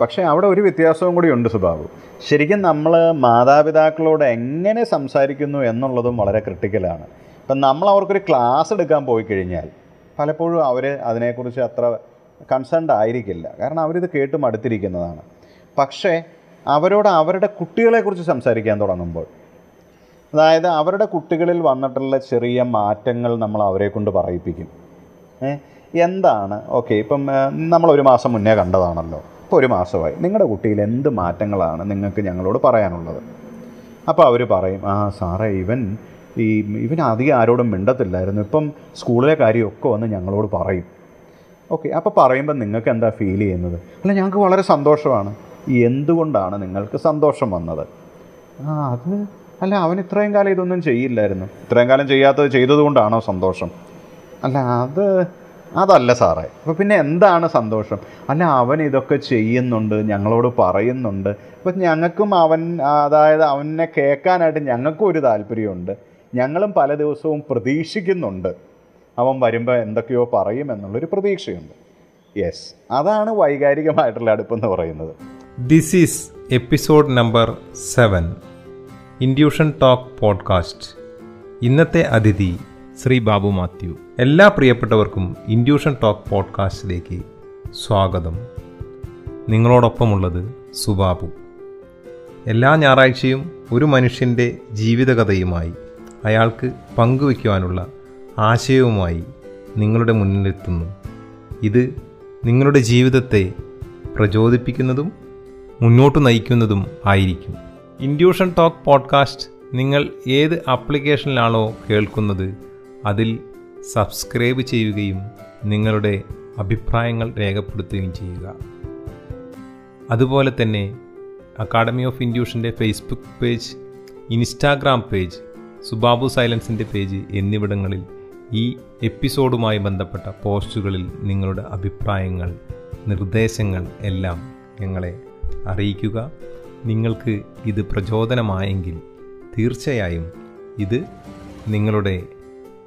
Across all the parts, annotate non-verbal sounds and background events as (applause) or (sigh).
പക്ഷേ അവിടെ ഒരു വ്യത്യാസവും കൂടി ഉണ്ട് സുബാബു. ശരിക്കും നമ്മൾ മാതാപിതാക്കളോട് എങ്ങനെ സംസാരിക്കുന്നു എന്നുള്ളതും വളരെ ക്രിട്ടിക്കലാണ്. ഇപ്പം നമ്മൾ അവർക്കൊരു ക്ലാസ് എടുക്കാൻ പോയി കഴിഞ്ഞാൽ പലപ്പോഴും അവർ അതിനെക്കുറിച്ച് അത്ര കൺസേൺഡ് ആയിരിക്കില്ല. കാരണം അവരിത് കേട്ട് മടുത്തിരിക്കുന്നതാണ്. പക്ഷേ അവരോട് അവരുടെ കുട്ടികളെക്കുറിച്ച് സംസാരിക്കാൻ തുടങ്ങുമ്പോൾ അതായത് അവരുടെ കുട്ടികളിൽ വന്നിട്ടുള്ള ചെറിയ മാറ്റങ്ങൾ നമ്മൾ അവരെ കൊണ്ട് പറയിപ്പിക്കും. എന്താണ്? ഓക്കെ ഇപ്പം നമ്മളൊരു മാസം മുന്നേ കണ്ടതാണല്ലോ. ഇപ്പോൾ ഒരു മാസമായി. നിങ്ങളുടെ കുട്ടിയിൽ എന്ത് മാറ്റങ്ങളാണ് നിങ്ങൾക്ക് ഞങ്ങളോട് പറയാനുള്ളത്? അപ്പോൾ അവർ പറയും ആ സാറേ ഇവൻ ഈ ഇവൻ അധികം ആരോടും മിണ്ടത്തില്ലായിരുന്നു. ഇപ്പം സ്കൂളിലെ കാര്യമൊക്കെ വന്ന് ഞങ്ങളോട് പറയും. ഓക്കെ അപ്പോൾ പറയുമ്പോൾ നിങ്ങൾക്ക് എന്താ ഫീൽ ചെയ്യുന്നത്? അല്ല ഞങ്ങൾക്ക് വളരെ സന്തോഷമാണ്. എന്തുകൊണ്ടാണ് നിങ്ങൾക്ക് സന്തോഷം വന്നത്? ആ അത് അല്ല അവൻ ഇത്രയും കാലം ഇതൊന്നും ചെയ്യില്ലായിരുന്നു. ഇത്രയും കാലം ചെയ്യാത്തത് ചെയ്തതുകൊണ്ടാണോ സന്തോഷം? അല്ല അത് അതല്ല സാറേ. അപ്പോൾ പിന്നെ എന്താണ് സന്തോഷം? അല്ല അവൻ ഇതൊക്കെ ചെയ്യുന്നുണ്ട് ഞങ്ങളോട് പറയുന്നുണ്ട്. അപ്പം ഞങ്ങൾക്കും അവൻ അതായത് അവനെ കേൾക്കാനായിട്ട് ഞങ്ങൾക്കും ഒരു താല്പര്യമുണ്ട്. ഞങ്ങളും പല ദിവസവും പ്രതീക്ഷിക്കുന്നുണ്ട്. അവൻ വരുമ്പോൾ എന്തൊക്കെയോ പറയും എന്നുള്ളൊരു പ്രതീക്ഷയുണ്ട്. യെസ് അതാണ് വൈകാരികമായിട്ടുള്ള അടുപ്പെന്ന് പറയുന്നത്. This is episode number seven induction talk podcast ഇന്നത്തെ അതിഥി ശ്രീ ബാബു മാത്യു. എല്ലാ പ്രിയപ്പെട്ടവർക്കും ഇൻഡ്യൂഷൻ ടോക്ക് പോഡ്കാസ്റ്റിലേക്ക് സ്വാഗതം. നിങ്ങളോടൊപ്പമുള്ളത് സുബാബു. എല്ലാ ഞായറാഴ്ചയും ഒരു മനുഷ്യന്റെ ജീവിതകഥയുമായി അയാൾക്ക് പങ്കുവയ്ക്കുവാനുള്ള ആശയവുമായി നിങ്ങളുടെ മുന്നിലെത്തുന്നു. ഇത് നിങ്ങളുടെ ജീവിതത്തെ പ്രചോദിപ്പിക്കുന്നതും മുന്നോട്ട് നയിക്കുന്നതും ആയിരിക്കും. ഇൻഡ്യൂഷൻ ടോക്ക് പോഡ്കാസ്റ്റ് നിങ്ങൾ ഏത് ആപ്ലിക്കേഷനിലാണോ കേൾക്കുന്നത് അതിൽ സബ്സ്ക്രൈബ് ചെയ്യുകയും നിങ്ങളുടെ അഭിപ്രായങ്ങൾ രേഖപ്പെടുത്തുകയും ചെയ്യുക. അതുപോലെ തന്നെ academy of ഇൻഡ്യൂഷന്റെ Facebook page Instagram page Subabu സൈലൻസിന്റെ page എന്നിവിടങ്ങളിൽ ഈ എപ്പിസോഡുമായി ബന്ധപ്പെട്ട പോസ്റ്റുകളിൽ നിങ്ങളുടെ അഭിപ്രായങ്ങൾ നിർദ്ദേശങ്ങൾ എല്ലാം ഞങ്ങളെ അറിയിക്കുക. നിങ്ങൾക്ക് ഇത് പ്രചോദനമായെങ്കിൽ തീർച്ചയായും ഇത് നിങ്ങളുടെ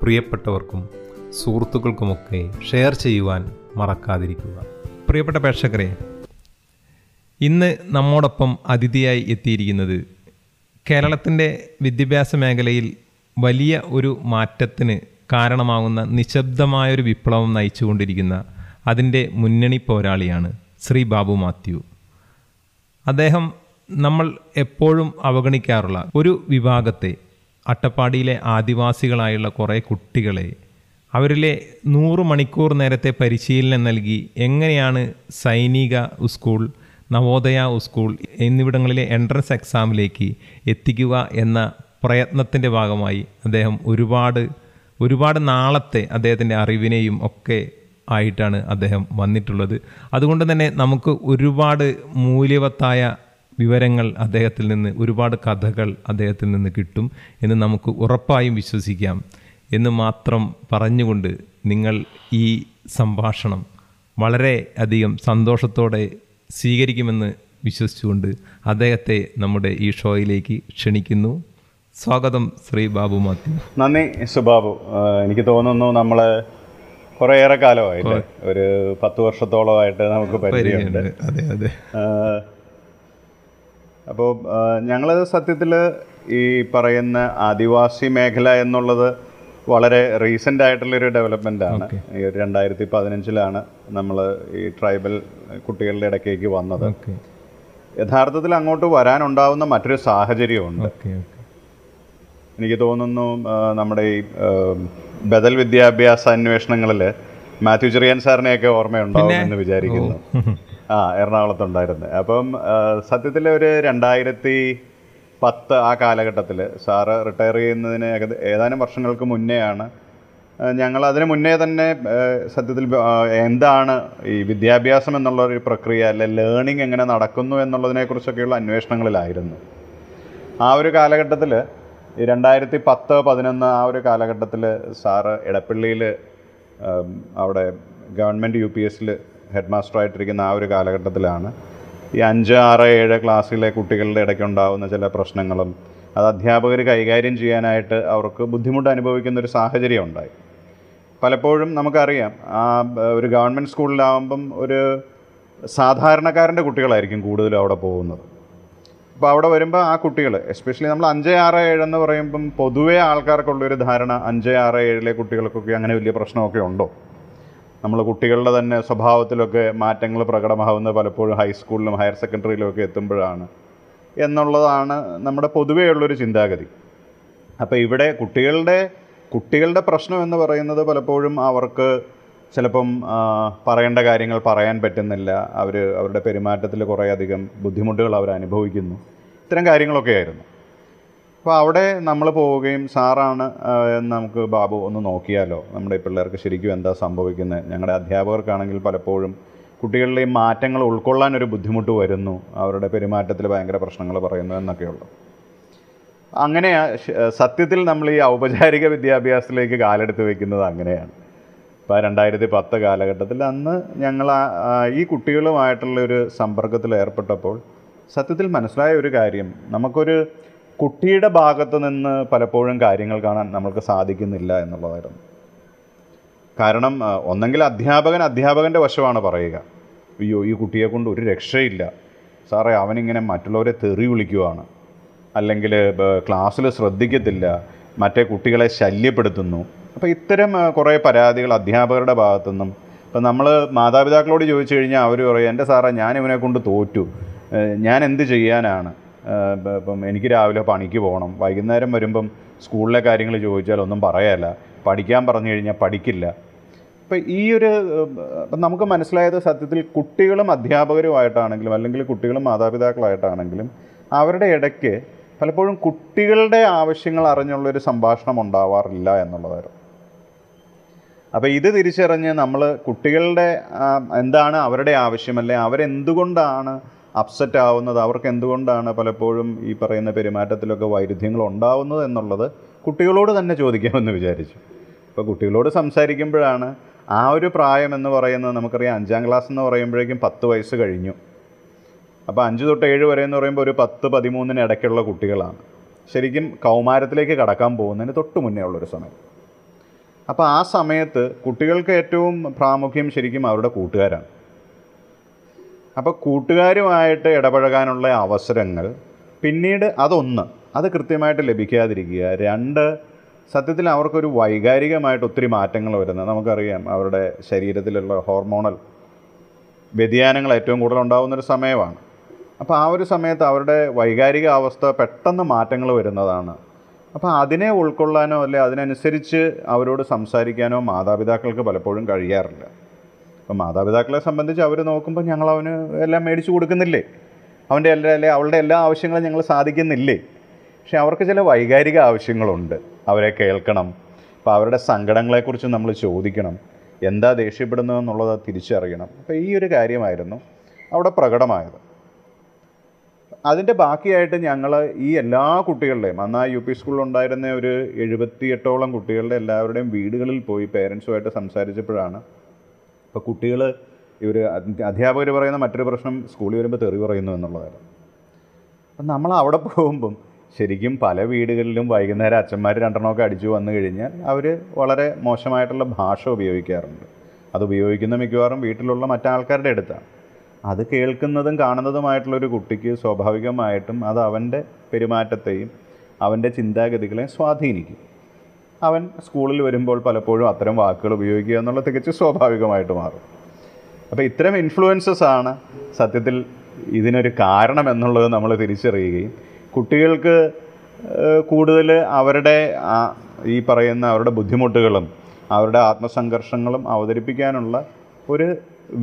പ്രിയപ്പെട്ടവർക്കും സുഹൃത്തുക്കൾക്കുമൊക്കെ ഷെയർ ചെയ്യുവാൻ മറക്കാതിരിക്കുക. പ്രിയപ്പെട്ട പ്രേക്ഷകരെ ഇന്ന് നമ്മോടൊപ്പം അതിഥിയായി എത്തിയിരിക്കുന്നത് കേരളത്തിന്റെ വിദ്യാഭ്യാസ മേഖലയിൽ വലിയ ഒരു മാറ്റത്തിന് കാരണമാകുന്ന നിശബ്ദമായൊരു വിപ്ലവം നയിച്ചുകൊണ്ടിരിക്കുന്ന അതിന്റെ മുന്നണി പോരാളിയാണ് ശ്രീ ബാബു മാത്യു. അദ്ദേഹം നമ്മൾ എപ്പോഴും അവഗണിക്കാറുള്ള ഒരു വിഭാഗത്തെ അട്ടപ്പാടിയിലെ ആദിവാസികളായുള്ള കുറേ കുട്ടികളെ അവരിലെ നൂറ് മണിക്കൂർ നേരത്തെ പരിശീലനം നൽകി എങ്ങനെയാണ് സൈനിക സ്കൂൾ നവോദയ സ്കൂൾ എന്നിവിടങ്ങളിലെ എൻട്രൻസ് എക്സാമിലേക്ക് എത്തിക്കുക എന്ന പ്രയത്നത്തിന്റെ ഭാഗമായി അദ്ദേഹം ഒരുപാട് ഒരുപാട് നാളത്തെ അദ്ദേഹത്തിന്റെ അറിവിനെയും ഒക്കെ ആയിട്ടാണ് അദ്ദേഹം വന്നിട്ടുള്ളത്. അതുകൊണ്ട് തന്നെ നമുക്ക് ഒരുപാട് മൂല്യവത്തായ വിവരങ്ങൾ അദ്ദേഹത്തിൽ നിന്ന് ഒരുപാട് കഥകൾ അദ്ദേഹത്തിൽ നിന്ന് കിട്ടും എന്ന് നമുക്ക് ഉറപ്പായും വിശ്വസിക്കാം. എന്ന് മാത്രം പറഞ്ഞുകൊണ്ട് നിങ്ങൾ ഈ സംഭാഷണം വളരെ അധികം സന്തോഷത്തോടെ സ്വീകരിക്കുമെന്ന് വിശ്വസിച്ചുകൊണ്ട് അദ്ദേഹത്തെ നമ്മുടെ ഈ ഷോയിലേക്ക് ക്ഷണിക്കുന്നു. സ്വാഗതം ശ്രീ ബാബു മാത്യു. നന്ദി സുബാബു എനിക്ക് തോന്നുന്നു നമ്മൾ കുറേയേറെ കാലമായിട്ട് ഒരു പത്ത് വർഷത്തോളമായിട്ട് നമുക്ക് പരിചയമുണ്ട്. അതെ അതെ. അപ്പോൾ ഞങ്ങൾ സത്യത്തിൽ ഈ പറയുന്ന ആദിവാസി മേഖല എന്നുള്ളത് വളരെ റീസെന്റ് ആയിട്ടുള്ളൊരു ആണ്. ഈ ഒരു രണ്ടായിരത്തി പതിനഞ്ചിലാണ് നമ്മൾ ഈ ട്രൈബൽ കുട്ടികളുടെ ഇടയ്ക്കേക്ക് വന്നത്. യഥാർത്ഥത്തിൽ അങ്ങോട്ട് വരാനുണ്ടാവുന്ന മറ്റൊരു സാഹചര്യമുണ്ട്. എനിക്ക് തോന്നുന്നു നമ്മുടെ ഈ ബദൽ വിദ്യാഭ്യാസ അന്വേഷണങ്ങളിൽ മാത്യു ചെറിയാൻ സാറിനെയൊക്കെ ഓർമ്മയുണ്ടാവും എന്ന് വിചാരിക്കുന്നു. ആ എറണാകുളത്തുണ്ടായിരുന്നു. അപ്പം സത്യത്തിൽ ഒരു രണ്ടായിരത്തി പത്ത് ആ കാലഘട്ടത്തിൽ സാറ് റിട്ടയർ ചെയ്യുന്നതിന് ഏതാനും വർഷങ്ങൾക്ക് മുന്നെയാണ് ഞങ്ങൾ അതിന് മുന്നേ തന്നെ സത്യത്തിൽ എന്താണ് ഈ വിദ്യാഭ്യാസം എന്നുള്ള ഒരു പ്രക്രിയ അല്ലെ ലേണിംഗ് എങ്ങനെ നടക്കുന്നു എന്നുള്ളതിനെക്കുറിച്ചൊക്കെയുള്ള അന്വേഷണങ്ങളിലായിരുന്നു. ആ ഒരു കാലഘട്ടത്തിൽ രണ്ടായിരത്തി പത്ത് പതിനൊന്ന് ആ ഒരു കാലഘട്ടത്തിൽ സാറ് ഇടപ്പള്ളിയിൽ അവിടെ ഗവൺമെന്റ് യു പി എസിൽ ഹെഡ് മാസ്റ്ററായിട്ടിരിക്കുന്ന ആ ഒരു കാലഘട്ടത്തിലാണ്. ഈ അഞ്ച് ആറ് ഏഴ് ക്ലാസ്സിലെ കുട്ടികളുടെ ഇടയ്ക്കുണ്ടാകുന്ന ചില പ്രശ്നങ്ങളും അത് അധ്യാപകർ കൈകാര്യം ചെയ്യാനായിട്ട് അവർക്ക് ബുദ്ധിമുട്ട് അനുഭവിക്കുന്ന ഒരു സാഹചര്യം ഉണ്ടായി. പലപ്പോഴും നമുക്കറിയാം ആ ഒരു ഗവൺമെന്റ് സ്കൂളിലാവുമ്പം ഒരു സാധാരണക്കാരന്റെ കുട്ടികളായിരിക്കും കൂടുതലും അവിടെ പോകുന്നത്. അപ്പോൾ അവിടെ വരുമ്പോൾ ആ കുട്ടികൾ എസ്പെഷ്യലി നമ്മൾ അഞ്ച് ആറ് ഏഴ് എന്ന് പറയുമ്പം പൊതുവേ ആൾക്കാർക്കുള്ളൊരു ധാരണ അഞ്ച് ആറ് ഏഴിലെ കുട്ടികൾക്കൊക്കെ അങ്ങനെ വലിയ പ്രശ്നമൊക്കെ ഉണ്ടോ? നമ്മൾ കുട്ടികളുടെ തന്നെ സ്വഭാവത്തിലൊക്കെ മാറ്റങ്ങൾ പ്രകടമാവുന്നത് പലപ്പോഴും ഹൈസ്കൂളിലും ഹയർ സെക്കൻഡറിയിലും ഒക്കെ എത്തുമ്പോഴാണ്. എന്നുള്ളതാണ് നമ്മുടെ പൊതുവേ ഉള്ളൊരു ചിന്താഗതി. അപ്പോൾ ഇവിടെ കുട്ടികളുടെ കുട്ടികളുടെ പ്രശ്നം എന്ന് പറയുന്നത് പലപ്പോഴും അവർക്ക് ചിലപ്പം പറയേണ്ട കാര്യങ്ങൾ പറയാൻ പറ്റുന്നില്ല. അവർ അവരുടെ പെരുമാറ്റത്തിൽ കുറേയധികം ബുദ്ധിമുട്ടുകൾ അവർ അനുഭവിക്കുന്നു ഇത്തരം കാര്യങ്ങളൊക്കെ ആയിരുന്നു അപ്പോൾ അവിടെ നമ്മൾ പോവുകയും സാറാണ് എന്ന് നമുക്ക് ബാബു ഒന്ന് നോക്കിയാലോ? നമ്മുടെ പിള്ളേർക്ക് ശരിക്കും എന്താ സംഭവിക്കുന്നത് ഞങ്ങളുടെ അധ്യാപകർക്കാണെങ്കിൽ പലപ്പോഴും കുട്ടികളിലെ മാറ്റങ്ങൾ ഉൾക്കൊള്ളാൻ ഒരു ബുദ്ധിമുട്ട് വരുന്നു. അവരുടെ പെരുമാറ്റത്തിൽ ഭയങ്കര പ്രശ്നങ്ങൾ പറയുന്നു എന്നൊക്കെയുള്ളു. അങ്ങനെ സത്യത്തിൽ നമ്മൾ ഈ ഔപചാരിക വിദ്യാഭ്യാസത്തിലേക്ക് കാലെടുത്ത് വെക്കുന്നത് അങ്ങനെയാണ്. ഇപ്പോൾ രണ്ടായിരത്തി പത്ത് കാലഘട്ടത്തിൽ അന്ന് ഞങ്ങൾ ഈ കുട്ടികളുമായിട്ടുള്ള ഒരു സമ്പർക്കത്തിൽ ഏർപ്പെട്ടപ്പോൾ സത്യത്തിൽ മനസ്സിലായ ഒരു കാര്യം. നമുക്കൊരു കുട്ടിയുടെ ഭാഗത്ത് നിന്ന് പലപ്പോഴും കാര്യങ്ങൾ കാണാൻ നമ്മൾക്ക് സാധിക്കുന്നില്ല എന്നുള്ളതായിരുന്നു. കാരണം ഒന്നെങ്കിൽ അധ്യാപകൻ അധ്യാപകന്റെ വശമാണ് പറയുക. അയ്യോ ഈ കുട്ടിയെ കൊണ്ട് ഒരു രക്ഷയില്ല. സാറേ അവനിങ്ങനെ മറ്റുള്ളവരെ തെറി വിളിക്കുവാണ്. അല്ലെങ്കിൽ ക്ലാസ്സിൽ ശ്രദ്ധിക്കത്തില്ല. മറ്റേ കുട്ടികളെ ശല്യപ്പെടുത്തുന്നു. അപ്പോൾ ഇത്തരം കുറേ പരാതികൾ അധ്യാപകരുടെ ഭാഗത്തുനിന്നും ഇപ്പം നമ്മൾ മാതാപിതാക്കളോട് ചോദിച്ചു കഴിഞ്ഞാൽ അവർ പറയും എന്റെ സാറേ ഞാൻ ഇവനെ കൊണ്ട് തോറ്റു. ഞാൻ എന്ത് ചെയ്യാനാണ്? ഇപ്പം- എനിക്ക് രാവിലെ പണിക്ക് പോകണം. വൈകുന്നേരം വരുമ്പം സ്കൂളിലെ കാര്യങ്ങൾ ചോദിച്ചാൽ ഒന്നും പറയാല്ല. പഠിക്കാൻ പറഞ്ഞു കഴിഞ്ഞാൽ പഠിക്കില്ല. ഇപ്പം ഈ ഒരു നമുക്ക് മനസ്സിലായത് സത്യത്തിൽ കുട്ടികളും അധ്യാപകരുമായിട്ടാണെങ്കിലും അല്ലെങ്കിൽ കുട്ടികളും മാതാപിതാക്കളായിട്ടാണെങ്കിലും അവരുടെ ഇടയ്ക്ക് പലപ്പോഴും കുട്ടികളുടെ ആവശ്യങ്ങൾ അറിഞ്ഞുള്ളൊരു സംഭാഷണം ഉണ്ടാവാറില്ല എന്നുള്ളതായിരുന്നു. അപ്പോൾ ഇത് തിരിച്ചറിഞ്ഞ് നമ്മൾ കുട്ടികളുടെ എന്താണ് അവരുടെ ആവശ്യം? അല്ലെ അവരെന്തുകൊണ്ടാണ് അപ്സെറ്റ് ആവുന്നത് അവർക്ക് എന്തുകൊണ്ടാണ് പലപ്പോഴും ഈ പറയുന്ന പെരുമാറ്റത്തിലൊക്കെ വൈരുദ്ധ്യങ്ങൾ ഉണ്ടാവുന്നത് എന്നുള്ളത് കുട്ടികളോട് തന്നെ ചോദിക്കാമെന്ന് വിചാരിച്ചു. ഇപ്പോൾ കുട്ടികളോട് സംസാരിക്കുമ്പോഴാണ് ആ ഒരു പ്രായം എന്ന് പറയുന്നത് നമുക്കറിയാം. അഞ്ചാം ക്ലാസ് എന്ന് പറയുമ്പോഴേക്കും പത്ത് വയസ്സ് കഴിഞ്ഞു. അപ്പോൾ അഞ്ച് തൊട്ട് ഏഴ് വരെ എന്ന് പറയുമ്പോൾ ഒരു പത്ത് പതിമൂന്നിന് ഇടയ്ക്കുള്ള കുട്ടികളാണ്. ശരിക്കും കൗമാരത്തിലേക്ക് കടക്കാൻ പോകുന്നതിന് തൊട്ട് മുന്നേ ഉള്ളൊരു സമയം. അപ്പോൾ ആ സമയത്ത് കുട്ടികൾക്ക് ഏറ്റവും പ്രാമുഖ്യം ശരിക്കും അവരുടെ കൂട്ടുകാരാണ്. അപ്പോൾ കൂട്ടുകാരുമായിട്ട് ഇടപഴകാനുള്ള അവസരങ്ങൾ പിന്നീട് അതൊന്ന് അത് കൃത്യമായിട്ട് ലഭിക്കാതിരിക്കുക. രണ്ട് സത്യത്തിൽ അവർക്കൊരു വൈകാരികമായിട്ട് ഒത്തിരി മാറ്റങ്ങൾ വരുന്നത്. നമുക്കറിയാം അവരുടെ ശരീരത്തിലുള്ള ഹോർമോണൽ വ്യതിയാനങ്ങൾ ഏറ്റവും കൂടുതൽ ഉണ്ടാകുന്നൊരു സമയമാണ്. അപ്പോൾ ആ ഒരു സമയത്ത് അവരുടെ വൈകാരിക അവസ്ഥ പെട്ടെന്ന് മാറ്റങ്ങൾ വരുന്നതാണ്. അപ്പോൾ അതിനെ ഉൾക്കൊള്ളാനോ അല്ലെ അതിനനുസരിച്ച് അവരോട് സംസാരിക്കാനോ മാതാപിതാക്കൾക്ക് പലപ്പോഴും കഴിയാറില്ല. അപ്പോൾ മാതാപിതാക്കളെ സംബന്ധിച്ച് അവർ നോക്കുമ്പോൾ ഞങ്ങൾ അവന് എല്ലാം മേടിച്ചു കൊടുക്കുന്നില്ലേ? അവന്റെ എല്ലാ അല്ലെ അവളുടെ എല്ലാ ആവശ്യങ്ങളും ഞങ്ങൾ സാധിക്കുന്നില്ലേ? പക്ഷെ അവർക്ക് ചില വൈകാരിക ആവശ്യങ്ങളുണ്ട്. അവരെ കേൾക്കണം. അപ്പോൾ അവരുടെ സങ്കടങ്ങളെക്കുറിച്ച് നമ്മൾ ചോദിക്കണം. എന്താ ദേഷ്യപ്പെടുന്നതെന്നുള്ളത് തിരിച്ചറിയണം. അപ്പോൾ ഈ ഒരു കാര്യമായിരുന്നു അവിടെ പ്രകടമായത്. അതിന്റെ ബാക്കിയായിട്ട് ഞങ്ങൾ ഈ എല്ലാ കുട്ടികളുടെയും അന്ന് ആ യു പി സ്കൂളിലുണ്ടായിരുന്ന ഒരു എഴുപത്തിയെട്ടോളം കുട്ടികളുടെ എല്ലാവരുടെയും വീടുകളിൽ പോയി പേരൻസുമായിട്ട് സംസാരിച്ചപ്പോഴാണ് ഇപ്പോൾ കുട്ടികൾ ഇവർ അധ്യാപകർ പറയുന്ന മറ്റൊരു പ്രശ്നം സ്കൂളിൽ വരുമ്പോൾ തെറി പറയുന്നു എന്നുള്ളതാണ്. അപ്പം നമ്മൾ അവിടെ പോകുമ്പം ശരിക്കും പല വീടുകളിലും വൈകുന്നേരം അച്ഛന്മാർ രണ്ടെണ്ണമൊക്കെ അടിച്ചു വന്നു കഴിഞ്ഞാൽ അവർ വളരെ മോശമായിട്ടുള്ള ഭാഷ ഉപയോഗിക്കാറുണ്ട്. അത് ഉപയോഗിക്കുന്ന മിക്കവാറും വീട്ടിലുള്ള മറ്റാൾക്കാരുടെ അടുത്താണ്. അത് കേൾക്കുന്നതും കാണുന്നതുമായിട്ടുള്ളൊരു കുട്ടിക്ക് സ്വാഭാവികമായിട്ടും അത് അവന്റെ പെരുമാറ്റത്തെയും അവന്റെ ചിന്താഗതികളെയും സ്വാധീനിക്കും. അവൻ സ്കൂളിൽ വരുമ്പോൾ പലപ്പോഴും അത്തരം വാക്കുകൾ ഉപയോഗിക്കുക എന്നുള്ള തികച്ചും സ്വാഭാവികമായിട്ട് മാറും. അപ്പോൾ ഇത്തരം ഇൻഫ്ലുവൻസസ് ആണ് സത്യത്തിൽ ഇതിനൊരു കാരണം എന്നുള്ളത് നമ്മൾ തിരിച്ചറിയുകയും കുട്ടികൾക്ക് കൂടുതൽ അവരുടെ ഈ പറയുന്ന അവരുടെ ബുദ്ധിമുട്ടുകളും അവരുടെ ആത്മസംഘർഷങ്ങളും അവതരിപ്പിക്കാനുള്ള ഒരു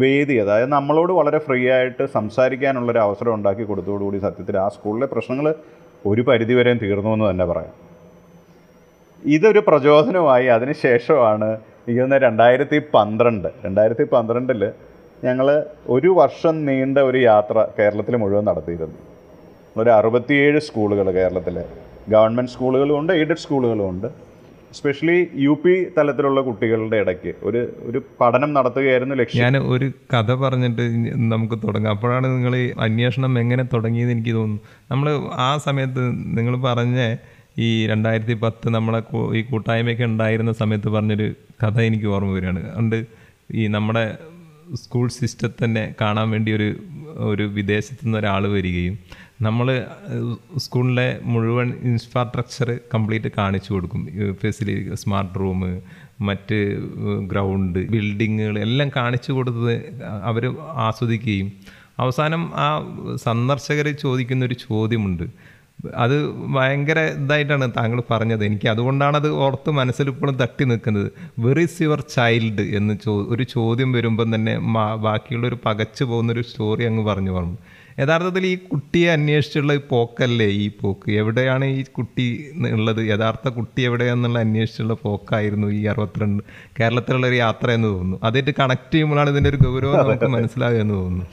വേദി അതായത് നമ്മളോട് വളരെ ഫ്രീ ആയിട്ട് സംസാരിക്കാനുള്ളൊരു അവസരം ഉണ്ടാക്കി കൊടുത്തോടുകൂടി സത്യത്തിൽ ആ സ്കൂളിലെ പ്രശ്നങ്ങൾ ഒരു പരിധിവരെയും തീർന്നു എന്ന് തന്നെ പറയാം. ഇതൊരു പ്രചോദനമായി അതിനുശേഷമാണ് എനിക്ക് തോന്നുന്നത് രണ്ടായിരത്തി പന്ത്രണ്ട്. രണ്ടായിരത്തി പന്ത്രണ്ടിൽ ഞങ്ങൾ ഒരു വർഷം നീണ്ട ഒരു യാത്ര കേരളത്തിൽ മുഴുവൻ നടത്തിയിരുന്നു. ഒരു അറുപത്തിയേഴ് സ്കൂളുകൾ കേരളത്തിൽ ഗവൺമെന്റ് സ്കൂളുകളും ഉണ്ട് എയ്ഡഡ് സ്കൂളുകളും സ്പെഷ്യലി യു പി തലത്തിലുള്ള കുട്ടികളുടെ ഇടയ്ക്ക് ഒരു ഒരു പഠനം നടത്തുകയായിരുന്നു ലക്ഷ്യം. ഞാൻ ഒരു കഥ പറഞ്ഞിട്ട് നമുക്ക് തുടങ്ങാം. അപ്പോഴാണ് നിങ്ങൾ ഈ അന്വേഷണം എങ്ങനെ തുടങ്ങിയത് എനിക്ക് തോന്നുന്നു. നമ്മൾ ആ സമയത്ത് നിങ്ങൾ പറഞ്ഞ ഈ രണ്ടായിരത്തി പത്ത് നമ്മളെ ഈ കൂട്ടായ്മയൊക്കെ ഉണ്ടായിരുന്ന സമയത്ത് പറഞ്ഞൊരു കഥ എനിക്ക് ഓർമ്മ വരികയാണ്. അതുകൊണ്ട് ഈ നമ്മുടെ സ്കൂൾ സിസ്റ്റത്തെ തന്നെ കാണാൻ വേണ്ടി ഒരു ഒരു വിദേശത്തു നിന്ന് ഒരാൾ വരികയും നമ്മൾ സ്കൂളിലെ മുഴുവൻ ഇൻഫ്രാസ്ട്രക്ചർ കംപ്ലീറ്റ് കാണിച്ചു കൊടുക്കും. ഫെസിലിറ്റി സ്മാർട്ട് റൂം മറ്റ് ഗ്രൗണ്ട് ബിൽഡിങ്ങുകൾ എല്ലാം കാണിച്ചു കൊടുത്തത് അവർ ആസ്വദിക്കുകയും അവസാനം ആ സന്ദർശകർ ചോദിക്കുന്ന ഒരു ചോദ്യമുണ്ട്. അത് ഭയങ്കര ഇതായിട്ടാണ് താങ്കൾ പറഞ്ഞത്. എനിക്ക് അതുകൊണ്ടാണ് അത് ഓർത്ത് മനസ്സിൽ ഇപ്പോഴും തട്ടി നിൽക്കുന്നത്. വെർ ഇസ് യുവർ ചൈൽഡ് എന്ന് ചോ ഒരു ചോദ്യം വരുമ്പം തന്നെ മാ- ബാക്കിയുള്ളൊരു പകച്ചു പോകുന്നൊരു സ്റ്റോറി അങ്ങ് പറഞ്ഞു പറഞ്ഞു. യഥാർത്ഥത്തിൽ ഈ കുട്ടിയെ അന്വേഷിച്ചുള്ള ഈ പോക്കല്ലേ ഈ പോക്ക്? എവിടെയാണ് ഈ കുട്ടി ഉള്ളത്? യഥാർത്ഥ കുട്ടി എവിടെയാണെന്നുള്ള അന്വേഷിച്ചുള്ള പോക്കായിരുന്നു ഈ അറുപത്തിരണ്ട് കേരളത്തിലുള്ള ഒരു യാത്ര എന്ന് തോന്നുന്നു. അതായിട്ട് കണക്ട് ചെയ്യുമ്പോഴാണ് ഇതിന്റെ ഒരു ഗൗരവം നമുക്ക് മനസ്സിലാകുക എന്ന് തോന്നുന്നു.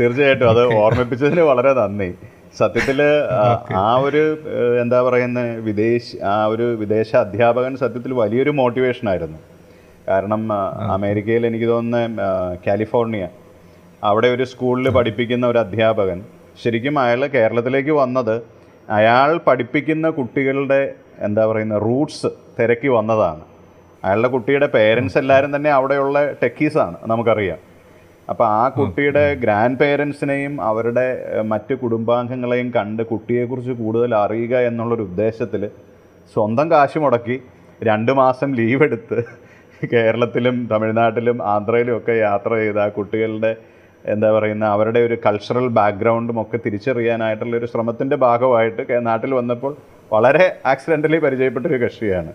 തീർച്ചയായിട്ടും അത് ഓർമ്മിപ്പിച്ചതിന് വളരെ നന്ദി. സത്യത്തിൽ ആ, ആ ഒരു എന്താ പറയുന്ന വിദേശ ആ ഒരു വിദേശ അധ്യാപകൻ സത്യത്തിൽ വലിയൊരു മോട്ടിവേഷൻ ആയിരുന്നു. കാരണം അമേരിക്കയിൽ എനിക്ക് തോന്നുന്ന കാലിഫോർണിയ അവിടെ ഒരു സ്കൂളിൽ പഠിപ്പിക്കുന്ന ഒരു അധ്യാപകൻ ശരിക്കും അയാൾ കേരളത്തിലേക്ക് വന്നത് അയാൾ പഠിപ്പിക്കുന്ന കുട്ടികളുടെ എന്താ പറയുന്ന റൂട്ട്സ് തിരക്കി വന്നതാണ്. അയാളുടെ കുട്ടിയുടെ പേരൻസ് എല്ലാവരും തന്നെ അവിടെയുള്ള ടെക്കീസാണ് നമുക്കറിയാം. അപ്പോൾ ആ കുട്ടിയുടെ ഗ്രാൻഡ് പേരൻസിനെയും അവരുടെ മറ്റു കുടുംബാംഗങ്ങളെയും കണ്ട് കുട്ടിയെക്കുറിച്ച് കൂടുതൽ അറിയുക എന്നുള്ളൊരു ഉദ്ദേശത്തിൽ സ്വന്തം കാശ് മുടക്കി രണ്ട് മാസം ലീവ് എടുത്ത് കേരളത്തിലും തമിഴ്നാട്ടിലും ആന്ധ്രയിലും ഒക്കെ യാത്ര ചെയ്ത് ആ കുട്ടികളുടെ എന്താ പറയുന്ന അവരുടെ ഒരു കൾച്ചറൽ ബാക്ക്ഗ്രൗണ്ടും ഒക്കെ തിരിച്ചറിയാനായിട്ടുള്ള ഒരു ശ്രമത്തിന്റെ ഭാഗമായിട്ട് നാട്ടിൽ വന്നപ്പോൾ വളരെ ആക്സിഡന്റലി പരിചയപ്പെട്ടൊരു കക്ഷിയാണ്.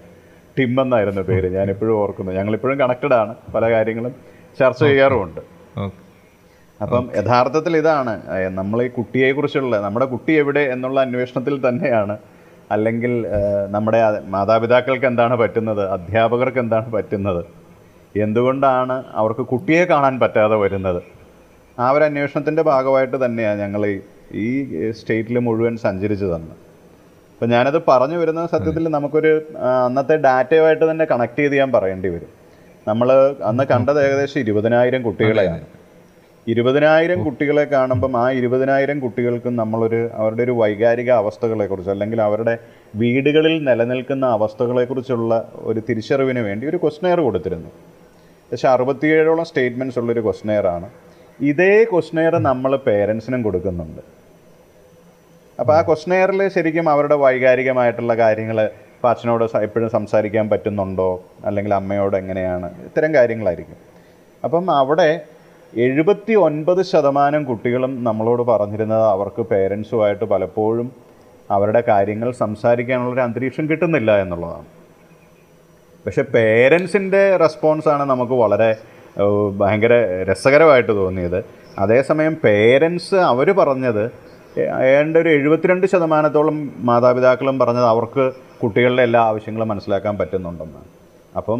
ടിം എന്നായിരുന്നു പേര്. ഞാനിപ്പോഴും ഓർക്കുന്നു. ഞങ്ങളിപ്പോഴും കണക്റ്റഡ് ആണ്. പല കാര്യങ്ങളും ചർച്ച ചെയ്യാറുമുണ്ട്. അപ്പം യഥാർത്ഥത്തിൽ ഇതാണ്. നമ്മൾ ഈ കുട്ടിയെ കുറിച്ചുള്ള നമ്മുടെ കുട്ടി എവിടെ എന്നുള്ള അന്വേഷണത്തിൽ തന്നെയാണ്. അല്ലെങ്കിൽ നമ്മുടെ മാതാപിതാക്കൾക്ക് എന്താണ് പറ്റുന്നത്? അധ്യാപകർക്ക് എന്താണ് പറ്റുന്നത്? എന്തുകൊണ്ടാണ് അവർക്ക് കുട്ടിയെ കാണാൻ പറ്റാതെ വരുന്നത്? ആ ഒരു അന്വേഷണത്തിന്റെ ഭാഗമായിട്ട് തന്നെയാണ് ഞങ്ങൾ ഈ സ്റ്റേറ്റിൽ മുഴുവൻ സഞ്ചരിച്ചു തന്നത്. അപ്പം ഞാനത് പറഞ്ഞു വരുന്ന സത്യത്തിൽ നമുക്കൊരു അന്നത്തെ ഡാറ്റയുമായിട്ട് തന്നെ കണക്ട് ചെയ്ത് ഞാൻ പറയേണ്ടി വരും. നമ്മൾ അന്ന് കണ്ടത് ഏകദേശം ഇരുപതിനായിരം കുട്ടികളെയാണ്. ഇരുപതിനായിരം കുട്ടികളെ കാണുമ്പം ആ ഇരുപതിനായിരം കുട്ടികൾക്കും നമ്മളൊരു അവരുടെ ഒരു വൈകാരിക അവസ്ഥകളെക്കുറിച്ച് അല്ലെങ്കിൽ അവരുടെ വീടുകളിൽ നിലനിൽക്കുന്ന അവസ്ഥകളെക്കുറിച്ചുള്ള ഒരു തിരിച്ചറിവിന് വേണ്ടി ഒരു ക്വസ്റ്റനെയർ കൊടുത്തിരുന്നു. പക്ഷേ അറുപത്തിയേഴോളം സ്റ്റേറ്റ്മെന്റ്സ് ഉള്ളൊരു ക്വസ്റ്റനെയറാണ് ഇതേ ക്വസ്റ്റനെയർ നമ്മൾ പേരൻസിനും കൊടുക്കുന്നുണ്ട്. അപ്പോൾ ആ ക്വസ്റ്റനെയറിൽ ശരിക്കും അവരുടെ വൈകാരികമായിട്ടുള്ള കാര്യങ്ങൾ ഇപ്പോൾ അച്ഛനോട് എപ്പോഴും സംസാരിക്കാൻ പറ്റുന്നുണ്ടോ? അല്ലെങ്കിൽ അമ്മയോട് എങ്ങനെയാണ്? ഇത്തരം കാര്യങ്ങളായിരിക്കും. അപ്പം അവിടെ എഴുപത്തി ഒൻപത് ശതമാനം കുട്ടികളും നമ്മളോട് പറഞ്ഞിരുന്നത് അവർക്ക് പേരൻസുമായിട്ട് പലപ്പോഴും അവരുടെ കാര്യങ്ങൾ സംസാരിക്കാനുള്ളൊരു അന്തരീക്ഷം കിട്ടുന്നില്ല എന്നുള്ളതാണ്. പക്ഷെ പേരൻസിന്റെ റെസ്പോൺസാണ് നമുക്ക് വളരെ ഭയങ്കര രസകരമായിട്ട് തോന്നിയത്. അതേസമയം പേരൻസ് അവർ പറഞ്ഞത് ഏതാണ്ട് ഒരു എഴുപത്തിരണ്ട് ശതമാനത്തോളം മാതാപിതാക്കളും പറഞ്ഞത് അവർക്ക് കുട്ടികളുടെ എല്ലാ ആവശ്യങ്ങളും മനസ്സിലാക്കാൻ പറ്റുന്നുണ്ടെന്ന്. അപ്പം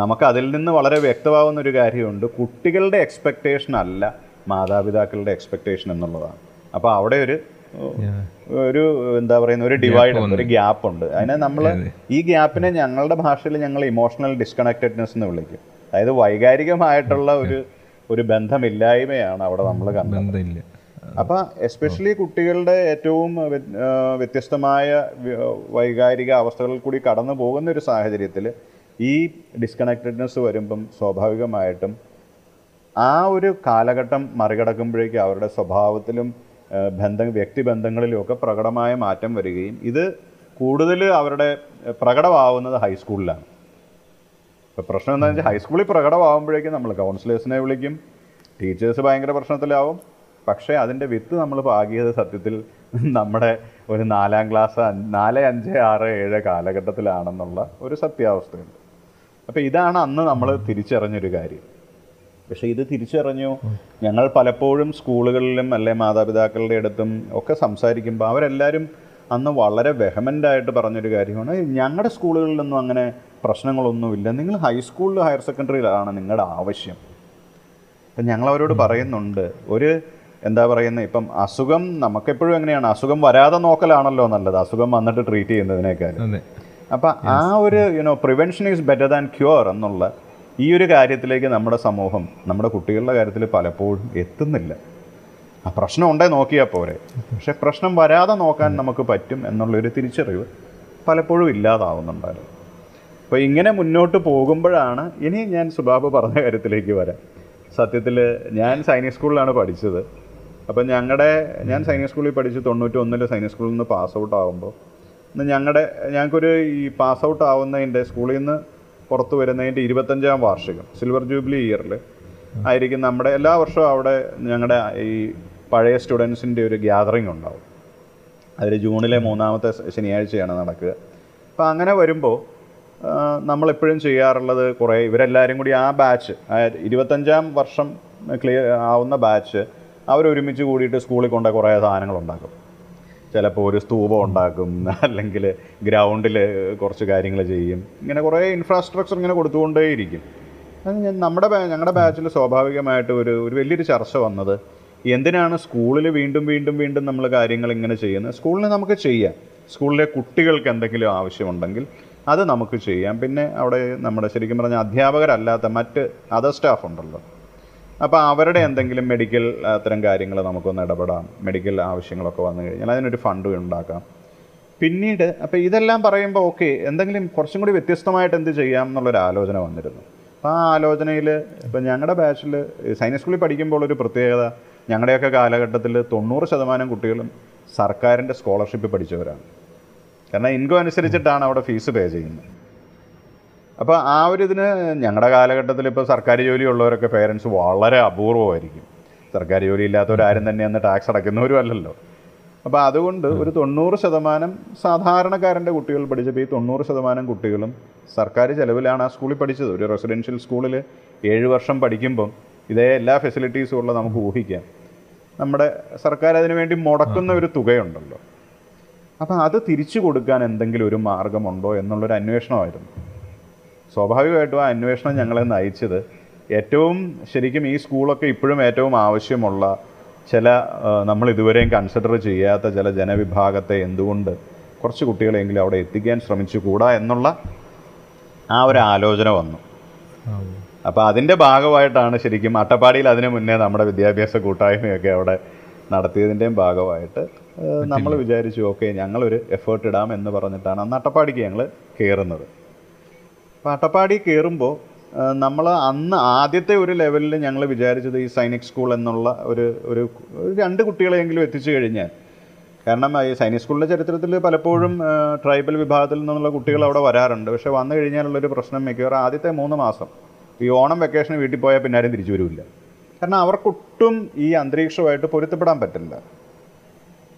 നമുക്ക് അതിൽ നിന്ന് വളരെ വ്യക്തമാവുന്ന ഒരു കാര്യമുണ്ട്. കുട്ടികളുടെ എക്സ്പെക്റ്റേഷൻ അല്ല മാതാപിതാക്കളുടെ എക്സ്പെക്റ്റേഷൻ എന്നുള്ളതാണ്. അപ്പോൾ അവിടെ ഒരു ഒരു എന്താ പറയുന്ന ഒരു ഡിവൈഡ് ഉണ്ട് ഒരു ഗ്യാപ്പ് ഉണ്ട്. അതിനെ നമ്മൾ ഈ ഗ്യാപ്പിനെ ഞങ്ങളുടെ ഭാഷയിൽ ഞങ്ങൾ ഇമോഷണൽ ഡിസ്കണക്റ്റഡ്നെസ് എന്ന് വിളിക്കും. അതായത് വൈകാരികമായിട്ടുള്ള ഒരു ഒരു ബന്ധമില്ലായ്മയാണ് അവിടെ നമ്മൾ കണ്ടത്. അപ്പോൾ എസ്പെഷ്യലി കുട്ടികളുടെ ഏറ്റവും വ്യത്യസ്തമായ വ്യ- വൈകാരിക അവസ്ഥകളിൽ കൂടി കടന്നു പോകുന്ന ഒരു സാഹചര്യത്തിൽ ഈ ഡിസ്കണക്റ്റഡ്നെസ് വരുമ്പം സ്വാഭാവികമായിട്ടും ആ ഒരു കാലഘട്ടം മറികടക്കുമ്പോഴേക്ക് അവരുടെ സ്വഭാവത്തിലും ബന്ധ വ്യക്തിബന്ധങ്ങളിലും ഒക്കെ പ്രകടമായ മാറ്റം വരികയും ഇത് കൂടുതൽ അവരുടെ പ്രകടമാവുന്നത് ഹൈസ്കൂളിലാണ് ഇപ്പോൾ പ്രശ്നം എന്താണെന്ന് വെച്ചാൽ ഹൈസ്കൂളിൽ പ്രകടമാകുമ്പോഴേക്കും നമ്മൾ കൗൺസിലേഴ്സിനെ വിളിക്കും ടീച്ചേഴ്സ് ഭയങ്കര പ്രശ്നത്തിലാവും പക്ഷേ അതിന്റെ വിത്ത് നമ്മൾ പാകിയത് സത്യത്തിൽ നമ്മുടെ ഒരു നാലാം ക്ലാസ് നാല് അഞ്ച് ആറ് ഏഴ് കാലഘട്ടത്തിലാണെന്നുള്ള ഒരു സത്യാവസ്ഥയുണ്ട്. അപ്പോൾ ഇതാണ് അന്ന് നമ്മൾ തിരിച്ചറിഞ്ഞൊരു കാര്യം. പക്ഷെ ഇത് തിരിച്ചറിഞ്ഞു. ഞങ്ങൾ പലപ്പോഴും സ്കൂളുകളിലും അല്ലെ മാതാപിതാക്കളുടെ അടുത്തും ഒക്കെ സംസാരിക്കുമ്പോൾ അവരെല്ലാവരും അന്ന് വളരെ വെഹമന്റായിട്ട് പറഞ്ഞൊരു കാര്യമാണ്. ഞങ്ങളുടെ സ്കൂളുകളിലൊന്നും അങ്ങനെ പ്രശ്നങ്ങളൊന്നുമില്ല. നിങ്ങൾ ഹൈസ്കൂളിൽ ഹയർ സെക്കൻഡറിയിലാണ് നിങ്ങളുടെ ആവശ്യം. അപ്പം ഞങ്ങളവരോട് പറയുന്നുണ്ട്. ഒരു എന്താ പറയുന്നത് ഇപ്പം അസുഖം നമുക്കെപ്പോഴും എങ്ങനെയാണ്? അസുഖം വരാതെ നോക്കലാണല്ലോ നല്ലത്. അസുഖം വന്നിട്ട് ട്രീറ്റ് ചെയ്യുന്നതിനേക്കാൾ അപ്പം ആ ഒരു you know prevention is better than cure എന്നുള്ള ഈ ഒരു കാര്യത്തിലേക്ക് നമ്മുടെ സമൂഹം നമ്മുടെ കുട്ടികളുടെ കാര്യത്തിൽ പലപ്പോഴും എത്തുന്നില്ല. ആ പ്രശ്നം ഉണ്ടേ നോക്കിയാൽ പോരെ. പക്ഷെ പ്രശ്നം വരാതെ നോക്കാൻ നമുക്ക് പറ്റും എന്നുള്ളൊരു തിരിച്ചറിവ് പലപ്പോഴും ഇല്ലാതാവുന്നുണ്ടായിരുന്നു അപ്പോൾ ഇങ്ങനെ മുന്നോട്ട് പോകുമ്പോഴാണ് ഇനി ഞാൻ സുബാബ് പറഞ്ഞ കാര്യത്തിലേക്ക് വരാം. സത്യത്തിൽ ഞാൻ സൈനിക് സ്കൂളിലാണ് പഠിച്ചത്. അപ്പം ഞങ്ങളുടെ ഞാൻ സൈനിക് സ്കൂളിൽ പഠിച്ച് തൊണ്ണൂറ്റി ഒന്നിൽ സൈനിക് സ്കൂളിൽ നിന്ന് പാസ് ഔട്ട് ആകുമ്പോൾ ഞങ്ങളുടെ ഞങ്ങൾക്കൊരു ഈ പാസ് ഔട്ട് ആവുന്നതിന്റെ സ്കൂളിൽ നിന്ന് പുറത്തു വരുന്നതിന്റെ ഇരുപത്തഞ്ചാം വാർഷികം സിൽവർ ജൂബിലി ഇയറിൽ ആയിരിക്കും നമ്മുടെ എല്ലാ വർഷവും അവിടെ ഞങ്ങളുടെ ഈ പഴയ സ്റ്റുഡൻസിന്റെ ഒരു ഗ്യാതറിംഗ് ഉണ്ടാവും. അതിൽ ജൂണിലെ മൂന്നാമത്തെ ശനിയാഴ്ചയാണ് നടക്കുക. അപ്പോൾ അങ്ങനെ വരുമ്പോൾ നമ്മളെപ്പോഴും ചെയ്യാറുള്ളത് കുറേ ഇവരെല്ലാവരും കൂടി ആ ബാച്ച് ഇരുപത്തഞ്ചാം വർഷം ക്ലിയർ ആവുന്ന ബാച്ച് അവരൊരുമിച്ച് കൂടിയിട്ട് സ്കൂളിൽ കൊണ്ട് കുറേ സാധനങ്ങൾ ഉണ്ടാക്കും ചിലപ്പോൾ ഒരു സ്തൂപം ഉണ്ടാക്കും അല്ലെങ്കിൽ ഗ്രൗണ്ടിൽ കുറച്ച് കാര്യങ്ങൾ ചെയ്യും. ഇങ്ങനെ കുറേ ഇൻഫ്രാസ്ട്രക്ചർ ഇങ്ങനെ കൊടുത്തുകൊണ്ടേയിരിക്കും. അത് നമ്മുടെ ഞങ്ങളുടെ ബാച്ചിൽ സ്വാഭാവികമായിട്ട് ഒരു ഒരു വലിയൊരു ചർച്ച വന്നത് എന്തിനാണ് സ്കൂളിൽ വീണ്ടും വീണ്ടും വീണ്ടും നമ്മൾ കാര്യങ്ങൾ ഇങ്ങനെ ചെയ്യുന്നത്? സ്കൂളിൽ നമുക്ക് ചെയ്യാം. സ്കൂളിലെ കുട്ടികൾക്ക് എന്തെങ്കിലും ആവശ്യമുണ്ടെങ്കിൽ അത് നമുക്ക് ചെയ്യാം. പിന്നെ അവിടെ നമ്മുടെ ശരിക്കും പറഞ്ഞാൽ അധ്യാപകരല്ലാത്ത മറ്റ് അതർ സ്റ്റാഫ് ഉണ്ടല്ലോ. അപ്പോൾ അവരുടെ എന്തെങ്കിലും മെഡിക്കൽ അത്തരം കാര്യങ്ങൾ നമുക്കൊന്ന് ഇടപെടാം. മെഡിക്കൽ ആവശ്യങ്ങളൊക്കെ വന്നു കഴിഞ്ഞാൽ അതിനൊരു ഫണ്ട് ഉണ്ടാക്കാം. പിന്നീട് അപ്പോൾ ഇതെല്ലാം പറയുമ്പോൾ ഓക്കെ എന്തെങ്കിലും കുറച്ചും കൂടി വ്യത്യസ്തമായിട്ട് എന്ത് ചെയ്യാം എന്നുള്ളൊരു ആലോചന വന്നിരുന്നു. അപ്പോൾ ആ ആലോചനയിൽ ഇപ്പം ഞങ്ങളുടെ ബാച്ചിൽ സൈനിക് സ്കൂളിൽ പഠിക്കുമ്പോൾ ഒരു പ്രത്യേകത ഞങ്ങളുടെയൊക്കെ കാലഘട്ടത്തിൽ തൊണ്ണൂറ് ശതമാനം കുട്ടികളും സർക്കാരിന്റെ സ്കോളർഷിപ്പ് പഠിച്ചവരാണ്. കാരണം ഇൻകം അനുസരിച്ചിട്ടാണ് അവിടെ ഫീസ് പേ ചെയ്യുന്നത്. അപ്പോൾ ആ ഒരു ഇതിന് ഞങ്ങളുടെ കാലഘട്ടത്തിൽ ഇപ്പോൾ സർക്കാർ ജോലിയുള്ളവരൊക്കെ പേരൻസ് വളരെ അപൂർവമായിരിക്കും. സർക്കാർ ജോലി ഇല്ലാത്തവരാരും തന്നെ അന്ന് ടാക്സ് അടയ്ക്കുന്നവരും അല്ലല്ലോ. അപ്പോൾ അതുകൊണ്ട് ഒരു തൊണ്ണൂറ് ശതമാനം സാധാരണക്കാരന്റെ കുട്ടികൾ പഠിച്ചപ്പോൾ ഈ തൊണ്ണൂറ് ശതമാനം കുട്ടികളും സർക്കാർ ചെലവിലാണ് ആ സ്കൂളിൽ പഠിച്ചത്. ഒരു റെസിഡൻഷ്യൽ സ്കൂളിൽ ഏഴ് വർഷം പഠിക്കുമ്പം ഇതേ എല്ലാ ഫെസിലിറ്റീസും ഉള്ള നമുക്ക് ഊഹിക്കാം. നമ്മുടെ സർക്കാർ അതിനു വേണ്ടി മുടക്കുന്ന ഒരു തുകയുണ്ടല്ലോ. അപ്പോൾ അത് തിരിച്ചു കൊടുക്കാൻ എന്തെങ്കിലും ഒരു മാർഗമുണ്ടോ എന്നുള്ളൊരു അന്വേഷണമായിരുന്നു. സ്വാഭാവികമായിട്ടും ആ അന്വേഷണം ഞങ്ങളെ നയിച്ചത്. ഏറ്റവും ശരിക്കും ഈ സ്കൂളൊക്കെ ഇപ്പോഴും ഏറ്റവും ആവശ്യമുള്ള ചില നമ്മൾ ഇതുവരെയും കൺസിഡർ ചെയ്യാത്ത ചില ജനവിഭാഗത്തെ എന്തുകൊണ്ട് കുറച്ച് കുട്ടികളെങ്കിലും അവിടെ എത്തിക്കാൻ ശ്രമിച്ചുകൂടാ എന്നുള്ള ആ ഒരു ആലോചന വന്നു. അപ്പോൾ അതിന്റെ ഭാഗമായിട്ടാണ് ശരിക്കും അട്ടപ്പാടിയിൽ അതിന് മുന്നേ നമ്മുടെ വിദ്യാഭ്യാസ കൂട്ടായ്മയൊക്കെ അവിടെ നടത്തിയതിന്റെയും ഭാഗമായിട്ട് നമ്മൾ വിചാരിച്ചു ഓക്കെ ഞങ്ങളൊരു എഫേർട്ട് ഇടാം എന്ന് പറഞ്ഞിട്ടാണ് അന്ന് അട്ടപ്പാടിക്ക് ഞങ്ങൾ കയറുന്നത് അപ്പോൾ അട്ടപ്പാടി കയറുമ്പോൾ നമ്മൾ അന്ന് ആദ്യത്തെ ഒരു ലെവലിൽ ഞങ്ങൾ വിചാരിച്ചത് ഈ സൈനിക് സ്കൂൾ എന്നുള്ള ഒരു ഒരു ഒരു രണ്ട് കുട്ടികളെയെങ്കിലും എത്തിച്ചു കഴിഞ്ഞാൽ. കാരണം ഈ സൈനിക് സ്കൂളിന്റെ ചരിത്രത്തിൽ പലപ്പോഴും ട്രൈബൽ വിഭാഗത്തിൽ നിന്നുള്ള കുട്ടികൾ അവിടെ വരാറുണ്ട്. പക്ഷേ വന്നു കഴിഞ്ഞാലുള്ളൊരു പ്രശ്നം മിക്കവാറും ആദ്യത്തെ മൂന്ന് മാസം ഈ ഓണം വെക്കേഷന് വീട്ടിൽ പോയാൽ പിന്നെ ആരും തിരിച്ചു വരില്ല. കാരണം അവർക്കൊട്ടും ഈ അന്തരീക്ഷമായിട്ട് പൊരുത്തപ്പെടാൻ പറ്റില്ല.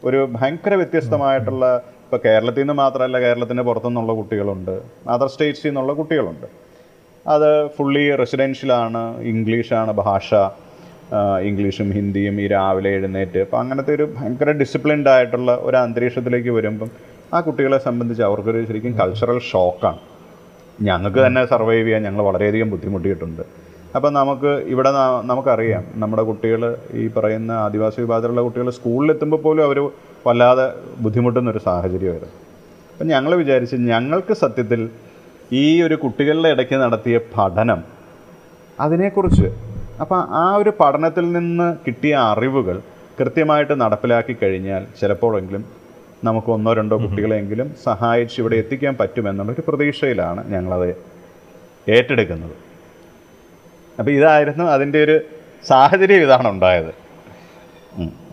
ഒരു ഭയങ്കര വ്യത്യസ്തമായിട്ടുള്ള ഇപ്പോൾ കേരളത്തിൽ നിന്ന് മാത്രമല്ല കേരളത്തിന് പുറത്തുനിന്നുള്ള കുട്ടികളുണ്ട്. അതർ സ്റ്റേറ്റ്സിൽ നിന്നുള്ള കുട്ടികളുണ്ട്. അത് ഫുള്ളി റെസിഡൻഷ്യലാണ് ഇംഗ്ലീഷാണ് ഭാഷ ഇംഗ്ലീഷും ഹിന്ദിയും ഈ രാവിലെ എഴുന്നേറ്റ്. അപ്പം അങ്ങനത്തെ ഒരു ഭയങ്കര ഡിസിപ്ലിൻഡ് ആയിട്ടുള്ള ഒരു അന്തരീക്ഷത്തിലേക്ക് വരുമ്പം ആ കുട്ടികളെ സംബന്ധിച്ച് അവർക്കൊരു ശരിക്കും കൾച്ചറൽ ഷോക്കാണ് ഞങ്ങൾക്ക് തന്നെ സർവൈവ് ചെയ്യാൻ ഞങ്ങൾ വളരെയധികം ബുദ്ധിമുട്ടിയിട്ടുണ്ട്. അപ്പം നമുക്ക് ഇവിടെ നമുക്കറിയാം. നമ്മുടെ കുട്ടികൾ ഈ പറയുന്ന ആദിവാസി വിഭാഗത്തിലുള്ള കുട്ടികൾ സ്കൂളിലെത്തുമ്പോൾ പോലും അവർ വല്ലാതെ ബുദ്ധിമുട്ടുന്ന ഒരു സാഹചര്യമായിരുന്നു. അപ്പം ഞങ്ങൾ വിചാരിച്ച് ഞങ്ങൾക്ക് സത്യത്തിൽ ഈ ഒരു കുട്ടികളുടെ ഇടയ്ക്ക് നടത്തിയ പഠനം അതിനെക്കുറിച്ച് അപ്പം ആ ഒരു പഠനത്തിൽ നിന്ന് കിട്ടിയ അറിവുകൾ കൃത്യമായിട്ട് നടപ്പിലാക്കി കഴിഞ്ഞാൽ ചിലപ്പോഴെങ്കിലും നമുക്ക് ഒന്നോ രണ്ടോ കുട്ടികളെങ്കിലും സഹായിച്ച് ഇവിടെ എത്തിക്കാൻ പറ്റുമെന്നുള്ളൊരു പ്രതീക്ഷയിലാണ് ഞങ്ങളത് ഏറ്റെടുക്കുന്നത്. അപ്പോൾ ഇതായിരുന്നു അതിന്റെ ഒരു സാഹചര്യം ഇതാണ് ഉണ്ടായത്.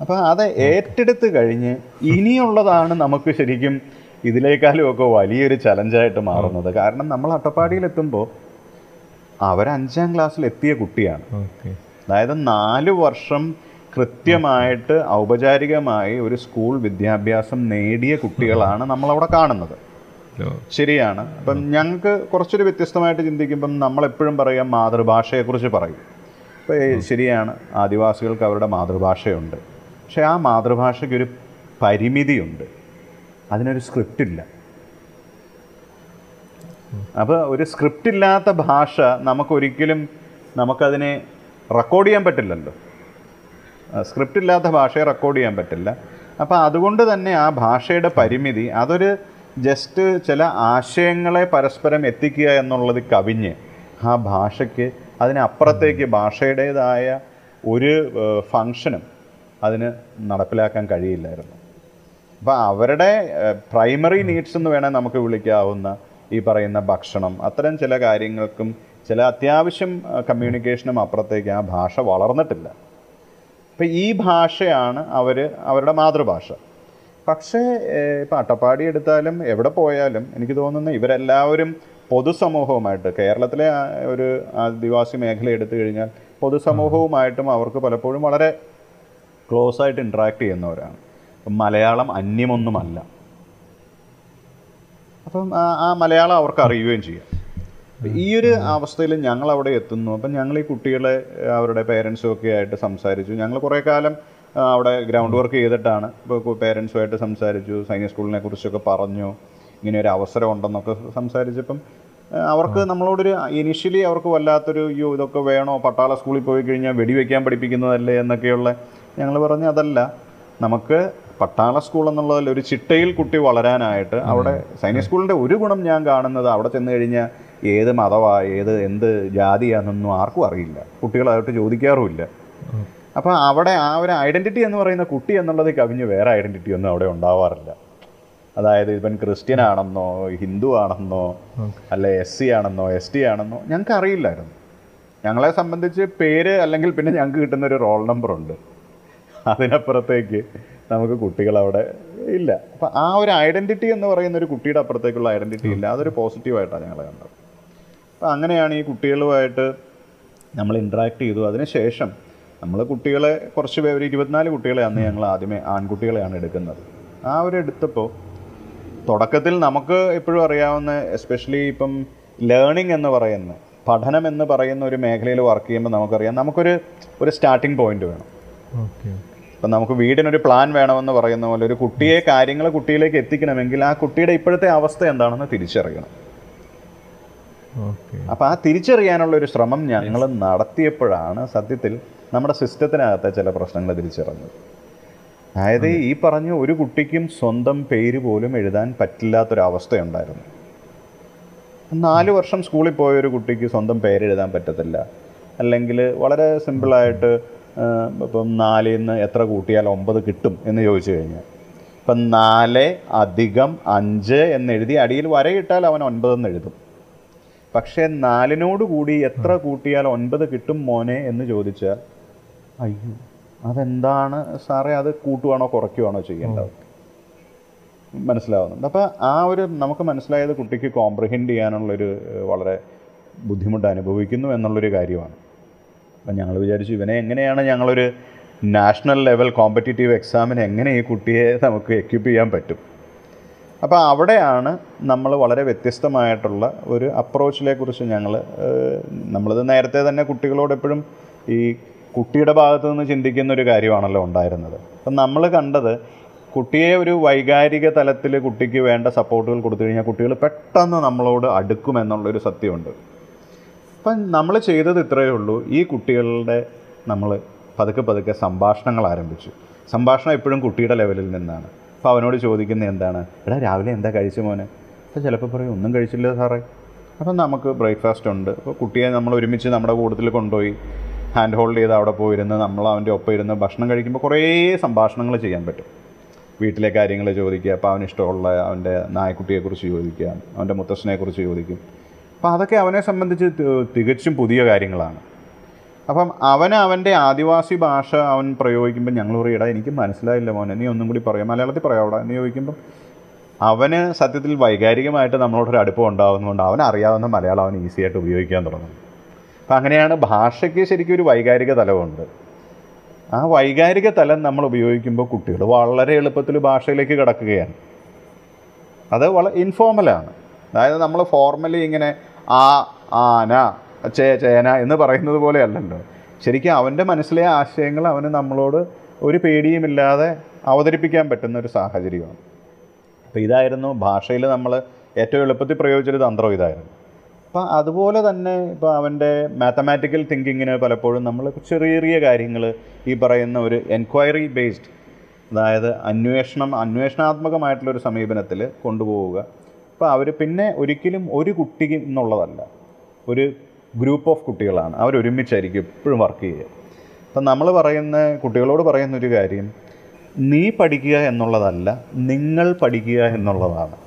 അപ്പോൾ അത് ഏറ്റെടുത്ത് കഴിഞ്ഞ് ഇനിയുള്ളതാണ് നമുക്ക് ശരിക്കും ഇതിലേക്കാളും ഒക്കെ വലിയൊരു ചലഞ്ചായിട്ട് മാറുന്നത്. കാരണം നമ്മൾ അട്ടപ്പാടിയിലെത്തുമ്പോൾ അവരഞ്ചാം ക്ലാസ്സിൽ എത്തിയ കുട്ടിയാണ്. അതായത് നാല് വർഷം കൃത്യമായിട്ട് ഔപചാരികമായി ഒരു സ്കൂൾ വിദ്യാഭ്യാസം നേടിയ കുട്ടികളാണ് നമ്മളവിടെ കാണുന്നത്. ശരിയാണ്. അപ്പം ഞങ്ങൾക്ക് കുറച്ചൊരു വ്യത്യസ്തമായിട്ട് ചിന്തിക്കുമ്പം നമ്മളെപ്പോഴും പറയാം മാതൃഭാഷയെക്കുറിച്ച് പറയും. അപ്പോൾ ശരിയാണ് ആദിവാസികൾക്ക് അവരുടെ മാതൃഭാഷയുണ്ട്. പക്ഷേ ആ മാതൃഭാഷയ്ക്കൊരു പരിമിതിയുണ്ട്. അതിനൊരു സ്ക്രിപ്റ്റ് ഇല്ല അപ്പോൾ ഒരു സ്ക്രിപ്റ്റ് ഇല്ലാത്ത ഭാഷ നമുക്കൊരിക്കലും നമുക്കതിനെ റെക്കോർഡ് ചെയ്യാൻ പറ്റില്ലല്ലോ. സ്ക്രിപ്റ്റ് ഇല്ലാത്ത ഭാഷയെ റെക്കോർഡ് ചെയ്യാൻ പറ്റില്ല. അപ്പോൾ അതുകൊണ്ട് തന്നെ ആ ഭാഷയുടെ പരിമിതി അതൊരു ജസ്റ്റ് ചില ആശയങ്ങളെ പരസ്പരം എത്തിക്കുക എന്നുള്ളത് കവിഞ്ഞ് ആ ഭാഷയ്ക്ക് അതിനപ്പുറത്തേക്ക് ഭാഷയുടേതായ ഒരു ഫങ്ഷനും അതിന് നടപ്പിലാക്കാൻ കഴിയില്ലായിരുന്നു. അപ്പോൾ അവരുടെ പ്രൈമറി നീഡ്സ് എന്ന് വേണേൽ നമുക്ക് വിളിക്കാവുന്ന ഈ പറയുന്ന ഭക്ഷണം അത്തരം ചില കാര്യങ്ങൾക്കും ചില അത്യാവശ്യം കമ്മ്യൂണിക്കേഷനും അപ്പുറത്തേക്ക് ആ ഭാഷ വളർന്നിട്ടില്ല. അപ്പം ഈ ഭാഷയാണ് അവർ അവരുടെ മാതൃഭാഷ. പക്ഷേ ഇപ്പം അട്ടപ്പാടി എടുത്താലും എവിടെ പോയാലും എനിക്ക് തോന്നുന്നു ഇവരെല്ലാവരും പൊതുസമൂഹവുമായിട്ട് കേരളത്തിലെ ഒരു ആദിവാസി മേഖല എടുത്തു കഴിഞ്ഞാൽ പൊതുസമൂഹവുമായിട്ടും അവർക്ക് പലപ്പോഴും വളരെ ക്ലോസ് ആയിട്ട് ഇൻട്രാക്ട് ചെയ്യുന്നവരാണ്. മലയാളം അന്യമൊന്നുമല്ല. അപ്പം ആ- മലയാളം അവർക്ക് അറിയുകയും ചെയ്യാം. ഈ ഒരു അവസ്ഥയിൽ ഞങ്ങൾ അവിടെ എത്തുന്നു. അപ്പം ഞങ്ങൾ ഈ കുട്ടികളെ അവരുടെ പേരൻസും ഒക്കെ ആയിട്ട് സംസാരിച്ചു. ഞങ്ങൾ കുറേ കാലം അവിടെ ഗ്രൗണ്ട് വർക്ക് ചെയ്തിട്ടാണ്. ഇപ്പോൾ പേരൻസുമായിട്ട് സംസാരിച്ചു സൈനിക സ്കൂളിനെ കുറിച്ചൊക്കെ പറഞ്ഞു. ഇങ്ങനെ ഒരു അവസരം ഉണ്ടെന്നൊക്കെ സംസാരിച്ചപ്പം അവർക്ക് നമ്മളോടൊരു ഇനിഷ്യലി അവർക്ക് വല്ലാത്തൊരു അയ്യോ ഇതൊക്കെ വേണോ? പട്ടാള സ്കൂളിൽ പോയി കഴിഞ്ഞാൽ വെടിവെക്കാൻ പഠിപ്പിക്കുന്നതല്ലേ? എന്നൊക്കെയുള്ള ഞങ്ങൾ പറഞ്ഞ അതല്ല. നമുക്ക് പട്ടാള സ്കൂൾ എന്നുള്ളതിൽ ഒരു ചിട്ടയിൽ കുട്ടി വളരാനായിട്ട് അവിടെ സൈനിക സ്കൂളിന്റെ ഒരു ഗുണം ഞാൻ കാണുന്നത് അവിടെ ചെന്ന് കഴിഞ്ഞാൽ ഏത് മതമാണ് ഏത് എന്ത് ജാതിയാണെന്നൊന്നും ആർക്കും അറിയില്ല. കുട്ടികളായിട്ട് ചോദിക്കാറുമില്ല. അപ്പോൾ അവിടെ ആ ഒരു ഐഡന്റിറ്റി എന്ന് പറയുന്ന കുട്ടി എന്നുള്ളത് കവിഞ്ഞ് വേറെ ഐഡന്റിറ്റി ഒന്നും അവിടെ ഉണ്ടാവാറില്ല. അതായത് ഇവൻ ക്രിസ്ത്യൻ ആണെന്നോ ഹിന്ദു ആണെന്നോ അല്ലെ എസ് സി ആണെന്നോ എസ് ടി ആണെന്നോ ഞങ്ങൾക്ക് അറിയില്ലായിരുന്നു. ഞങ്ങളെ സംബന്ധിച്ച് പേര് അല്ലെങ്കിൽ പിന്നെ ഞങ്ങൾക്ക് കിട്ടുന്ന ഒരു റോൾ നമ്പർ ഉണ്ട്. അതിനപ്പുറത്തേക്ക് നമുക്ക് കുട്ടികൾ അവിടെ ഇല്ല. അപ്പം ആ ഒരു ഐഡന്റിറ്റി എന്ന് പറയുന്ന ഒരു കുട്ടിയുടെ അപ്പുറത്തേക്കുള്ള ഐഡന്റിറ്റി ഇല്ല. അതൊരു പോസിറ്റീവായിട്ടാണ് ഞങ്ങളെ കണ്ടത്. അപ്പം അങ്ങനെയാണ് ഈ കുട്ടികളുമായിട്ട് നമ്മൾ ഇൻട്രാക്ട് ചെയ്തു. അതിനുശേഷം നമ്മൾ കുട്ടികളെ കുറച്ച് പേര് ഒരു ഇരുപത്തിനാല് കുട്ടികളെ അന്ന് ഞങ്ങൾ ആദ്യമേ ആൺകുട്ടികളെയാണ് എടുക്കുന്നത്. ആ ഒരു എടുത്തപ്പോൾ തുടക്കത്തിൽ നമുക്ക് എപ്പോഴും അറിയാവുന്ന എസ്പെഷ്യലി ഇപ്പം ലേണിംഗ് എന്ന് പറയുന്ന പഠനം എന്ന് പറയുന്ന ഒരു മേഖലയിൽ വർക്ക് ചെയ്യുമ്പോൾ നമുക്കറിയാം നമുക്കൊരു ഒരു സ്റ്റാർട്ടിംഗ് പോയിന്റ് വേണം. അപ്പം നമുക്ക് വീടിനൊരു പ്ലാൻ വേണമെന്ന് പറയുന്ന പോലെ ഒരു കുട്ടിയെ കാര്യങ്ങൾ കുട്ടിയിലേക്ക് എത്തിക്കണമെങ്കിൽ ആ കുട്ടിയുടെ ഇപ്പോഴത്തെ അവസ്ഥ എന്താണെന്ന് തിരിച്ചറിയണം. അപ്പം ആ തിരിച്ചറിയാനുള്ള ഒരു ശ്രമം ഞങ്ങൾ നടത്തിയപ്പോഴാണ് സത്യത്തിൽ നമ്മുടെ സിസ്റ്റത്തിനകത്തെ ചില പ്രശ്നങ്ങൾ തിരിച്ചറിഞ്ഞത് അതായത് ഈ പറഞ്ഞ ഒരു കുട്ടിക്കും സ്വന്തം പേര് പോലും എഴുതാൻ പറ്റില്ലാത്തൊരവസ്ഥയുണ്ടായിരുന്നു. നാല് വർഷം സ്കൂളിൽ പോയ ഒരു കുട്ടിക്ക് സ്വന്തം പേര് എഴുതാൻ പറ്റത്തില്ല. അല്ലെങ്കിൽ വളരെ സിമ്പിളായിട്ട് ഇപ്പം നാലിൽ നിന്ന് എത്ര കൂട്ടിയാൽ ഒമ്പത് കിട്ടും എന്ന് ചോദിച്ചു കഴിഞ്ഞാൽ. ഇപ്പം നാല് അധികം അഞ്ച് എന്നെഴുതി അടിയിൽ വരയിട്ടാൽ അവൻ ഒൻപതെന്ന് എഴുതും. പക്ഷേ നാലിനോട് കൂടി എത്ര കൂട്ടിയാൽ ഒൻപത് കിട്ടും മോനെ എന്ന് ചോദിച്ചാൽ അയ്യോ അതെന്താണ്? സാറേ അത് കൂട്ടുവാണോ കുറയ്ക്കുവാണോ ചെയ്യേണ്ടത്? മനസ്സിലാവുന്നുണ്ട്. അപ്പോൾ ആ ഒരു നമുക്ക് മനസ്സിലായത് കുട്ടിക്ക് കോംപ്രിഹെൻഡ് ചെയ്യാനുള്ളൊരു വളരെ ബുദ്ധിമുട്ട് അനുഭവിക്കുന്നു എന്നുള്ളൊരു കാര്യമാണ്. അപ്പം ഞങ്ങൾ വിചാരിച്ചു ഇവനെ എങ്ങനെയാണ് ഞങ്ങളൊരു നാഷണൽ ലെവൽ കോമ്പറ്റീറ്റീവ് എക്സാമിന് എങ്ങനെ ഈ കുട്ടിയെ നമുക്ക് എക്യുപ്പ് ചെയ്യാൻ പറ്റും? അപ്പോൾ അവിടെയാണ് നമ്മൾ വളരെ വ്യത്യസ്തമായിട്ടുള്ള ഒരു അപ്രോച്ചിനെ കുറിച്ച് ഞങ്ങൾ നമ്മളിത് നേരത്തെ തന്നെ കുട്ടികളോട് എപ്പോഴും ഈ കുട്ടിയുടെ ഭാഗത്തു നിന്ന് ചിന്തിക്കുന്ന ഒരു കാര്യമാണല്ലോ ഉണ്ടായിരുന്നത്. അപ്പം നമ്മൾ കണ്ടത് കുട്ടിയെ ഒരു വൈകാരിക തലത്തിൽ കുട്ടിക്ക് വേണ്ട സപ്പോർട്ടുകൾ കൊടുത്തു കഴിഞ്ഞാൽ കുട്ടികൾ പെട്ടെന്ന് നമ്മളോട് അടുക്കുമെന്നുള്ളൊരു സത്യമുണ്ട്. അപ്പം നമ്മൾ ചെയ്തത് ഇത്രയേ ഉള്ളൂ. ഈ കുട്ടികളുടെ നമ്മൾ പതുക്കെ പതുക്കെ സംഭാഷണങ്ങൾ ആരംഭിച്ചു. സംഭാഷണം എപ്പോഴും കുട്ടിയുടെ ലെവലിൽ നിന്നാണ്. അപ്പോൾ അവനോട് ചോദിക്കുന്നത് എന്താണ്? എടാ രാവിലെ എന്താ കഴിച്ചു മോനെ? അപ്പോൾ ചിലപ്പോൾ പറയും ഒന്നും കഴിച്ചില്ല സാറേ. അപ്പം നമുക്ക് ബ്രേക്ക്ഫാസ്റ്റ് ഉണ്ട്. അപ്പോൾ കുട്ടിയെ നമ്മൾ ഒരുമിച്ച് നമ്മുടെ കൂട്ടത്തിൽ കൊണ്ടുപോയി ഹാൻഡ് ഹോൾഡ് ചെയ്ത് അവിടെ പോയിരുന്ന് നമ്മൾ അവന്റെ ഒപ്പം ഇരുന്ന് ഭക്ഷണം കഴിക്കുമ്പോൾ കുറേ സംഭാഷണങ്ങൾ ചെയ്യാൻ പറ്റും. വീട്ടിലെ കാര്യങ്ങൾ ചോദിക്കുക അപ്പോൾ അവന് ഇഷ്ടമുള്ള അവന്റെ നായക്കുട്ടിയെക്കുറിച്ച് ചോദിക്കുക അവന്റെ മുത്തശ്ശനെക്കുറിച്ച് ചോദിക്കും. അപ്പോൾ അതൊക്കെ അവനെ സംബന്ധിച്ച് തികച്ചും പുതിയ കാര്യങ്ങളാണ്. അപ്പം അവൻ അവന്റെ ആദിവാസി ഭാഷ അവൻ പ്രയോഗിക്കുമ്പോൾ ഞങ്ങൾ പറയടാ എനിക്ക് മനസ്സിലായില്ല മോനെ നീ ഒന്നും കൂടി പറയാം. മലയാളത്തിൽ പറയാവൂടാ എന്ന് ചോദിക്കുമ്പം അവന് സത്യത്തിൽ വൈകാരികമായിട്ട് നമ്മളോടൊരു അടുപ്പം ഉണ്ടാകുന്നതുകൊണ്ട് അവൻ അറിയാവുന്ന മലയാളം അവൻ ഈസി ആയിട്ട് ഉപയോഗിക്കാൻ തുടങ്ങും. അപ്പം അങ്ങനെയാണ് ഭാഷയ്ക്ക് ശരിക്കും ഒരു വൈകാരിക തലമുണ്ട്. ആ വൈകാരിക തലം നമ്മൾ ഉപയോഗിക്കുമ്പോൾ കുട്ടികൾ വളരെ എളുപ്പത്തിൽ ഭാഷയിലേക്ക് കിടക്കുകയാണ്. അത് വളരെ ഇൻഫോർമലാണ് അതായത് നമ്മൾ ഫോർമലി ഇങ്ങനെ ആ ആന ചേ ചേന എന്ന് പറയുന്നത് പോലെ അല്ലല്ലോ. ശരിക്കും അവന്റെ മനസ്സിലെ ആശയങ്ങൾ അവന് നമ്മളോട് ഒരു പേടിയുമില്ലാതെ അവതരിപ്പിക്കാൻ പറ്റുന്ന ഒരു സാഹചര്യമാണ്. അപ്പോൾ ഇതായിരുന്നു ഭാഷയിൽ നമ്മൾ ഏറ്റവും എളുപ്പത്തിൽ പ്രയോഗിച്ചൊരു തന്ത്രം ഇതായിരുന്നു. അപ്പം അതുപോലെ തന്നെ ഇപ്പോൾ അവന്റെ മാത്തമാറ്റിക്കൽ തിങ്കിങ്ങിന് പലപ്പോഴും നമ്മൾ ചെറിയ ചെറിയ കാര്യങ്ങൾ ഈ പറയുന്ന ഒരു എൻക്വയറി ബേസ്ഡ് അതായത് അന്വേഷണം അന്വേഷണാത്മകമായിട്ടുള്ളൊരു സമീപനത്തിൽ കൊണ്ടുപോവുക. അപ്പോൾ അവർ പിന്നെ ഒരിക്കലും ഒരു കുട്ടി എന്നുള്ളതല്ല ഒരു ഗ്രൂപ്പ് ഓഫ് കുട്ടികളാണ്. അവരൊരുമിച്ചായിരിക്കും എപ്പോഴും വർക്ക് ചെയ്യുക. അപ്പം നമ്മൾ പറയുന്ന കുട്ടികളോട് പറയുന്ന ഒരു കാര്യം നീ പഠിക്കുക എന്നുള്ളതല്ല നിങ്ങൾ പഠിക്കുക എന്നുള്ളതാണ്.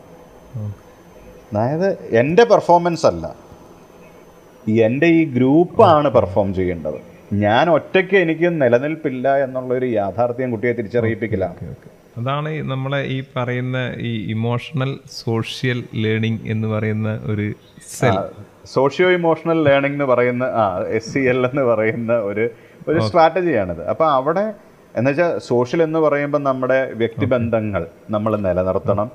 അതായത് എന്റെ പെർഫോമൻസ് അല്ല. എന്റെ ഈ ഗ്രൂപ്പാണ് പെർഫോം ചെയ്യേണ്ടത്. ഞാൻ ഒറ്റയ്ക്ക് എനിക്ക് നിലനിൽപ്പില്ല എന്നുള്ളൊരു യാഥാർത്ഥ്യം കുട്ടിയെ തിരിച്ചറിയിപ്പിക്കലാണ് അതാണ് നമ്മളെ ഈ പറയുന്ന ഈ ഇമോഷണൽ സോഷ്യൽ ലേണിംഗ് എന്ന് പറയുന്ന ഒരു സെൽ സോഷ്യോ ഇമോഷണൽ ലേണിംഗ് എന്ന് പറയുന്ന ആ എസ് സി എൽ എന്ന് പറയുന്ന ഒരു ഒരു സ്ട്രാറ്റജിയാണിത് അപ്പോൾ അവിടെ എന്നുവെച്ചാൽ സോഷ്യൽ എന്ന് പറയുമ്പോൾ നമ്മുടെ വ്യക്തിബന്ധങ്ങൾ നമ്മൾ നിലനിർത്തണം.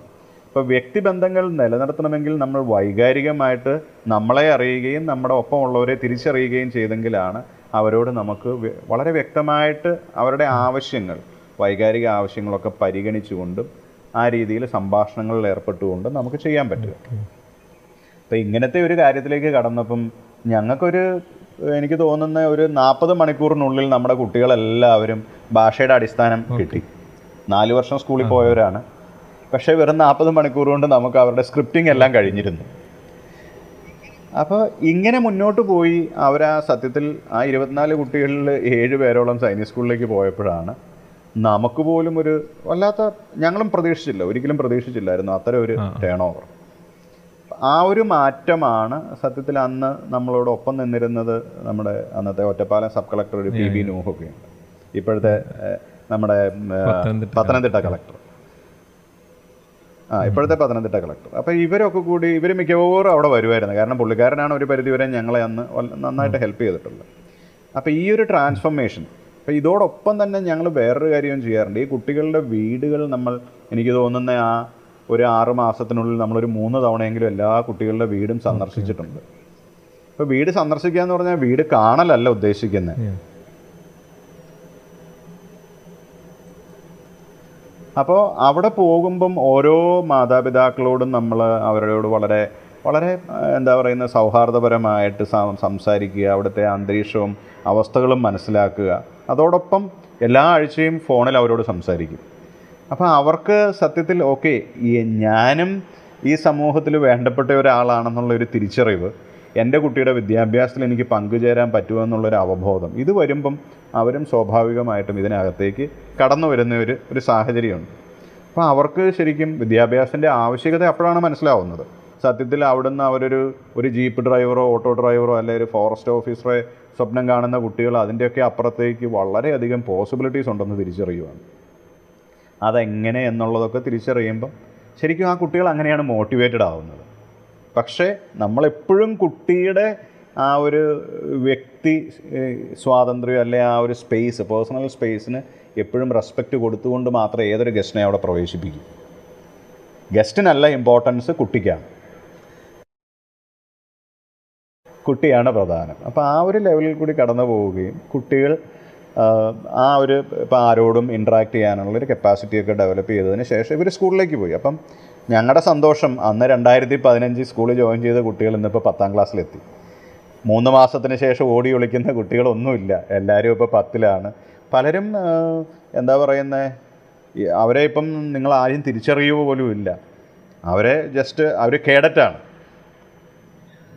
അപ്പോൾ വ്യക്തിബന്ധങ്ങൾ നിലനിർത്തണമെങ്കിൽ നമ്മൾ വൈകാരികമായിട്ട് നമ്മളെ അറിയുകയും നമ്മുടെ ഒപ്പമുള്ളവരെ തിരിച്ചറിയുകയും ചെയ്തെങ്കിലാണ് അവരോട് നമുക്ക് വളരെ വ്യക്തമായിട്ട് അവരുടെ ആവശ്യങ്ങൾ വൈകാരിക ആവശ്യങ്ങളൊക്കെ പരിഗണിച്ചുകൊണ്ടും ആ രീതിയിൽ സംഭാഷണങ്ങളിൽ ഏർപ്പെട്ടുകൊണ്ടും നമുക്ക് ചെയ്യാൻ പറ്റുക. അപ്പം ഇങ്ങനത്തെ ഒരു കാര്യത്തിലേക്ക് കടന്നപ്പം ഞങ്ങൾക്കൊരു എനിക്ക് തോന്നുന്ന ഒരു നാൽപ്പത് മണിക്കൂറിനുള്ളിൽ നമ്മുടെ കുട്ടികളെല്ലാവരും ഭാഷയുടെ അടിസ്ഥാനം കിട്ടി. നാല് വർഷം സ്കൂളിൽ പോയവരാണ്. പക്ഷേ വെറും നാൽപ്പത് മണിക്കൂർ കൊണ്ട് നമുക്ക് അവരുടെ സ്ക്രിപ്റ്റിംഗ് എല്ലാം കഴിഞ്ഞിരുന്നു. അപ്പോൾ ഇങ്ങനെ മുന്നോട്ട് പോയി അവർ ആ സത്യത്തിൽ ആ ഇരുപത്തിനാല് കുട്ടികളിൽ ഏഴ് പേരോളം സൈനിക് സ്കൂളിലേക്ക് പോയപ്പോഴാണ് നമുക്ക് പോലും ഒരു വല്ലാത്ത ഞങ്ങളും പ്രതീക്ഷിച്ചില്ല ഒരിക്കലും പ്രതീക്ഷിച്ചില്ലായിരുന്നു അത്തരം ഒരു ടേൺ ഓവർ ആ ഒരു മാറ്റമാണ് സത്യത്തിൽ അന്ന് നമ്മളോടൊപ്പം നിന്നിരുന്നത് നമ്മുടെ അന്നത്തെ ഒറ്റപ്പാലം സബ് കളക്ടർ ഒരു പി ബി നൂഹൊക്കെയുണ്ട്. ഇപ്പോഴത്തെ നമ്മുടെ പത്തനംതിട്ട കളക്ടർ. ആ ഇപ്പോഴത്തെ പത്തനംതിട്ട കളക്ടർ. അപ്പോൾ ഇവരൊക്കെ കൂടി ഇവർ മിക്കവാറും അവിടെ വരുമായിരുന്നു. കാരണം പുള്ളിക്കാരനാണ് ഒരു പരിധിവരെ ഞങ്ങളെ അന്ന് നന്നായിട്ട് ഹെൽപ്പ് ചെയ്തിട്ടുള്ളത്. അപ്പോൾ ഈ ഒരു ട്രാൻസ്ഫോർമേഷൻ അപ്പോൾ ഇതോടൊപ്പം തന്നെ ഞങ്ങൾ വേറൊരു കാര്യവും ചെയ്യാറുണ്ട്. ഈ കുട്ടികളുടെ വീടുകൾ നമ്മൾ എനിക്ക് തോന്നുന്ന ആ ഒരു ആറ് മാസത്തിനുള്ളിൽ നമ്മളൊരു മൂന്ന് തവണയെങ്കിലും എല്ലാ കുട്ടികളുടെ വീടും സന്ദർശിച്ചിട്ടുണ്ട്. അപ്പോൾ വീട് സന്ദർശിക്കുക എന്ന് പറഞ്ഞാൽ വീട് കാണലല്ല ഉദ്ദേശിക്കുന്നത് അപ്പോൾ അവിടെ പോകുമ്പം ഓരോ മാതാപിതാക്കളോടും നമ്മൾ അവരോട് വളരെ വളരെ എന്താ പറയുന്ന സൗഹാർദ്ദപരമായിട്ട് സംസാരിക്കുക അവിടുത്തെ അന്തരീക്ഷവും അവസ്ഥകളും മനസ്സിലാക്കുക. അതോടൊപ്പം എല്ലാ ആഴ്ചയും ഫോണിൽ അവരോട് സംസാരിക്കും. അപ്പോൾ അവർക്ക് സത്യത്തിൽ ഓക്കെ ഞാനും ഈ സമൂഹത്തിൽ വേണ്ടപ്പെട്ട ഒരാളാണെന്നുള്ള ഒരു തിരിച്ചറിവ് എന്റെ കുട്ടിയുടെ വിദ്യാഭ്യാസത്തിൽ എനിക്ക് പങ്കുചേരാൻ പറ്റുമെന്നുള്ളൊരു അവബോധം. ഇത് വരുമ്പം അവരും സ്വാഭാവികമായിട്ടും ഇതിനകത്തേക്ക് കടന്നു വരുന്ന ഒരു ഒരു സാഹചര്യമുണ്ട്. അപ്പോൾ അവർക്ക് ശരിക്കും വിദ്യാഭ്യാസത്തിന്റെ ആവശ്യകത അപ്പോഴാണ് മനസ്സിലാവുന്നത്. സത്യത്തിൽ അവിടുന്ന് അവരൊരു ഒരു ജീപ്പ് ഡ്രൈവറോ ഓട്ടോ ഡ്രൈവറോ അല്ലെങ്കിൽ ഒരു ഫോറസ്റ്റ് ഓഫീസറെ സ്വപ്നം കാണുന്ന കുട്ടികൾ അതിന്റെയൊക്കെ അപ്പുറത്തേക്ക് വളരെയധികം പോസിബിലിറ്റീസ് ഉണ്ടെന്ന് തിരിച്ചറിയുവാണ്. അതെങ്ങനെ എന്നുള്ളതൊക്കെ തിരിച്ചറിയുമ്പം ശരിക്കും ആ കുട്ടികൾ അങ്ങനെയാണ് മോട്ടിവേറ്റഡ് ആവുന്നത്. പക്ഷേ നമ്മളെപ്പോഴും കുട്ടിയുടെ ആ ഒരു വ്യക്തി സ്വാതന്ത്ര്യം അല്ലെ ആ ഒരു സ്പേസ് പേഴ്സണൽ സ്പേസിന് എപ്പോഴും റെസ്പെക്റ്റ് കൊടുത്തുകൊണ്ട് മാത്രം ഏതൊരു ഗസ്റ്റിനെ അവിടെ പ്രവേശിപ്പിക്കൂ. ഗസ്റ്റിനല്ല ഇമ്പോർട്ടൻസ് കുട്ടിക്കാണ്. കുട്ടിയാണ് പ്രധാനം. അപ്പോൾ ആ ഒരു ലെവലിൽ കൂടി കടന്നു പോവുകയും കുട്ടികൾ ആ ഒരു ഇപ്പോൾ ആരോടും ഇൻട്രാക്ട് ചെയ്യാനുള്ളൊരു കപ്പാസിറ്റിയൊക്കെ ഡെവലപ്പ് ചെയ്തതിന് ശേഷം ഇവർ സ്കൂളിലേക്ക് പോയി. അപ്പം ഞങ്ങളുടെ സന്തോഷം അന്ന് രണ്ടായിരത്തി പതിനഞ്ച് സ്കൂളിൽ ജോയിൻ ചെയ്ത കുട്ടികൾ ഇന്നിപ്പോൾ പത്താം ക്ലാസ്സിലെത്തി. മൂന്ന് മാസത്തിന് ശേഷം ഓടി ഒളിക്കുന്ന കുട്ടികളൊന്നുമില്ല. എല്ലാവരും ഇപ്പോൾ പത്തിലാണ്. പലരും എന്താ പറയുന്നത് അവരെ ഇപ്പം നിങ്ങൾ ആരും തിരിച്ചറിയുക പോലും ഇല്ല. അവരെ ജസ്റ്റ് അവർ കേഡറ്റാണ്.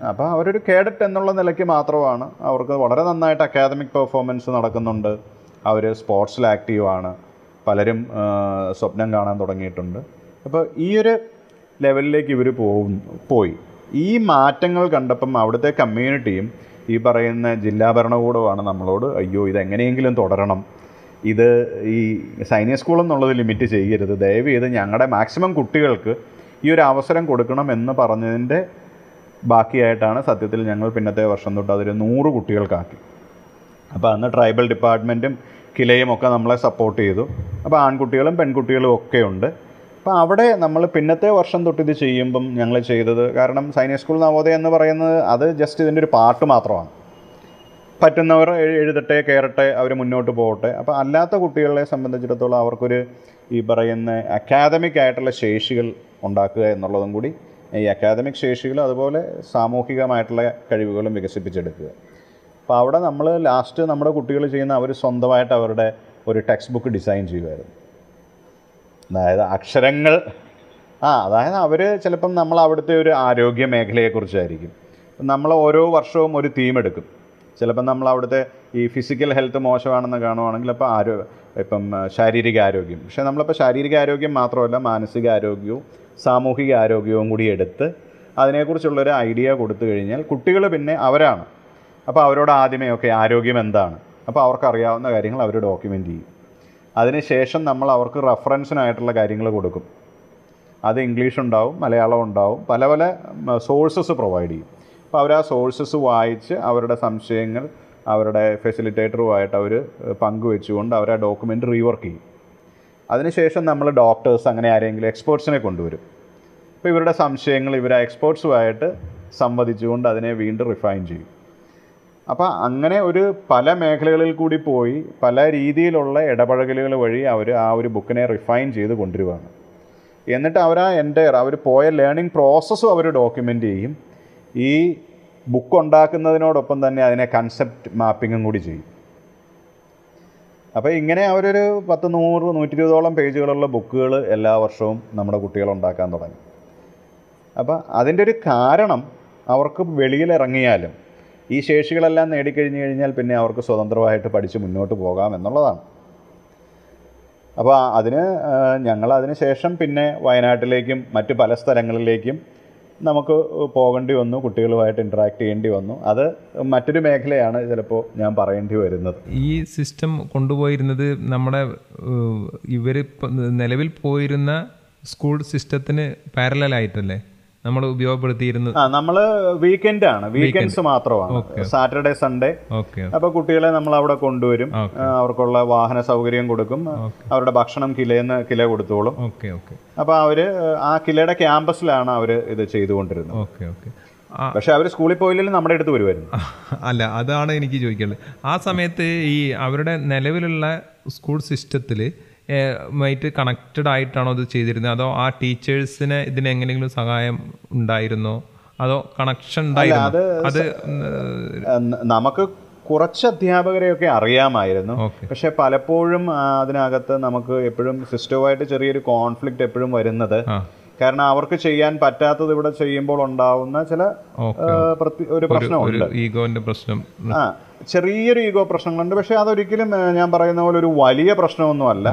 അപ്പോൾ അവരൊരു കേഡറ്റ് എന്നുള്ള നിലയ്ക്ക് മാത്രമാണ്. അവർക്ക് വളരെ നന്നായിട്ട് അക്കാദമിക് പെർഫോമൻസ് നടക്കുന്നുണ്ട്. അവർ സ്പോർട്സിൽ ആക്റ്റീവാണ് പലരും സ്വപ്നം കാണാൻ തുടങ്ങിയിട്ടുണ്ട്. അപ്പോൾ ഈ ഒരു ലെവലിലേക്ക് ഇവർ പോകും പോയി. ഈ മാറ്റങ്ങൾ കണ്ടപ്പം അവിടുത്തെ കമ്മ്യൂണിറ്റിയും ഈ പറയുന്ന ജില്ലാ ഭരണകൂടമാണ് നമ്മളോട് അയ്യോ ഇതെങ്ങനെയെങ്കിലും തുടരണം. ഇത് ഈ സൈനിക സ്കൂൾ എന്നുള്ളത് ലിമിറ്റ് ചെയ്യരുത്. ദയവ് ചെയ്ത് ഞങ്ങളുടെ മാക്സിമം കുട്ടികൾക്ക് ഈ ഒരു അവസരം കൊടുക്കണം എന്ന് പറഞ്ഞതിന്റെ ബാക്കിയായിട്ടാണ് സത്യത്തിൽ ഞങ്ങൾ പിന്നത്തെ വർഷം തൊട്ട് അതൊരു നൂറ് കുട്ടികൾക്കാക്കി. അപ്പോൾ അന്ന് ട്രൈബൽ ഡിപ്പാർട്ട്മെന്റും കിലയും ഒക്കെ നമ്മളെ സപ്പോർട്ട് ചെയ്തു. അപ്പോൾ ആൺകുട്ടികളും പെൺകുട്ടികളും ഒക്കെ ഉണ്ട്. അപ്പോൾ അവിടെ നമ്മൾ പിന്നത്തെ വർഷം തൊട്ട് ഇത് ചെയ്യുമ്പം ഞങ്ങൾ ചെയ്തത് കാരണം സൈനിക സ്കൂൾ നവോദയ എന്ന് പറയുന്നത് അത് ജസ്റ്റ് ഇതിന്റെ ഒരു പാർട്ട് മാത്രമാണ്. പറ്റുന്നവർ എഴുതട്ടെ കയറട്ടെ അവർ മുന്നോട്ട് പോകട്ടെ. അപ്പോൾ അല്ലാത്ത കുട്ടികളെ സംബന്ധിച്ചിടത്തോളം അവർക്കൊരു ഈ പറയുന്ന അക്കാദമിക് ആയിട്ടുള്ള ശേഷികൾ ഉണ്ടാക്കുക എന്നുള്ളതും കൂടി ഈ അക്കാദമിക് ശേഷികൾ അതുപോലെ സാമൂഹികമായിട്ടുള്ള കഴിവുകളും വികസിപ്പിച്ചെടുക്കുക. അപ്പോൾ അവിടെ നമ്മൾ ലാസ്റ്റ് നമ്മുടെ കുട്ടികൾ ചെയ്യുന്ന അവർ സ്വന്തമായിട്ട് അവരുടെ ഒരു ടെക്സ്റ്റ് ബുക്ക് ഡിസൈൻ ചെയ്യുമായിരുന്നു. അതായത് അക്ഷരങ്ങൾ. ആ അതായത് അവർ ചിലപ്പം നമ്മൾ അവിടുത്തെ ഒരു ആരോഗ്യ മേഖലയെക്കുറിച്ചായിരിക്കും. നമ്മൾ ഓരോ വർഷവും ഒരു തീം എടുക്കും. ചിലപ്പം നമ്മൾ അവിടുത്തെ ഈ ഫിസിക്കൽ ഹെൽത്ത് മോശമാണെന്ന് കാണുവാണെങ്കിൽ അപ്പോൾ ആരോ ഇപ്പം ശാരീരിക ആരോഗ്യം. പക്ഷേ നമ്മളിപ്പോൾ ശാരീരിക ആരോഗ്യം മാത്രമല്ല മാനസിക ആരോഗ്യവും സാമൂഹിക ആരോഗ്യവും കൂടി എടുത്ത് അതിനെക്കുറിച്ചുള്ളൊരു ഐഡിയ കൊടുത്തു കഴിഞ്ഞാൽ കുട്ടികൾ പിന്നെ അവരാണ്. അപ്പോൾ അവരോട് ആദ്യമേ ഒക്കെ ആരോഗ്യം എന്താണ്? അപ്പോൾ അവർക്കറിയാവുന്ന കാര്യങ്ങൾ അവർ ഡോക്യുമെന്റ് ചെയ്യും. അതിനുശേഷം നമ്മൾ അവർക്ക് റെഫറൻസിനായിട്ടുള്ള കാര്യങ്ങൾ കൊടുക്കും. അത് ഇംഗ്ലീഷ് ഉണ്ടാവും മലയാളം ഉണ്ടാവും പല പല സോഴ്സസ് പ്രൊവൈഡ് ചെയ്യും. അപ്പോൾ അവർ ആ സോഴ്സസ് വായിച്ച് അവരുടെ സംശയങ്ങൾ അവരുടെ ഫെസിലിറ്റേറ്ററുമായിട്ട് അവർ പങ്കുവെച്ചുകൊണ്ട് അവർ ആ ഡോക്യുമെന്റ് റീവർക്ക് ചെയ്യും. അതിനുശേഷം നമ്മൾ ഡോക്ടേഴ്സ് അങ്ങനെ ആരെങ്കിലും എക്സ്പേർട്സിനെ കൊണ്ടുവരും. അപ്പോൾ ഇവരുടെ സംശയങ്ങൾ ഇവർ എക്സ്പേർട്സുമായിട്ട് സംവദിച്ചുകൊണ്ട് അതിനെ വീണ്ടും റിഫൈൻ ചെയ്യും. അപ്പോൾ അങ്ങനെ ഒരു പല മേഖലകളിൽ കൂടി പോയി പല രീതിയിലുള്ള ഇടപഴകലുകൾ വഴി അവർ ആ ഒരു ബുക്കിനെ റിഫൈൻ ചെയ്ത് കൊണ്ടുവരുവാണ് എന്നിട്ട് അവർ ആ എന്റയർ അവർ പോയ ലേണിംഗ് പ്രോസസ്സും അവർ ഡോക്യുമെന്റ് ചെയ്യും. ഈ ബുക്ക് ഉണ്ടാക്കുന്നതിനോടൊപ്പം തന്നെ അതിനെ കൺസെപ്റ്റ് മാപ്പിങ്ങും കൂടി ചെയ്യും. അപ്പോൾ ഇങ്ങനെ അവരൊരു പത്ത് നൂറ് നൂറ്റി ഇരുപതോളം പേജുകളുള്ള ബുക്കുകൾ എല്ലാ വർഷവും നമ്മുടെ കുട്ടികൾ ഉണ്ടാക്കാൻ തുടങ്ങി. അപ്പോൾ അതിന്റെ ഒരു കാരണം അവർക്ക് വെളിയിലിറങ്ങിയാലും ഈ ശേഷികളെല്ലാം നേടിക്കഴിഞ്ഞു കഴിഞ്ഞാൽ പിന്നെ അവർക്ക് സ്വതന്ത്രമായിട്ട് പഠിച്ച് മുന്നോട്ട് പോകാം എന്നുള്ളതാണ്. അപ്പോൾ അതിന് ഞങ്ങൾ അതിന് ശേഷം പിന്നെ വയനാട്ടിലേക്കും മറ്റ് പല സ്ഥലങ്ങളിലേക്കും നമുക്ക് പോകേണ്ടി വന്നു കുട്ടികളുമായിട്ട് ഇൻട്രാക്ട് ചെയ്യേണ്ടി വന്നു. അത് മറ്റൊരു മേഖലയാണ് ചിലപ്പോൾ ഞാൻ പറയേണ്ടി വരുന്നത്. ഈ സിസ്റ്റം കൊണ്ടുപോയിരുന്നത് നമ്മുടെ ഇവർ നിലവിൽ പോയിരുന്ന സ്കൂൾ സിസ്റ്റത്തിന് പാരലായിട്ടല്ലേ നമ്മൾ ഉപയോഗപ്പെടുത്തിയിരുന്നത്? ആ നമ്മൾ വീക്കെൻഡ് ആണ്. വീക്കെൻഡ്സ് മാത്രമാണ്. സാറ്റർഡേ സൺഡേ അപ്പൊ കുട്ടികളെ നമ്മൾ അവിടെ കൊണ്ടുവരും. അവർക്കുള്ള വാഹന സൗകര്യം കൊടുക്കും. അവരുടെ ഭക്ഷണം കിലേന്ന് കില കൊടുത്തോളും. അപ്പൊ അവർ ആ കിലയുടെ ക്യാമ്പസിലാണ് അവർ ഇത് ചെയ്തുകൊണ്ടിരുന്നത്. ഓക്കെ ഓക്കെ പക്ഷെ അവർ സ്കൂളിൽ പോയില്ലെങ്കിലും നമ്മുടെ അടുത്ത് വരുമായിരുന്നു. (laughs) അല്ല അതാണ് എനിക്ക് ചോദിക്കാനുള്ളത്. ആ സമയത്ത് ഈ അവരുടെ നിലവിലുള്ള സ്കൂൾ സിസ്റ്റത്തിൽ മായിട്ട് കണക്റ്റഡ് ആയിട്ടാണോ ഇത് ചെയ്തിരുന്നത്? അതോ ആ ടീച്ചേഴ്സിന് ഇതിന് എങ്ങനെയെങ്കിലും സഹായം ഉണ്ടായിരുന്നോ? അതോ കണക്ഷൻ ഉണ്ടായിരുന്നു? അത് നമുക്ക് കുറച്ച് അധ്യാപകരെയൊക്കെ അറിയാമായിരുന്നു. പക്ഷെ പലപ്പോഴും അതിനകത്ത് നമുക്ക് എപ്പോഴും സിസ്റ്റവുമായിട്ട് ചെറിയൊരു കോൺഫ്ലിക്റ്റ് എപ്പോഴും വരുന്നത് കാരണം അവർക്ക് ചെയ്യാൻ പറ്റാത്തത് ഇവിടെ ചെയ്യുമ്പോൾ ഉണ്ടാവുന്ന ചില ഒരു പ്രശ്നമുണ്ട്. ഈഗോന്റെ പ്രശ്നം. ആ ചെറിയൊരു ഈഗോ പ്രശ്നങ്ങളുണ്ട്. പക്ഷെ അതൊരിക്കലും ഞാൻ പറയുന്ന പോലെ ഒരു വലിയ പ്രശ്നമൊന്നുമല്ല.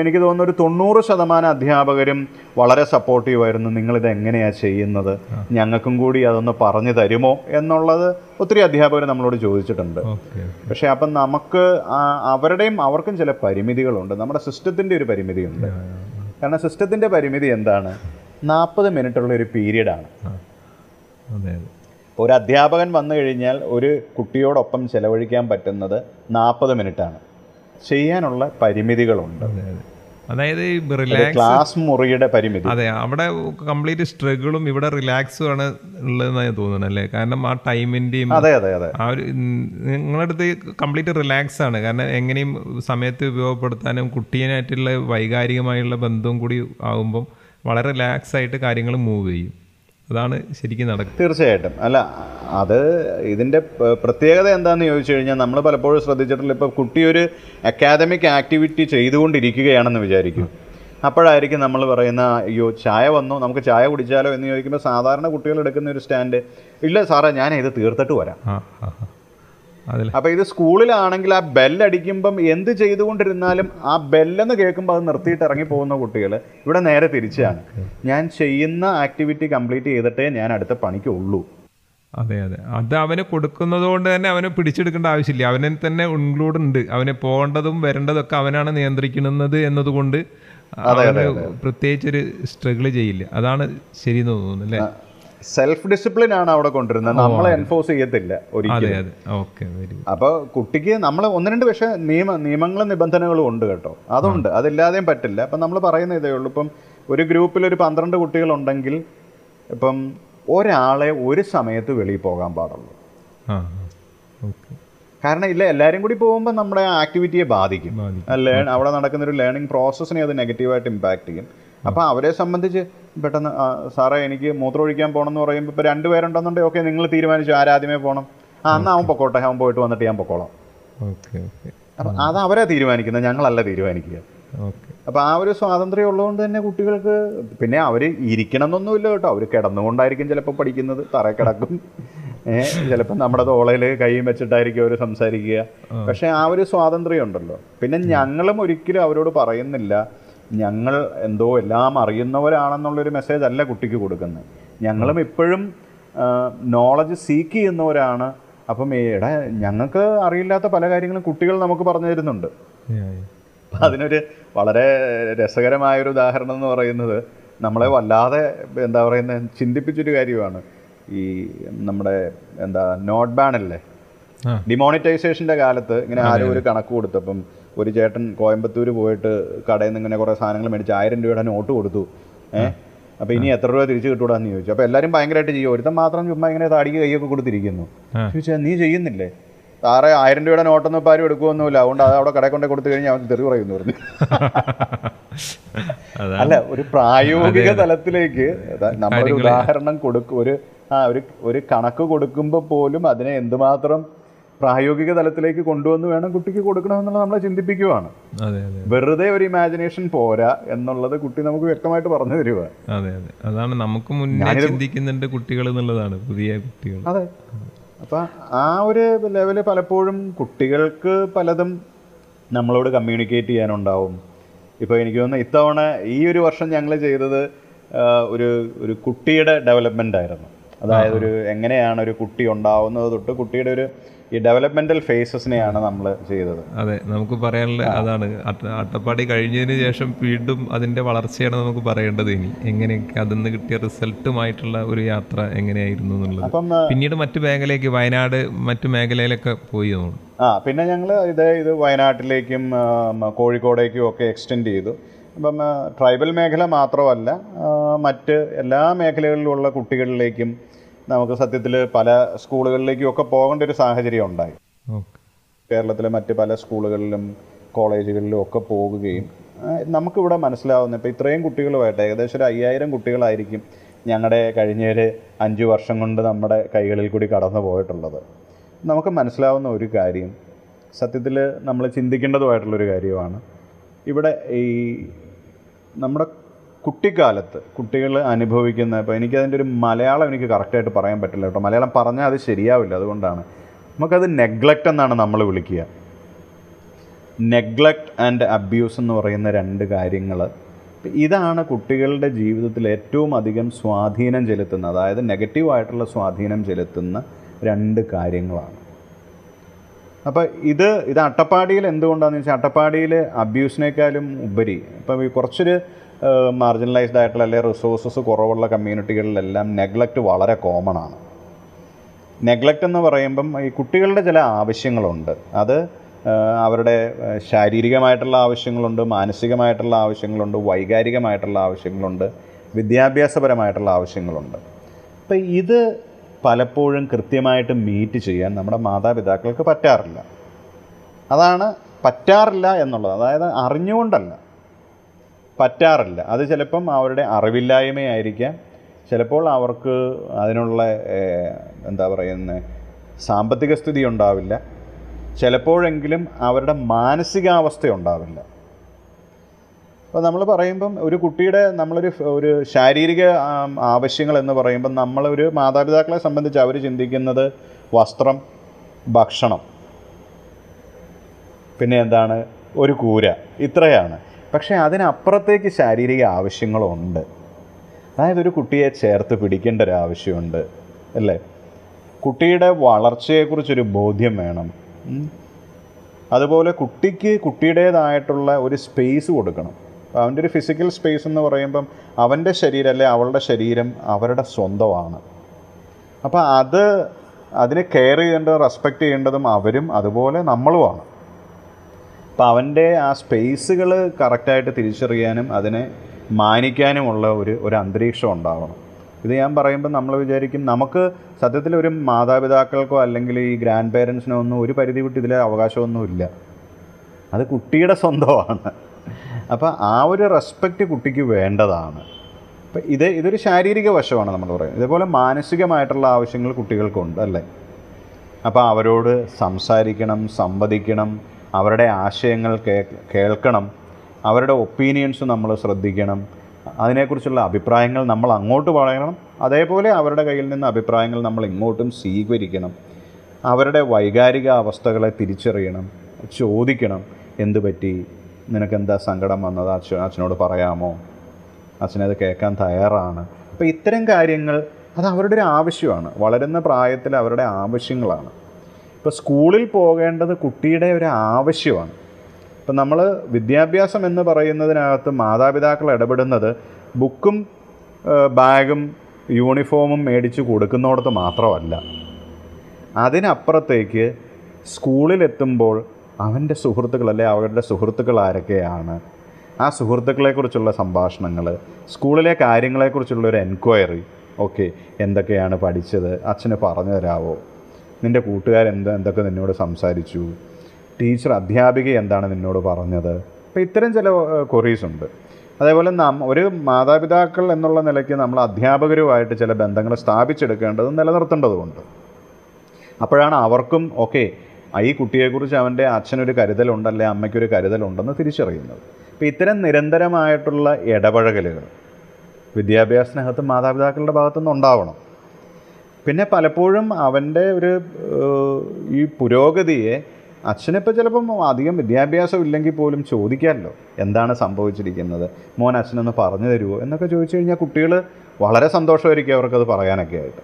എനിക്ക് തോന്നുന്നു ഒരു തൊണ്ണൂറ് ശതമാനം അധ്യാപകരും വളരെ സപ്പോർട്ടീവ് സപ്പോർട്ടീവായിരുന്നു നിങ്ങളിത് എങ്ങനെയാണ് ചെയ്യുന്നത്? ഞങ്ങൾക്കും കൂടി അതൊന്ന് പറഞ്ഞു തരുമോ? എന്നുള്ളത് ഒത്തിരി അധ്യാപകർ നമ്മളോട് ചോദിച്ചിട്ടുണ്ട്. പക്ഷെ പക്ഷേ അപ്പം നമുക്ക് അവരുടെയും അവർക്കും ചില പരിമിതികളുണ്ട്. നമ്മുടെ സിസ്റ്റത്തിന്റെ ഒരു പരിമിതിയുണ്ട്. കാരണം സിസ്റ്റത്തിന്റെ പരിമിതി എന്താണ്? നാൽപ്പത് മിനിറ്റുള്ള ഒരു പീരീഡാണ് ഒരു അധ്യാപകൻ വന്നു കഴിഞ്ഞാൽ ഒരു കുട്ടിയോടൊപ്പം ചെലവഴിക്കാൻ പറ്റുന്നത് നാൽപ്പത് മിനിറ്റാണ്. ചെയ്യാനുള്ള പരിമിതികളുണ്ട്. അതായത് റിലാക്സ് ക്ലാസ് മുറിയുടെ പരിമിതി. അതെ അവിടെ കംപ്ലീറ്റ് സ്ട്രഗിളും ഇവിടെ റിലാക്സും ആണ് ഉള്ളതെന്നാണ് തോന്നുന്നത് അല്ലേ? കാരണം ആ ടൈമിന്റെയും അതെ അതെ അതെ. ആ ഒരു നിങ്ങളുടെ അടുത്ത് കംപ്ലീറ്റ് റിലാക്സ് ആണ്. കാരണം എങ്ങനെയും സമയത്ത് ഉപയോഗപ്പെടുത്താനും കുട്ടീനായിട്ടുള്ള വൈകാരികമായുള്ള ബന്ധവും കൂടി ആകുമ്പം വളരെ റിലാക്സ് ആയിട്ട് കാര്യങ്ങൾ മൂവ് ചെയ്യും. അതാണ് ശരിക്കും നടക്കുന്നത്. തീർച്ചയായിട്ടും. അല്ല അത് ഇതിന്റെ പ്രത്യേകത എന്താണെന്ന് ചോദിച്ചു കഴിഞ്ഞാൽ നമ്മൾ പലപ്പോഴും ശ്രദ്ധിച്ചിട്ടുള്ള ഇപ്പോൾ കുട്ടി ഒരു അക്കാദമിക് ആക്ടിവിറ്റി ചെയ്തുകൊണ്ടിരിക്കുകയാണെന്ന് വിചാരിക്കും. അപ്പോഴായിരിക്കും നമ്മൾ പറയുന്ന അയ്യോ ചായ വന്നോ നമുക്ക് ചായ കുടിച്ചാലോ? എന്ന് ചോദിക്കുമ്പോൾ സാധാരണ കുട്ടികൾ എടുക്കുന്ന ഒരു സ്റ്റാൻഡ് ഇല്ല സാറേ ഞാൻ ഇത് തീർത്തിട്ട് വരാം. അപ്പോൾ ഇത് സ്കൂളിലാണെങ്കിൽ ആ ബെല്ലടിക്കുമ്പം എന്ത് ചെയ്തുകൊണ്ടിരുന്നാലും ആ ബെല്ലെന്ന് കേൾക്കുമ്പോൾ അത് നിർത്തിയിട്ട് ഇറങ്ങി പോകുന്ന കുട്ടികൾ ഇവിടെ നേരെ തിരിച്ചാണ്. ഞാൻ ചെയ്യുന്ന ആക്ടിവിറ്റി കംപ്ലീറ്റ് ചെയ്തിട്ടേ ഞാൻ അടുത്ത പണിക്ക് ഉള്ളൂ അതെ അതെ. അത് അവന് കൊടുക്കുന്നത് കൊണ്ട് തന്നെ അവനെ പിടിച്ചെടുക്കേണ്ട ആവശ്യമില്ല. അവനെ തന്നെ ഇൻക്ലൂഡ് ഉണ്ട്. അവനെ പോകേണ്ടതും വരേണ്ടതൊക്കെ അവനാണ് നിയന്ത്രിക്കുന്നത് എന്നതുകൊണ്ട് പ്രത്യേകിച്ച് പ്രത്യേകിച്ചൊരു സ്ട്രഗിൾ ചെയ്യില്ല. അതാണ് ശരി എന്ന് തോന്നുന്നു അല്ലേ? സെൽഫ് ഡിസിപ്ലിൻ ആണ് അവിടെ കൊണ്ടുവരുന്നത്. നമ്മളെ എൻഫോഴ്സ് ചെയ്യത്തില്ല ഒരിക്കലും. അപ്പോൾ കുട്ടിക്ക് നമ്മൾ ഒന്ന് രണ്ട് പക്ഷേ നിയമ നിയമങ്ങളും നിബന്ധനകളും ഉണ്ട് കേട്ടോ. അതുണ്ട്. അതില്ലാതെയും പറ്റില്ല. അപ്പം നമ്മൾ പറയുന്ന ഇതേ ഉള്ളൂ. ഇപ്പം ഒരു ഗ്രൂപ്പിൽ ഒരു പന്ത്രണ്ട് കുട്ടികളുണ്ടെങ്കിൽ ഇപ്പം ഒരാളെ ഒരു സമയത്ത് വെളിയിൽ പോകാൻ പാടുള്ളൂ. കാരണം ഇല്ല എല്ലാവരും കൂടി പോകുമ്പോൾ നമ്മുടെ ആക്ടിവിറ്റിയെ ബാധിക്കും. ബാധിക്കും. ലേൺ അവിടെ നടക്കുന്ന ഒരു ലേണിംഗ് പ്രോസസ്സിനെ അത് നെഗറ്റീവായിട്ട് ഇമ്പാക്ട് ചെയ്യും. അപ്പോൾ അവരെ സംബന്ധിച്ച് പെട്ടെന്ന് സാറേ എനിക്ക് മൂത്രം ഒഴിക്കാൻ പോകണം എന്ന് പറയുമ്പോൾ ഇപ്പോൾ രണ്ടുപേരുണ്ടെന്നുണ്ടെങ്കിൽ ഓക്കെ നിങ്ങൾ തീരുമാനിച്ചു ആരാദ്യമേ പോകണം ആ എന്നാൽ അവൻ പൊക്കോട്ടെ അവൻ പോയിട്ട് വന്നിട്ട് ഞാൻ പൊക്കോളാം. അപ്പൊ അത് അവരെ തീരുമാനിക്കുന്നത് ഞങ്ങളല്ല തീരുമാനിക്കുക. അപ്പൊ ആ ഒരു സ്വാതന്ത്ര്യം ഉള്ളതുകൊണ്ട് തന്നെ കുട്ടികൾക്ക് പിന്നെ അവർ ഇരിക്കണം എന്നൊന്നുമില്ല കേട്ടോ. അവർ കിടന്നുകൊണ്ടായിരിക്കും ചിലപ്പോൾ പഠിക്കുന്നത് തറ കിടക്കും. ഏഹ് ചിലപ്പോൾ നമ്മുടെ തോളയിൽ കൈയും വെച്ചിട്ടായിരിക്കും അവർ സംസാരിക്കുക. പക്ഷേ ആ ഒരു സ്വാതന്ത്ര്യം ഉണ്ടല്ലോ. പിന്നെ ഞങ്ങളും ഒരിക്കലും അവരോട് പറയുന്നില്ല. ഞങ്ങൾ എന്തോ എല്ലാം അറിയുന്നവരാണെന്നുള്ളൊരു മെസ്സേജ് അല്ല കുട്ടിക്ക് കൊടുക്കുന്നത് ഞങ്ങളും ഇപ്പോഴും നോളജ് സീക്ക് ചെയ്യുന്നവരാണ്. അപ്പം എടാ ഞങ്ങൾക്ക് അറിയില്ലാത്ത പല കാര്യങ്ങളും കുട്ടികൾ നമുക്ക് പറഞ്ഞു തരുന്നുണ്ട്. അപ്പം അതിനൊരു വളരെ രസകരമായൊരു ഉദാഹരണം എന്ന് പറയുന്നത് നമ്മളെ വല്ലാതെ എന്താ പറയുന്നത് ചിന്തിപ്പിച്ചൊരു കാര്യമാണ്. ഈ നമ്മുടെ എന്താ നോട്ട് ബാൻ അല്ലേ? ആ. ഡിമോണിറ്റൈസേഷന്റെ കാലത്ത് ഇങ്ങനെ ആരും ഒരു കണക്ക് കൊടുത്തപ്പം ഒരു ചേട്ടൻ കോയമ്പത്തൂർ പോയിട്ട് കടയിൽ നിന്ന് ഇങ്ങനെ കുറേ സാധനങ്ങൾ മേടിച്ച് ആയിരം രൂപയുടെ നോട്ട് കൊടുത്തു. ഏഹ് അപ്പോൾ ഇനി എത്ര രൂപ തിരിച്ചു കിട്ടൂടാന്ന് ചോദിച്ചു. അപ്പോൾ എല്ലാവരും ഭയങ്കരമായിട്ട് ചെയ്യും. ഒരുത്തൻ മാത്രം ചുമ്മാ ഇങ്ങനെ താടിക്ക് കൈയൊക്കെ കൊടുത്തിരിക്കുന്നു. ചോദിച്ചാൽ നീ ചെയ്യുന്നില്ലേ? സാറേ ആയിരം രൂപയുടെ നോട്ടൊന്നും ഇപ്പോൾ ആരും എടുക്കുമൊന്നുമില്ല അതുകൊണ്ട് അത് അവിടെ കടയിൽ കൊണ്ടേ കൊടുത്തു കഴിഞ്ഞാൽ അവൻ തെറി പറയുന്നു പറഞ്ഞു. (laughs) അല്ല ഒരു പ്രായോഗിക തലത്തിലേക്ക് നമ്മളൊരു ഉദാഹരണം കൊടുക്കും. ഒരു ആ ഒരു ഒരു കണക്ക് കൊടുക്കുമ്പോൾ പോലും അതിനെ എന്തുമാത്രം പ്രായോഗിക തലത്തിലേക്ക് കൊണ്ടുവന്ന് വേണം കുട്ടിക്ക് കൊടുക്കണമെന്നുള്ളത് നമ്മളെ ചിന്തിപ്പിക്കുവാണ്. വെറുതെ ഒരു ഇമാജിനേഷൻ പോരാ എന്നുള്ളത് കുട്ടി നമുക്ക് വ്യക്തമായിട്ട് പറഞ്ഞു തരുക അതെ അതെ. അതാണ് നമുക്ക് മുന്നേ ചിന്തിക്കുന്നുണ്ട് കുട്ടികൾ എന്നുള്ളതാണ് പുതിയ കുട്ടികൾ. അതെ. അപ്പം ആ ഒരു ലെവൽ പലപ്പോഴും കുട്ടികൾക്ക് പലതും നമ്മളോട് കമ്മ്യൂണിക്കേറ്റ് ചെയ്യാനുണ്ടാവും. ഇപ്പോൾ എനിക്ക് തോന്നുന്നു ഇത്തവണ ഈ ഒരു വർഷം ഞങ്ങൾ ചെയ്തത് ഒരു ഒരു കുട്ടിയുടെ ഡെവലപ്മെന്റ് ആയിരുന്നു. അതായത് ഒരു എങ്ങനെയാണ് ഒരു കുട്ടി ഉണ്ടാവുന്നത് തൊട്ട് കുട്ടിയുടെ ഒരു ഈ ഡെവലപ്മെന്റൽ ഫേസസിനെയാണ് നമ്മൾ ചെയ്തത്. അതെ നമുക്ക് പറയാനുള്ള അതാണ്. അട്ടപ്പാടി കഴിഞ്ഞതിന് ശേഷം വീണ്ടും അതിന്റെ വളർച്ചയാണ് നമുക്ക് പറയേണ്ടത് ഇനി. എങ്ങനെയൊക്കെ അതിൽ നിന്ന് കിട്ടിയ റിസൾട്ടുമായിട്ടുള്ള ഒരു യാത്ര എങ്ങനെയായിരുന്നു എന്നുള്ളത്. അപ്പം പിന്നീട് മറ്റു മേഖലയ്ക്ക് വയനാട് മറ്റു മേഖലയിലൊക്കെ പോയി തോന്നുന്നു ആ പിന്നെ ഞങ്ങൾ ഇത് ഇത് വയനാട്ടിലേക്കും കോഴിക്കോടേക്കും ഒക്കെ എക്സ്റ്റെൻഡ് ചെയ്തു. അപ്പം ട്രൈബൽ മേഖല മാത്രമല്ല മറ്റ് എല്ലാ മേഖലകളിലുള്ള കുട്ടികളിലേക്കും നമുക്ക് സത്യത്തിൽ പല സ്കൂളുകളിലേക്കും ഒക്കെ പോകേണ്ട ഒരു സാഹചര്യം ഉണ്ടായി. കേരളത്തിലെ മറ്റ് പല സ്കൂളുകളിലും കോളേജുകളിലും ഒക്കെ പോകുകയും നമുക്കിവിടെ മനസ്സിലാവുന്ന ഇപ്പോൾ ഇത്രയും കുട്ടികളുമായിട്ട് ഏകദേശം ഒരു അയ്യായിരം കുട്ടികളായിരിക്കും ഞങ്ങളുടെ കഴിഞ്ഞൊരു അഞ്ച് വർഷം കൊണ്ട് നമ്മുടെ കൈകളിൽ കൂടി കടന്നു പോയിട്ടുള്ളത്. നമുക്ക് മനസ്സിലാവുന്ന ഒരു കാര്യം സത്യത്തിൽ നമ്മൾ ചിന്തിക്കേണ്ടതുമായിട്ടുള്ളൊരു കാര്യമാണ്. ഇവിടെ ഈ നമ്മുടെ കുട്ടിക്കാലത്ത് കുട്ടികൾ അനുഭവിക്കുന്ന ഇപ്പോൾ എനിക്കതിന്റെ ഒരു മലയാളം എനിക്ക് കറക്റ്റായിട്ട് പറയാൻ പറ്റില്ല കേട്ടോ. മലയാളം പറഞ്ഞാൽ അത് ശരിയാവില്ല. അതുകൊണ്ടാണ്. നമുക്കത് നെഗ്ലക്റ്റ് എന്നാണ് നമ്മൾ വിളിക്കുക. നെഗ്ലക്റ്റ് ആൻഡ് അബ്യൂസ് എന്ന് പറയുന്ന രണ്ട് കാര്യങ്ങൾ. ഇതാണ് കുട്ടികളുടെ ജീവിതത്തിൽ ഏറ്റവും അധികം സ്വാധീനം ചെലുത്തുന്ന അതായത് നെഗറ്റീവായിട്ടുള്ള സ്വാധീനം ചെലുത്തുന്ന രണ്ട് കാര്യങ്ങളാണ്. അപ്പോൾ ഇത് ഇത് അട്ടപ്പാടിയിൽ എന്തുകൊണ്ടാണെന്ന് വെച്ചാൽ അട്ടപ്പാടിയിൽ അബ്യൂസിനേക്കാളും ഉപരി ഈ കുറച്ചൊരു മാർജിനലൈസ്ഡ് ആയിട്ടുള്ള അല്ലെങ്കിൽ റിസോഴ്സസ് കുറവുള്ള കമ്മ്യൂണിറ്റികളിലെല്ലാം നെഗ്ലക്റ്റ് വളരെ കോമൺ ആണ്. നെഗ്ലക്റ്റ് എന്ന് പറയുമ്പം ഈ കുട്ടികളുടെ ചില ആവശ്യങ്ങളുണ്ട്. അത് അവരുടെ ശാരീരികമായിട്ടുള്ള ആവശ്യങ്ങളുണ്ട് മാനസികമായിട്ടുള്ള ആവശ്യങ്ങളുണ്ട് വൈകാരികമായിട്ടുള്ള ആവശ്യങ്ങളുണ്ട് വിദ്യാഭ്യാസപരമായിട്ടുള്ള ആവശ്യങ്ങളുണ്ട്. അപ്പം ഇത് പലപ്പോഴും കൃത്യമായിട്ട് മീറ്റ് ചെയ്യാൻ നമ്മുടെ മാതാപിതാക്കൾക്ക് പറ്റാറില്ല. അതാണ് പറ്റാറില്ല എന്നുള്ളത്. അതായത് അറിഞ്ഞുകൊണ്ടല്ല. പറ്റാറില്ല. അത് ചിലപ്പം അവരുടെ അറിവില്ലായ്മയായിരിക്കാം. ചിലപ്പോൾ അവർക്ക് അതിനുള്ള എന്താ പറയുന്നത് സാമ്പത്തിക സ്ഥിതി ഉണ്ടാവില്ല. ചിലപ്പോഴെങ്കിലും അവരുടെ മാനസികാവസ്ഥ ഉണ്ടാവില്ല അപ്പോൾ നമ്മൾ പറയുമ്പം ഒരു കുട്ടിയുടെ നമ്മളൊരു ഒരു ശാരീരിക ആവശ്യങ്ങൾ എന്ന് പറയുമ്പം നമ്മളൊരു മാതാപിതാക്കളെ സംബന്ധിച്ച് അവർ ചിന്തിക്കുന്നത് വസ്ത്രം ഭക്ഷണം പിന്നെ എന്താണ്? ഒരു കൂര. ഇത്രയാണ്. പക്ഷേ അതിനപ്പുറത്തേക്ക് ശാരീരിക ആവശ്യങ്ങളുണ്ട്. അതായത് ഒരു കുട്ടിയെ ചേർത്ത് പിടിക്കേണ്ട ഒരു ആവശ്യമുണ്ട് അല്ലേ? കുട്ടിയുടെ വളർച്ചയെക്കുറിച്ചൊരു ബോധ്യം വേണം. അതുപോലെ കുട്ടിക്ക് കുട്ടിയുടേതായിട്ടുള്ള ഒരു സ്പേസ് കൊടുക്കണം. അവന്റെ ഒരു ഫിസിക്കൽ സ്പേസ് എന്ന് പറയുമ്പം അവന്റെ ശരീരം അല്ലെ അവളുടെ ശരീരം അവരുടെ സ്വന്തമാണ്. അപ്പോൾ അത് അതിനെ കെയർ ചെയ്യേണ്ടതും റെസ്പെക്റ്റ് ചെയ്യേണ്ടതും അവരും അതുപോലെ നമ്മളുമാണ്. അപ്പോൾ അവന്റെ ആ സ്പേസുകൾ കറക്റ്റായിട്ട് തിരിച്ചറിയാനും അതിനെ മാനിക്കാനുമുള്ള ഒരു ഒരു അന്തരീക്ഷം ഉണ്ടാവണം. ഇത് ഞാൻ പറയുമ്പോൾ നമ്മൾ വിചാരിക്കും നമുക്ക് സത്യത്തിൽ ഒരു മാതാപിതാക്കൾക്കോ അല്ലെങ്കിൽ ഈ ഗ്രാൻഡ് പേരൻസിനോ ഒന്നും ഒരു പരിധി വിട്ട് ഇതിലെ അവകാശമൊന്നുമില്ല അത് കുട്ടിയുടെ സ്വന്തമാണ്. അപ്പോൾ ആ ഒരു റെസ്പെക്റ്റ് കുട്ടിക്ക് വേണ്ടതാണ്. അപ്പം ഇത് ഇതൊരു ശാരീരിക വശമാണ് നമ്മൾ പറയുന്നത്. ഇതേപോലെ മാനസികമായിട്ടുള്ള ആവശ്യങ്ങൾ കുട്ടികൾക്കുണ്ട് അല്ലേ? അപ്പോൾ അവരോട് സംസാരിക്കണം സംവദിക്കണം അവരുടെ ആശയങ്ങൾ കേൾക്കണം. അവരുടെ ഒപ്പീനിയൻസ് നമ്മൾ ശ്രദ്ധിക്കണം. അതിനെക്കുറിച്ചുള്ള അഭിപ്രായങ്ങൾ നമ്മൾ അങ്ങോട്ട് പറയണം. അതേപോലെ അവരുടെ കയ്യിൽ നിന്ന് അഭിപ്രായങ്ങൾ നമ്മൾ ഇങ്ങോട്ടും സ്വീകരിക്കണം. അവരുടെ വൈകാരിക അവസ്ഥകളെ തിരിച്ചറിയണം. ചോദിക്കണം. എന്ത് പറ്റി? നിനക്കെന്താ സങ്കടം വന്നത്? അച്ഛ അച്ഛനോട് പറയാമോ? അച്ഛനത് കേൾക്കാൻ തയ്യാറാണ്. അപ്പോൾ ഇത്തരം കാര്യങ്ങൾ അത് അവരുടെ ഒരു ആവശ്യമാണ്. വളരുന്ന പ്രായത്തിൽ അവരുടെ ആവശ്യങ്ങളാണ്. ഇപ്പോൾ സ്കൂളിൽ പോകേണ്ടത് കുട്ടിയുടെ ഒരു ആവശ്യമാണ്. ഇപ്പം നമ്മൾ വിദ്യാഭ്യാസം എന്ന് പറയുന്നതിനകത്ത് മാതാപിതാക്കൾ ഇടപെടുന്നത് ബുക്കും ബാഗും യൂണിഫോമും മേടിച്ച് കൊടുക്കുന്നിടത്ത് മാത്രമല്ല. അതിനപ്പുറത്തേക്ക് സ്കൂളിലെത്തുമ്പോൾ അവന്റെ സുഹൃത്തുക്കൾ അല്ലെ അവരുടെ സുഹൃത്തുക്കൾ ആരൊക്കെയാണ്? ആ സുഹൃത്തുക്കളെക്കുറിച്ചുള്ള സംഭാഷണങ്ങൾ സ്കൂളിലെ കാര്യങ്ങളെക്കുറിച്ചുള്ള ഒരു എൻക്വയറി ഓക്കെ എന്തൊക്കെയാണ് പഠിച്ചത് അച്ഛന് പറഞ്ഞു തരാവോ? നിന്റെ കൂട്ടുകാരെന്ത് എന്തൊക്കെ നിന്നോട് സംസാരിച്ചു? ടീച്ചർ അധ്യാപിക എന്താണ് നിന്നോട് പറഞ്ഞത്? അപ്പോൾ ഇത്തരം ചില കൊറീസ് ഉണ്ട്. അതേപോലെ നാം ഒരു മാതാപിതാക്കൾ എന്നുള്ള നിലയ്ക്ക് നമ്മൾ അധ്യാപകരുമായിട്ട് ചില ബന്ധങ്ങൾ സ്ഥാപിച്ചെടുക്കേണ്ടതും നിലനിർത്തേണ്ടതുമുണ്ട്. അപ്പോഴാണ് അവർക്കും ഓക്കെ ഈ കുട്ടിയെക്കുറിച്ച് അവന്റെ അച്ഛനൊരു കരുതലുണ്ടല്ലേ അമ്മയ്ക്കൊരു കരുതലുണ്ടെന്ന് തിരിച്ചറിയുന്നത്. അപ്പോൾ ഇത്തരം നിരന്തരമായിട്ടുള്ള ഇടപഴകലുകൾ വിദ്യാഭ്യാസത്തിനകത്ത് മാതാപിതാക്കളുടെ ഭാഗത്തുനിന്ന് ഉണ്ടാവണം പിന്നെ പലപ്പോഴും അവന്റെ ഒരു ഈ പുരോഗതിയെ അച്ഛനിപ്പോൾ ചിലപ്പം അധികം വിദ്യാഭ്യാസം ഇല്ലെങ്കിൽ പോലും ചോദിക്കാമല്ലോ എന്താണ് സംഭവിച്ചിരിക്കുന്നത് മോൻ അച്ഛനൊന്ന് പറഞ്ഞു തരുമോ എന്നൊക്കെ ചോദിച്ചു കഴിഞ്ഞാൽ കുട്ടികൾ വളരെ സന്തോഷമായിരിക്കും അവർക്കത് പറയാനൊക്കെ ആയിട്ട്.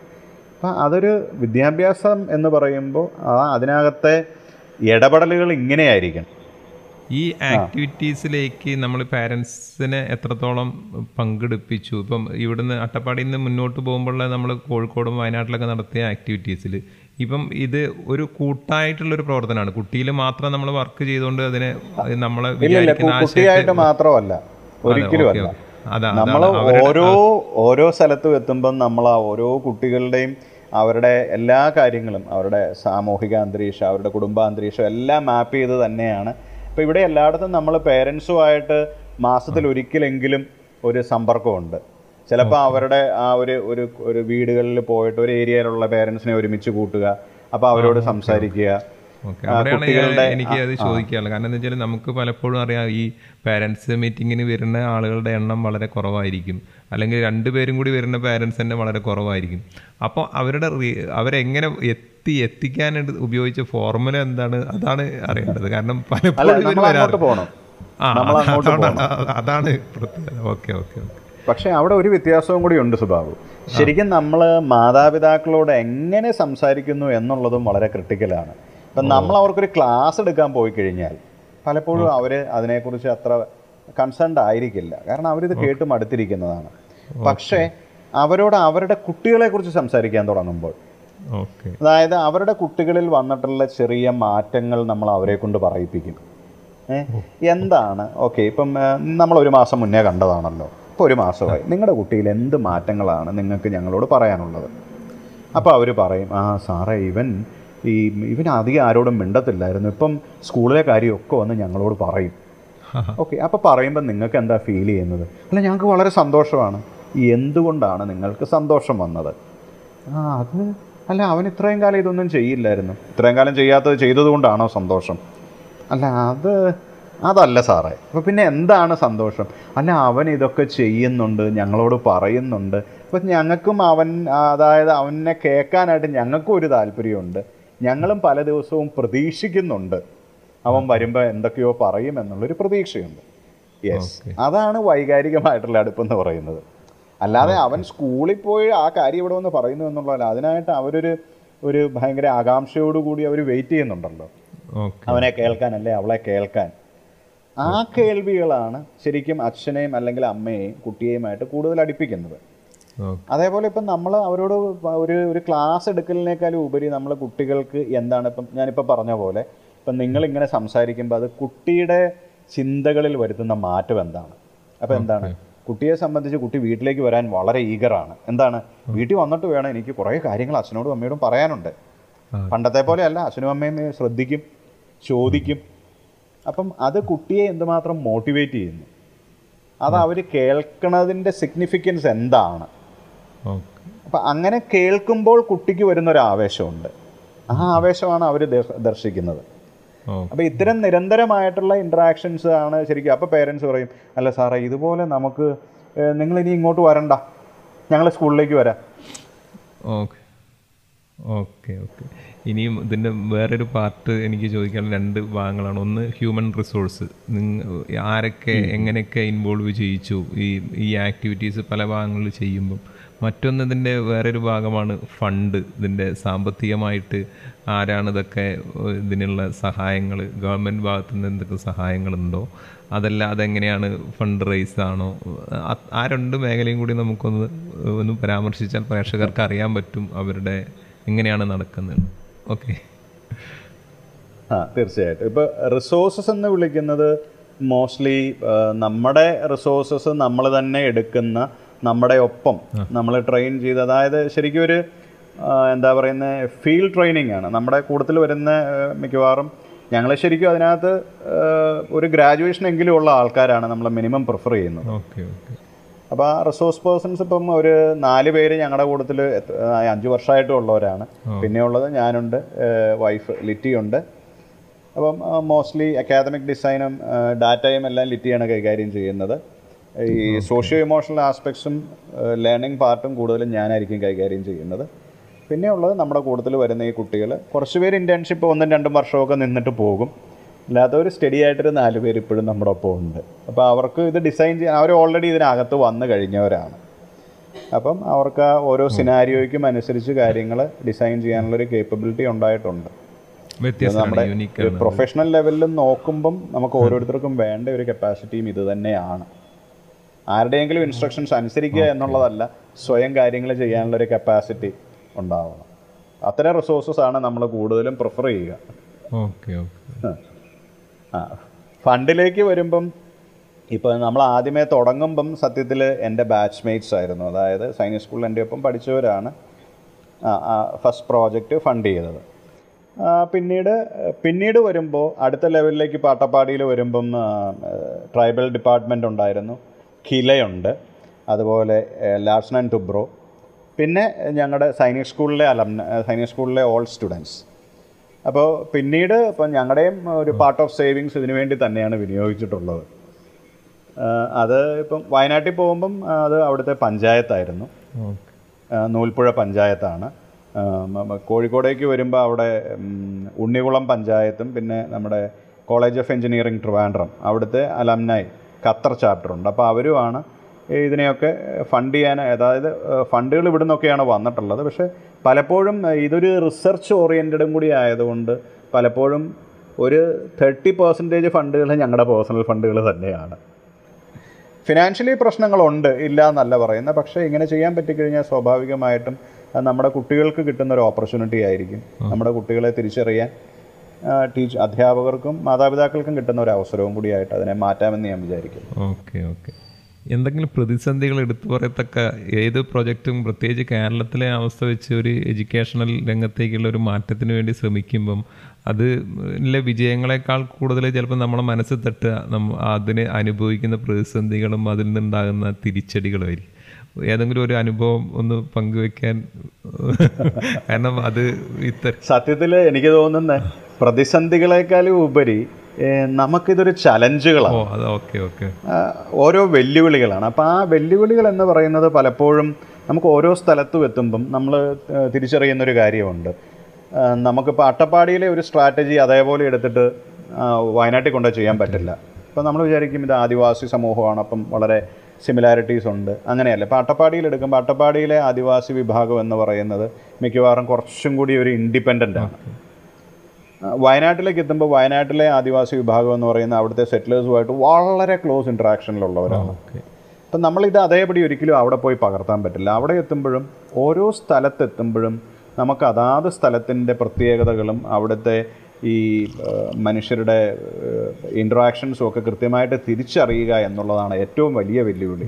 അപ്പം അതൊരു വിദ്യാഭ്യാസം എന്ന് പറയുമ്പോൾ ആ അതിനകത്തെ ഇടപെടലുകൾ ഇങ്ങനെയായിരിക്കണം. ഈ ആക്ടിവിറ്റീസിലേക്ക് നമ്മൾ പാരൻസിനെ എത്രത്തോളം പങ്കെടുപ്പിച്ചു? ഇപ്പം ഇവിടുന്ന് അട്ടപ്പാടിയിൽ നിന്ന് മുന്നോട്ട് പോകുമ്പോഴുള്ള നമ്മൾ കോഴിക്കോടും വയനാട്ടിലൊക്കെ നടത്തിയ ആക്ടിവിറ്റീസിൽ ഇപ്പം ഇത് ഒരു കൂട്ടായിട്ടുള്ളൊരു പ്രവർത്തനമാണ്. കുട്ടിയിൽ മാത്രം നമ്മൾ വർക്ക് ചെയ്തുകൊണ്ട് അതിനെ നമ്മളെ കുട്ടിയായിട്ട് മാത്രമല്ല. ഒരിക്കലും അല്ല. നമ്മൾ ഓരോ ഓരോ സ്ഥലത്തും എത്തുമ്പം നമ്മൾ ആ ഓരോ കുട്ടികളുടെയും അവരുടെ എല്ലാ കാര്യങ്ങളും അവരുടെ സാമൂഹിക അന്തരീക്ഷം അവരുടെ കുടുംബാന്തരീക്ഷം എല്ലാം മാപ്പ് ചെയ്ത് തന്നെയാണ് ഇപ്പോൾ ഇവിടെ എല്ലായിടത്തും നമ്മൾ പേരൻസുമായിട്ട് മാസത്തിൽ ഒരിക്കലെങ്കിലും ഒരു സമ്പർക്കമുണ്ട്. ചിലപ്പോൾ അവരുടെ ആ ഒരു ഒരു ഒരു വീടുകളിൽ പോയിട്ട് ഒരു ഏരിയയിലുള്ള പേരൻസിനെ ഒരുമിച്ച് കൂട്ടുക. അപ്പോൾ അവരോട് സംസാരിക്കുക. ഓക്കെ അവിടെയാണ് എനിക്ക് അത് ചോദിക്കാനുള്ളത്. കാരണം എന്താ വെച്ചാൽ നമുക്ക് പലപ്പോഴും അറിയാം ഈ പാരൻസ് മീറ്റിങ്ങിന് വരുന്ന ആളുകളുടെ എണ്ണം വളരെ കുറവായിരിക്കും. അല്ലെങ്കിൽ രണ്ടുപേരും കൂടി വരുന്ന പാരൻസ് തന്നെ വളരെ കുറവായിരിക്കും. അപ്പോൾ അവരുടെ അവരെങ്ങനെ എത്തി എത്തിക്കാനായിട്ട് ഉപയോഗിച്ച ഫോർമുല എന്താണ്? അതാണ് അറിയേണ്ടത്. കാരണം പലപ്പോഴും അതാണ് പ്രത്യേകത. Okay okay okay. പക്ഷേ അവിടെ ഒരു വ്യത്യാസവും കൂടി ഉണ്ട് സുബാബു ശരിക്കും നമ്മൾ മാതാപിതാക്കളോട് എങ്ങനെ സംസാരിക്കുന്നു എന്നുള്ളതും വളരെ ക്രിട്ടിക്കലാണ്. ഇപ്പം നമ്മൾ അവർക്കൊരു ക്ലാസ് എടുക്കാൻ പോയി കഴിഞ്ഞാൽ പലപ്പോഴും അവർ അതിനെക്കുറിച്ച് അത്ര കൺസേൺഡ് ആയിരിക്കില്ല. കാരണം അവരിത് കേട്ട് മടുത്തിരിക്കുന്നതാണ്. പക്ഷേ അവരോട് അവരുടെ കുട്ടികളെക്കുറിച്ച് സംസാരിക്കാൻ തുടങ്ങുമ്പോൾ അതായത് അവരുടെ കുട്ടികളിൽ വന്നിട്ടുള്ള ചെറിയ മാറ്റങ്ങൾ നമ്മൾ അവരെ കൊണ്ട് പറയിപ്പിക്കും. എന്താണ്? ഓക്കെ ഇപ്പം നമ്മൾ ഒരു മാസം മുന്നേ കണ്ടതാണല്ലോ. ഇപ്പോൾ ഒരു മാസമായി. നിങ്ങളുടെ കുട്ടിയിൽ എന്ത് മാറ്റങ്ങളാണ് നിങ്ങൾക്ക് ഞങ്ങളോട് പറയാനുള്ളത്? അപ്പോൾ അവർ പറയും ആ സാറേ ഇവൻ ഈ ഇവൻ അധികം ആരോടും മിണ്ടത്തില്ലായിരുന്നു. ഇപ്പം സ്കൂളിലെ കാര്യമൊക്കെ വന്ന് ഞങ്ങളോട് പറയും. (laughs) ഓക്കെ അപ്പോൾ പറയുമ്പോൾ നിങ്ങൾക്ക് എന്താ ഫീൽ ചെയ്യുന്നത്? അല്ല ഞങ്ങൾക്ക് വളരെ സന്തോഷമാണ്. എന്തുകൊണ്ടാണ് നിങ്ങൾക്ക് സന്തോഷം വന്നത്? ആ അത് അല്ല അവൻ ഇത്രയും കാലം ഇതൊന്നും ചെയ്യില്ലായിരുന്നു. ഇത്രയും കാലം ചെയ്യാത്തത് ചെയ്തതുകൊണ്ടാണോ സന്തോഷം? അല്ല അത് അതല്ല സാറേ. അപ്പോൾ പിന്നെ എന്താണ് സന്തോഷം? അല്ല അവൻ ഇതൊക്കെ ചെയ്യുന്നുണ്ട് ഞങ്ങളോട് പറയുന്നുണ്ട്. അപ്പം ഞങ്ങൾക്കും അവൻ അതായത് അവനെ കേൾക്കാനായിട്ട് ഞങ്ങൾക്കും ഒരു താല്പര്യമുണ്ട്. ഞങ്ങളും പല ദിവസവും പ്രതീക്ഷിക്കുന്നുണ്ട്. അവൻ വരുമ്പോൾ എന്തൊക്കെയോ പറയും എന്നുള്ളൊരു പ്രതീക്ഷയുണ്ട്. യെസ് അതാണ് വൈകാരികമായിട്ടുള്ള അടുപ്പെന്ന് പറയുന്നത്. അല്ലാതെ അവൻ സ്കൂളിൽ പോയി ആ കാര്യം ഇവിടെ വന്ന് പറയുന്നു എന്നുള്ളതല്ല. അതിനായിട്ട് അവരൊരു ഒരു ഭയങ്കര ആകാംക്ഷയോടുകൂടി അവർ വെയിറ്റ് ചെയ്യുന്നുണ്ടല്ലോ. അവനെ കേൾക്കാൻ അല്ലേ അവളെ കേൾക്കാൻ. ആ കേൾവികളാണ് ശരിക്കും അച്ഛനെയും അല്ലെങ്കിൽ അമ്മയെയും കുട്ടിയെയുമായിട്ട് കൂടുതൽ അടുപ്പിക്കുന്നത്. അതേപോലെ ഇപ്പം നമ്മൾ അവരോട് ഒരു ഒരു ക്ലാസ് എടുക്കലിനേക്കാളും ഉപരി നമ്മൾ കുട്ടികൾക്ക് എന്താണ് ഇപ്പം ഞാനിപ്പോൾ പറഞ്ഞ പോലെ ഇപ്പം നിങ്ങളിങ്ങനെ സംസാരിക്കുമ്പോൾ അത് കുട്ടിയുടെ ചിന്തകളിൽ വരുത്തുന്ന മാറ്റം എന്താണ്? അപ്പം എന്താണ്? കുട്ടിയെ സംബന്ധിച്ച് കുട്ടി വീട്ടിലേക്ക് വരാൻ വളരെ ഈഗറാണ്. എന്താണ്? വീട്ടിൽ വന്നിട്ട് വേണം എനിക്ക് കുറേ കാര്യങ്ങൾ അച്ഛനോടും അമ്മയോടും പറയാനുണ്ട്. പണ്ടത്തെ പോലെയല്ല. അച്ഛനും അമ്മയും ശ്രദ്ധിക്കും ചോദിക്കും. അപ്പം അത് കുട്ടിയെ എന്തുമാത്രം മോട്ടിവേറ്റ് ചെയ്യുന്നു? അത് അവർ കേൾക്കുന്നതിന്റെ സിഗ്നിഫിക്കൻസ് എന്താണ്? അപ്പം അങ്ങനെ കേൾക്കുമ്പോൾ കുട്ടിക്ക് വരുന്ന ഒരു ആവേശമുണ്ട് ആ ആവേശമാണ് അവർ ദർശിക്കുന്നത്. അപ്പോൾ ഇത്തരം നിരന്തരമായിട്ടുള്ള ഇന്ററാക്ഷൻസ് ആണ് ശരിക്കും അപ്പോൾ പേരൻസ് പറയും അല്ല സാറേ ഇതുപോലെ നമുക്ക് നിങ്ങൾ ഇനി ഇങ്ങോട്ട് വരണ്ട. ഞങ്ങൾ സ്കൂളിലേക്ക് വരാം. ഓക്കെ. Okay okay. ഇനിയും ഇതിന്റെ വേറൊരു പാർട്ട് എനിക്ക് ചോദിക്കാൻ രണ്ട് ഭാഗങ്ങളാണ്. ഒന്ന് ഹ്യൂമൻ റിസോഴ്സ് നിങ്ങൾ ആരൊക്കെ എങ്ങനെയൊക്കെ ഇൻവോൾവ് ചെയ്യിച്ചു ഈ ഈ ആക്ടിവിറ്റീസ് പല ഭാഗങ്ങളിൽ ചെയ്യുമ്പം? മറ്റൊന്ന് ഇതിന്റെ വേറൊരു ഭാഗമാണ് ഫണ്ട്. ഇതിന്റെ സാമ്പത്തികമായിട്ട് ആരാണ് ഇതൊക്കെ ഇതിനുള്ള സഹായങ്ങൾ ഗവൺമെന്റ് ഭാഗത്തു നിന്ന് എന്തൊക്കെ സഹായങ്ങളുണ്ടോ? അതല്ല അതെങ്ങനെയാണ് ഫണ്ട് റേസ് ആണോ ആ- രണ്ട് മേഖലയും കൂടി നമുക്കൊന്ന് ഒന്ന് പരാമർശിച്ചാൽ പ്രേക്ഷകർക്ക് അറിയാൻ പറ്റും അവരുടെ എങ്ങനെയാണ് നടക്കുന്നത്. ഓക്കെ. ആ തീർച്ചയായിട്ടും. ഇപ്പോൾ റിസോഴ്സസ് എന്ന് വിളിക്കുന്നത് മോസ്റ്റ്ലി നമ്മുടെ റിസോഴ്സസ് നമ്മൾ തന്നെ എടുക്കുന്ന നമ്മുടെ ഒപ്പം നമ്മൾ ട്രെയിൻ ചെയ്ത് അതായത് ശരിക്കും ഒരു എന്താ പറയുന്നത് ഫീൽഡ് ട്രെയിനിങ് ആണ്. നമ്മുടെ കൂട്ടത്തിൽ വരുന്ന മിക്കവാറും ഞങ്ങൾ ശരിക്കും അതിനകത്ത് ഒരു ഗ്രാജുവേഷൻ എങ്കിലും ഉള്ള ആൾക്കാരാണ് നമ്മൾ മിനിമം പ്രിഫർ ചെയ്യുന്നത്. അപ്പോൾ ആ റിസോഴ്സ് പേഴ്സൺസ് ഇപ്പം ഒരു നാല് പേര് ഞങ്ങളുടെ കൂട്ടത്തിൽ അഞ്ച് വർഷമായിട്ടും ഉള്ളവരാണ്. പിന്നെ ഉള്ളത് ഞാനുണ്ട് വൈഫ് ലിറ്റിയുണ്ട്. അപ്പം മോസ്റ്റ്ലി അക്കാദമിക് ഡിസൈനും ഡാറ്റയും എല്ലാം ലിറ്റിയാണ് കൈകാര്യം ചെയ്യുന്നത്. ഈ സോഷ്യോ ഇമോഷണൽ ആസ്പെക്ട്സും ലേണിംഗ് പാർട്ടും കൂടുതലും ഞാനായിരിക്കും കൈകാര്യം ചെയ്യുന്നത്. പിന്നെ ഉള്ളത് നമ്മുടെ കൂട്ടത്തിൽ വരുന്ന ഈ കുട്ടികൾ കുറച്ച് പേര് ഇന്റേൺഷിപ്പ് ഒന്നും രണ്ടും വർഷമൊക്കെ നിന്നിട്ട് പോകും. അല്ലാതെ ഒരു സ്റ്റഡി ആയിട്ടൊരു നാല് പേര് ഇപ്പോഴും നമ്മുടെ ഒപ്പം ഉണ്ട്. അപ്പോൾ അവർക്ക് ഇത് ഡിസൈൻ ചെയ്യാൻ അവർ ഓൾറെഡി ഇതിനകത്ത് വന്നു കഴിഞ്ഞവരാണ്. അപ്പം അവർക്ക് ആ ഓരോ സിനാരിയോയ്ക്കും അനുസരിച്ച് കാര്യങ്ങൾ ഡിസൈൻ ചെയ്യാനുള്ളൊരു കേപ്പബിലിറ്റി ഉണ്ടായിട്ടുണ്ട്. നമ്മുടെ പ്രൊഫഷണൽ ലെവലിൽ നോക്കുമ്പം നമുക്ക് ഓരോരുത്തർക്കും വേണ്ട ഒരു കപ്പാസിറ്റിയും ഇത് തന്നെയാണ്. ആരുടെയെങ്കിലും ഇൻസ്ട്രക്ഷൻസ് അനുസരിക്കുക എന്നുള്ളതല്ല സ്വയം കാര്യങ്ങൾ ചെയ്യാനുള്ള ഒരു കപ്പാസിറ്റി ഉണ്ടാവണം. അത്തരം റിസോഴ്സസ് ആണ് നമ്മൾ കൂടുതലും പ്രിഫർ ചെയ്യുക. ഓക്കെ ഓക്കെ ആ. ഫണ്ടിലേക്ക് വരുമ്പം ഇപ്പോൾ നമ്മൾ ആദ്യമേ തുടങ്ങുമ്പം സത്യത്തിൽ എന്റെ ബാച്ച്മേറ്റ്സ് ആയിരുന്നു. അതായത് സൈനിക് സ്കൂളിൽ എന്റെ ഒപ്പം പഠിച്ചവരാണ് ഫസ്റ്റ് പ്രോജക്റ്റ് ഫണ്ട് ചെയ്തത്. പിന്നീട് പിന്നീട് വരുമ്പോൾ അടുത്ത ലെവലിലേക്ക് പാട്ടപ്പാടിയിൽ വരുമ്പം ട്രൈബൽ ഡിപ്പാർട്ട്മെന്റ് ഉണ്ടായിരുന്നു. ഖിലയുണ്ട് അതുപോലെ ലാർസൺ ആൻഡ് ടുബ്രോ. പിന്നെ ഞങ്ങളുടെ സൈനിക് സ്കൂളിലെ അലംന സൈനിക് സ്കൂളിലെ ഓൾ സ്റ്റുഡൻസ്. അപ്പോൾ പിന്നീട് ഇപ്പം ഞങ്ങളുടെയും ഒരു പാർട്ട് ഓഫ് സേവിങ്സ് ഇതിനു വേണ്ടി തന്നെയാണ് വിനിയോഗിച്ചിട്ടുള്ളത്. അത് ഇപ്പം വയനാട്ടിൽ പോകുമ്പം അത് അവിടുത്തെ പഞ്ചായത്തായിരുന്നു. നൂൽപ്പുഴ പഞ്ചായത്താണ്. കോഴിക്കോടേക്ക് വരുമ്പോൾ അവിടെ ഉണ്ണികുളം പഞ്ചായത്തും പിന്നെ നമ്മുടെ കോളേജ് ഓഫ് എഞ്ചിനീയറിംഗ് ട്രിവാൻഡ്രം അവിടുത്തെ അലംനായി ഖത്തർ ചാപ്റ്റർ ഉണ്ട്. അപ്പോൾ അവരുമാണ് ഇതിനെയൊക്കെ ഫണ്ട് ചെയ്യാൻ അതായത് ഫണ്ടുകൾ ഇവിടെ നിന്നൊക്കെയാണ് വന്നിട്ടുള്ളത്. പക്ഷേ പലപ്പോഴും ഇതൊരു റിസർച്ച് ഓറിയന്റഡും കൂടി ആയതുകൊണ്ട് പലപ്പോഴും ഒരു തേർട്ടി പെർസെന്റേജ് ഫണ്ടുകൾ ഞങ്ങളുടെ പേഴ്സണൽ ഫണ്ടുകൾ തന്നെയാണ്. ഫിനാൻഷ്യലി പ്രശ്നങ്ങളുണ്ട് ഇല്ല എന്നല്ല പറയുന്ന പക്ഷേ ഇങ്ങനെ ചെയ്യാൻ പറ്റിക്കഴിഞ്ഞാൽ സ്വാഭാവികമായിട്ടും നമ്മുടെ കുട്ടികൾക്ക് കിട്ടുന്ന ഒരു ഓപ്പർച്യൂണിറ്റി ആയിരിക്കും. നമ്മുടെ കുട്ടികളെ തിരിച്ചറിയാൻ ടീച്ച് അധ്യാപകർക്കും മാതാപിതാക്കൾക്കും കിട്ടുന്ന ഒരു അവസരവും കൂടിയായിട്ട് അതിനെ മാറ്റാമെന്ന് ഞാൻ വിചാരിക്കുന്നു. Okay okay. എന്തെങ്കിലും പ്രതിസന്ധികൾ എടുത്തു പറയത്തക്ക ഏത് പ്രൊജക്റ്റും പ്രത്യേകിച്ച് കേരളത്തിലെ അവസ്ഥ വെച്ച് ഒരു എഡ്യൂക്കേഷണൽ രംഗത്തേക്കുള്ള ഒരു മാറ്റത്തിന് വേണ്ടി ശ്രമിക്കുമ്പം അതിലെ വിജയങ്ങളെക്കാൾ കൂടുതൽ ചിലപ്പോൾ നമ്മളെ മനസ്സിൽ തട്ടുക നമ്മ അതിനെ അനുഭവിക്കുന്ന പ്രതിസന്ധികളും അതിൽ നിന്നുണ്ടാകുന്ന തിരിച്ചടികളുമായിരിക്കും ഏതെങ്കിലും ഒരു അനുഭവം ഒന്ന് പങ്കുവെക്കാൻ കാരണം അത് ഇത്ര സത്യത്തിൽ എനിക്ക് തോന്നുന്നത് പ്രതിസന്ധികളെക്കാളും ഉപരി നമുക്കിതൊരു ചലഞ്ചുകളാണ്. ഓരോ വെല്ലുവിളികളാണ്. അപ്പോൾ ആ വെല്ലുവിളികൾ എന്ന് പറയുന്നത് പലപ്പോഴും നമുക്ക് ഓരോ സ്ഥലത്തും എത്തുമ്പം നമ്മൾ തിരിച്ചറിയുന്നൊരു കാര്യമുണ്ട്. നമുക്കിപ്പോൾ അട്ടപ്പാടിയിലെ ഒരു സ്ട്രാറ്റജി അതേപോലെ എടുത്തിട്ട് വയനാട്ടിൽ കൊണ്ട് ചെയ്യാൻ പറ്റില്ല. ഇപ്പം നമ്മൾ വിചാരിക്കും ഇത് ആദിവാസി സമൂഹമാണ് അപ്പം വളരെ സിമിലാരിറ്റീസ് ഉണ്ട്. അങ്ങനെയല്ല. ഇപ്പോൾ അട്ടപ്പാടിയിൽ എടുക്കുമ്പോൾ അട്ടപ്പാടിയിലെ ആദിവാസി വിഭാഗം എന്ന് പറയുന്നത് മിക്കവാറും കുറച്ചും കൂടി ഒരു ഇൻഡിപെൻഡന്റ് ആണ്. വയനാട്ടിലേക്ക് എത്തുമ്പോൾ വയനാട്ടിലെ ആദിവാസി വിഭാഗം എന്ന് പറയുന്ന അവിടുത്തെ സെറ്റിലേഴ്സുമായിട്ട് വളരെ ക്ലോസ് ഇൻട്രാക്ഷനിലുള്ളവരാണ് അപ്പം നമ്മളിത് അതേപടി ഒരിക്കലും അവിടെ പോയി പകർത്താൻ പറ്റില്ല. അവിടെ എത്തുമ്പോഴും ഓരോ സ്ഥലത്തെത്തുമ്പോഴും നമുക്ക് അതാത് സ്ഥലത്തിന്റെ പ്രത്യേകതകളും അവിടുത്തെ ഈ മനുഷ്യരുടെ ഇൻട്രാക്ഷൻസും ഒക്കെ കൃത്യമായിട്ട് തിരിച്ചറിയുക എന്നുള്ളതാണ് ഏറ്റവും വലിയ വെല്ലുവിളി.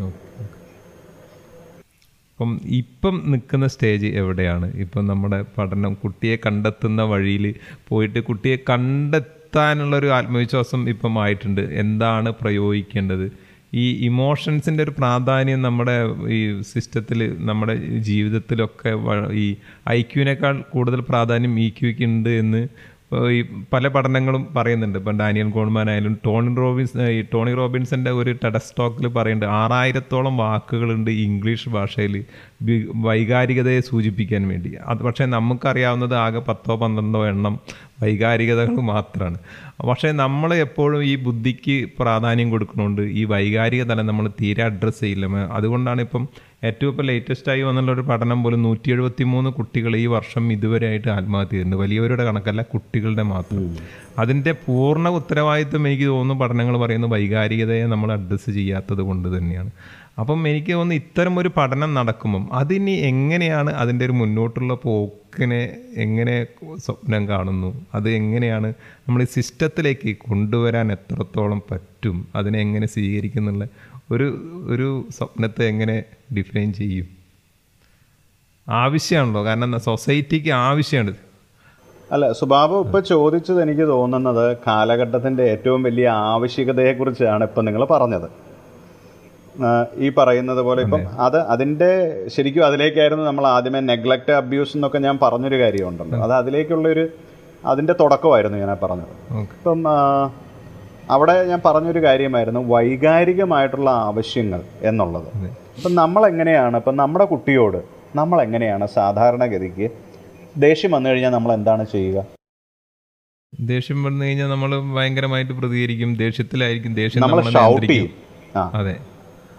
അപ്പം ഇപ്പം നിൽക്കുന്ന സ്റ്റേജ് എവിടെയാണ്? ഇപ്പം നമ്മുടെ പഠനം കുട്ടിയെ കണ്ടെത്തുന്ന വഴിയിൽ പോയിട്ട് കുട്ടിയെ കണ്ടെത്താനുള്ളൊരു ആത്മവിശ്വാസം ഇപ്പം ആയിട്ടുണ്ട്. എന്താണ് പ്രയോഗിക്കേണ്ടത്? ഈ ഇമോഷൻസിന്റെ ഒരു പ്രാധാന്യം നമ്മുടെ ഈ സിസ്റ്റത്തിൽ നമ്മുടെ ജീവിതത്തിലൊക്കെ ഈ ഐ ക്യുവിനേക്കാൾ കൂടുതൽ പ്രാധാന്യം ഇ ക്യുക്ക് ഉണ്ട് എന്ന് ഈ പല പഠനങ്ങളും പറയുന്നുണ്ട്. ഇപ്പം ഡാനിയൽ ഗോൾമാൻ ആയാലും ടോണി റോബിൻസ് ഈ ടോണി റോബിൻസിന്റെ ഒരു ടെഡസ്റ്റോക്കിൽ പറയുന്നുണ്ട് ആറായിരത്തോളം വാക്കുകളുണ്ട് ഇംഗ്ലീഷ് ഭാഷയിൽ വൈകാരികതയെ സൂചിപ്പിക്കാൻ വേണ്ടി. അത് പക്ഷേ നമുക്കറിയാവുന്നത് ആകെ പത്തോ പന്ത്രണ്ടോ എണ്ണം വൈകാരികതകൾ മാത്രമാണ് പക്ഷേ നമ്മൾ എപ്പോഴും ഈ ബുദ്ധിക്ക് പ്രാധാന്യം കൊടുക്കണോണ്ട് ഈ വൈകാരിക തലം നമ്മൾ തീരെ അഡ്രസ്സ് ചെയ്യില്ല. അതുകൊണ്ടാണ് ഇപ്പം ഏറ്റവും ഇപ്പോൾ ലേറ്റസ്റ്റ് ആയി വന്നുള്ള ഒരു പഠനം പോലും നൂറ്റി എഴുപത്തി മൂന്ന് കുട്ടികൾ ഈ വർഷം ഇതുവരെയായിട്ട് ആത്മഹത്യ ചെയ്യുന്നുണ്ട് വലിയവരുടെ കണക്കല്ല കുട്ടികളുടെ മാത്രം. അതിന്റെ പൂർണ ഉത്തരവാദിത്വം എനിക്ക് തോന്നുന്നു പഠനങ്ങൾ പറയുന്നത് വൈകാരികതയെ നമ്മൾ അഡ്രസ്സ് ചെയ്യാത്തത് കൊണ്ട് തന്നെയാണ്. അപ്പം എനിക്ക് തോന്നുന്നു ഇത്തരം ഒരു പഠനം നടക്കുമ്പം അതിനി എങ്ങനെയാണ് അതിന്റെ ഒരു മുന്നോട്ടുള്ള പോക്കിനെ എങ്ങനെ സ്വപ്നം കാണുന്നു? അത് എങ്ങനെയാണ് നമ്മൾ ഈ സിസ്റ്റത്തിലേക്ക് കൊണ്ടുവരാൻ എത്രത്തോളം പറ്റും? അതിനെ എങ്ങനെ സ്വീകരിക്കുന്നുള്ള ഒരു ഒരു സ്വപ്നത്തെ എങ്ങനെ ഡിഫൈൻ ചെയ്യും? ആവശ്യമാണല്ലോ. കാരണം സൊസൈറ്റിക്ക് ആവശ്യമാണ്. അല്ല സുബാബു ഇപ്പൊ ചോദിച്ചത് എനിക്ക് തോന്നുന്നത് കാലഘട്ടത്തിന്റെ ഏറ്റവും വലിയ ആവശ്യകതയെക്കുറിച്ചാണ് ഇപ്പൊ നിങ്ങൾ പറഞ്ഞത്. ഈ പറയുന്നത് പോലെ ഇപ്പം അത്. അതിന്റെ ശരിക്കും അതിലേക്കായിരുന്നു നമ്മൾ ആദ്യമേ നെഗ്ലക്റ്റ് അബ്യൂസ് എന്നൊക്കെ ഞാൻ പറഞ്ഞൊരു കാര്യമുണ്ടല്ലോ. അത് അതിലേക്കുള്ളൊരു അതിന്റെ തുടക്കമായിരുന്നു ഞാൻ പറഞ്ഞത്. ഇപ്പം അവിടെ ഞാൻ പറഞ്ഞൊരു കാര്യമായിരുന്നു വൈകാരികമായിട്ടുള്ള ആവശ്യങ്ങൾ എന്നുള്ളത്. ഇപ്പം നമ്മളെങ്ങനെയാണ് ഇപ്പം നമ്മുടെ കുട്ടിയോട് നമ്മൾ എങ്ങനെയാണ് സാധാരണഗതിക്ക് ദേഷ്യം വന്നു കഴിഞ്ഞാൽ നമ്മൾ എന്താണ് ചെയ്യുക? ദേഷ്യം വന്നു കഴിഞ്ഞാൽ നമ്മൾ ഭയങ്കരമായിട്ട് പ്രതികരിക്കും ദേഷ്യത്തിലായിരിക്കും ദേഷ്യം നമ്മൾ ഷൗട്ട് ചെയ്യും. അതെ.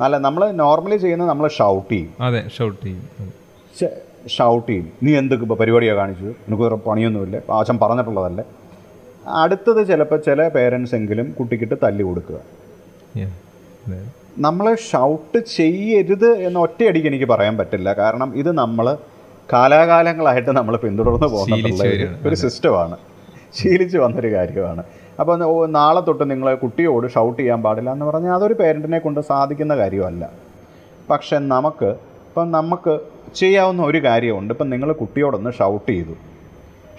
അല്ല നമ്മൾ നോർമലി ചെയ്യുന്നത് നമ്മൾ ഷൗട്ട് ചെയ്യും. അതെ ഷൗട്ട് ചെയ്യും. ഷൗട്ട് ചെയ്യും. നീ എന്ത് ഇപ്പോൾ പരിപാടിയാണ് കാണിച്ചത്? എനിക്ക് വേറെ പണിയൊന്നുമില്ല. ആശം പറഞ്ഞിട്ടുള്ളതല്ലേ. അടുത്തത് ചിലപ്പോൾ ചില പേരൻസ് എങ്കിലും കുട്ടിക്കിട്ട് തല്ലി കൊടുക്കുക. നമ്മൾ ഷൗട്ട് ചെയ്യരുത് എന്ന് ഒറ്റയടിക്ക് എനിക്ക് പറയാൻ പറ്റില്ല. കാരണം ഇത് നമ്മൾ കാലാകാലങ്ങളായിട്ട് നമ്മൾ പിന്തുടർന്ന് പോകുന്ന ഒരു സിസ്റ്റമാണ് ശീലിച്ച് വന്നൊരു കാര്യമാണ്. അപ്പോൾ നാളെ തൊട്ട് നിങ്ങൾ കുട്ടിയോട് ഷൗട്ട് ചെയ്യാൻ പാടില്ല എന്ന് പറഞ്ഞാൽ അതൊരു പേരന്റിനെ കൊണ്ട് സാധിക്കുന്ന കാര്യമല്ല. പക്ഷെ നമുക്ക് ഇപ്പം നമുക്ക് ചെയ്യാവുന്ന ഒരു കാര്യമുണ്ട്. ഇപ്പം നിങ്ങൾ കുട്ടിയോടൊന്ന് ഷൗട്ട് ചെയ്തു.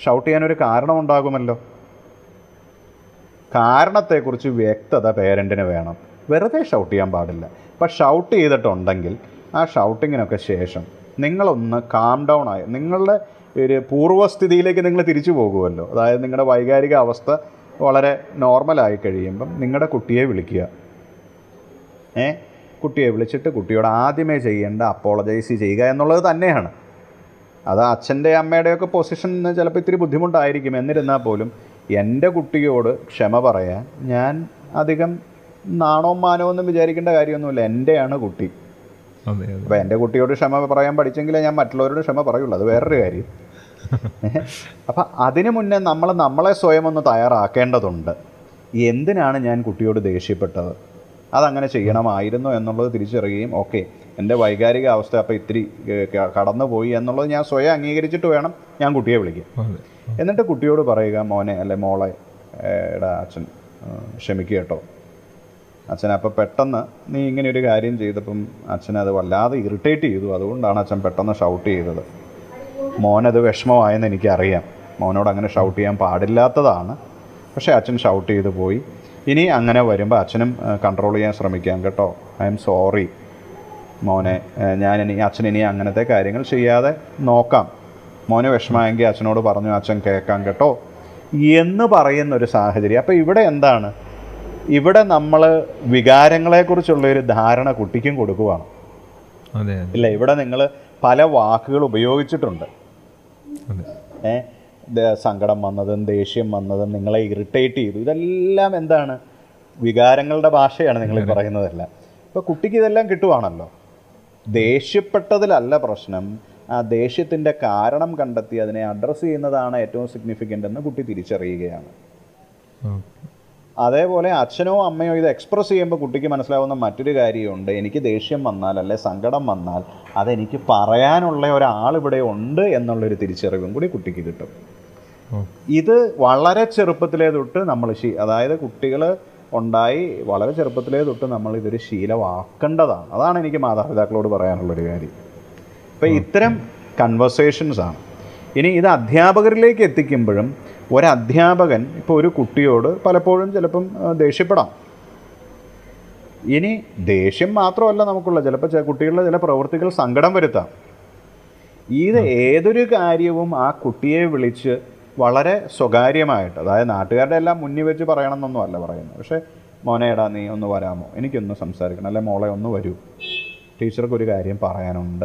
ഷൗട്ട് ചെയ്യാനൊരു കാരണം ഉണ്ടാകുമല്ലോ. കാരണത്തെക്കുറിച്ച് വ്യക്തത പേരന്റിന് വേണം. വെറുതെ ഷൗട്ട് ചെയ്യാൻ പാടില്ല. ഇപ്പം ഷൗട്ട് ചെയ്തിട്ടുണ്ടെങ്കിൽ ആ ഷൗട്ടിങ്ങിനൊക്കെ ശേഷം നിങ്ങളൊന്ന് കാം ഡൗൺ ആയി. നിങ്ങളുടെ ഒരു പൂർവസ്ഥിതിയിലേക്ക് നിങ്ങൾ തിരിച്ചു പോകുമല്ലോ. അതായത് നിങ്ങളുടെ വൈകാരിക അവസ്ഥ വളരെ നോർമലായി കഴിയുമ്പം നിങ്ങളുടെ കുട്ടിയെ വിളിക്കുക. ഏ? കുട്ടിയെ വിളിച്ചിട്ട് കുട്ടിയോട് ആദ്യമേ ചെയ്യേണ്ട അപ്പോളജൈസ് ചെയ്യുക എന്നുള്ളത് തന്നെയാണ്. അത് അച്ഛന്റെ അമ്മയുടെയൊക്കെ പൊസിഷൻ ചിലപ്പോൾ ഇത്തിരി ബുദ്ധിമുട്ടായിരിക്കും. എന്നിരുന്നാൽ പോലും എന്റെ കുട്ടിയോട് ക്ഷമ പറയാൻ ഞാൻ അധികം നാണവും മാനവും ഒന്നും വിചാരിക്കേണ്ട കാര്യമൊന്നുമില്ല. എന്റെയാണ് കുട്ടി. അപ്പോൾ എന്റെ കുട്ടിയോട് ക്ഷമ പറയാൻ പഠിച്ചെങ്കിലേ ഞാൻ മറ്റുള്ളവരോട് ക്ഷമ പറയുള്ളൂ. അത് വേറൊരു കാര്യം. അപ്പം അതിനു മുന്നേ നമ്മൾ നമ്മളെ സ്വയം ഒന്ന് തയ്യാറാക്കേണ്ടതുണ്ട്. എന്തിനാണ് ഞാൻ കുട്ടിയോട് ദേഷ്യപ്പെട്ടത്? അതങ്ങനെ ചെയ്യണമായിരുന്നു എന്നുള്ളത് തിരിച്ചറിയുകയും ഓക്കെ എന്റെ വൈകാരിക അവസ്ഥ അപ്പോൾ ഇത്തിരി കടന്നുപോയി എന്നുള്ളത് ഞാൻ സ്വയം അംഗീകരിച്ചിട്ട് വേണം ഞാൻ കുട്ടിയെ വിളിക്കാം എന്നിട്ട് കുട്ടിയോട് പറയുക മോനെ അല്ലെ മോളെ എടാ അച്ഛൻ ക്ഷമിക്കുക കേട്ടോ. അച്ഛൻ അപ്പോൾ പെട്ടെന്ന് നീ ഇങ്ങനെ ഒരു കാര്യം ചെയ്തപ്പം അച്ഛനെ അത് വല്ലാതെ ഇറിറ്റേറ്റ് ചെയ്തു. അതുകൊണ്ടാണ് അച്ഛൻ പെട്ടെന്ന് ഷൗട്ട് ചെയ്തത്. മോനത് വിഷമമായെന്ന് എനിക്കറിയാം. മോനോട് അങ്ങനെ ഷൗട്ട് ചെയ്യാൻ പാടില്ലാത്തതാണ്. പക്ഷേ അച്ഛൻ ഷൗട്ട് ചെയ്തു പോയി. ഇനി അങ്ങനെ വരുമ്പോൾ അച്ഛനും കൺട്രോൾ ചെയ്യാൻ ശ്രമിക്കാം കേട്ടോ. ഐ എം സോറി മോനെ ഞാൻ ഇനി അച്ഛൻ ഇനി അങ്ങനത്തെ കാര്യങ്ങൾ ചെയ്യാതെ നോക്കാം. മോനെ വിഷമമായെങ്കിൽ അച്ഛനോട് പറഞ്ഞു അച്ഛൻ കേൾക്കാം കേട്ടോ. എന്ന് പറയുന്ന ഒരു സാഹചര്യം. അപ്പോൾ ഇവിടെ എന്താണ്? ഇവിടെ നമ്മൾ വികാരങ്ങളെക്കുറിച്ചുള്ള ഒരു ധാരണ കുട്ടിക്കും കൊടുക്കുവാണ്. ഇല്ല ഇവിടെ നിങ്ങൾ പല വാക്കുകൾ ഉപയോഗിച്ചിട്ടുണ്ട്. സങ്കടം വന്നതും ദേഷ്യം വന്നതും നിങ്ങളെ ഇറിറ്റേറ്റ് ചെയ്തു. ഇതെല്ലാം എന്താണ്? വികാരങ്ങളുടെ ഭാഷയാണ് നിങ്ങൾ പറയുന്നതെല്ലാം. ഇപ്പോൾ കുട്ടിക്ക് ഇതെല്ലാം കിട്ടുവാണല്ലോ. ദേഷ്യപ്പെട്ടതിലല്ല പ്രശ്നം. ആ ദേഷ്യത്തിന്റെ കാരണം കണ്ടെത്തി അതിനെ അഡ്രസ്സ് ചെയ്യുന്നതാണ് ഏറ്റവും സിഗ്നിഫിക്കന്റ് എന്ന് കുട്ടി തിരിച്ചറിയുകയാണ്. അതേപോലെ അച്ഛനോ അമ്മയോ ഇത് എക്സ്പ്രസ് ചെയ്യുമ്പോൾ കുട്ടിക്ക് മനസ്സിലാവുന്ന മറ്റൊരു കാര്യമുണ്ട്. എനിക്ക് ദേഷ്യം വന്നാൽ അല്ലെ സങ്കടം വന്നാൽ അതെനിക്ക് പറയാനുള്ള ഒരാൾ ഇവിടെ ഉണ്ട് എന്നുള്ളൊരു തിരിച്ചറിവും കൂടി കുട്ടിക്ക് കിട്ടും. ഇത് വളരെ ചെറുപ്പത്തിലേ തൊട്ട് നമ്മൾ ശീ അതായത് കുട്ടികൾ ഉണ്ടായി വളരെ ചെറുപ്പത്തിലേ തൊട്ട് നമ്മൾ ഇതൊരു ശീലമാക്കേണ്ടതാണ്. അതാണ് എനിക്ക് മാതാപിതാക്കളോട് പറയാനുള്ളൊരു കാര്യം. ഇപ്പം ഇത്തരം കൺവെർസേഷൻസ് ആണ്. ഇനി ഇത് അധ്യാപകരിലേക്ക് എത്തിക്കുമ്പോഴും ഒരു അധ്യാപകൻ ഇപ്പോൾ ഒരു കുട്ടിയോട് പലപ്പോഴും ചിലപ്പം ദേഷ്യപ്പെടാം. ഇനി ദേഷ്യം മാത്രമല്ല നമുക്കുള്ള ചിലപ്പോൾ ചില കുട്ടികളുടെ ചില പ്രവൃത്തികൾ സങ്കടം വരുത്താം. ഇത് ഏതൊരു കാര്യവും ആ കുട്ടിയെ വിളിച്ച് വളരെ സ്വകാര്യമായിട്ട് അതായത് നാട്ടുകാരുടെ എല്ലാം മുന്നിൽ വെച്ച് പറയണമെന്നൊന്നും അല്ല പറയുന്നത്. പക്ഷേ മോനേടാ നീ ഒന്ന് വരാമോ? എനിക്കൊന്ന് സംസാരിക്കണം. അല്ലെ മോളെ ഒന്ന് വരൂ. ടീച്ചർക്ക് ഒരു കാര്യം പറയാനുണ്ട്.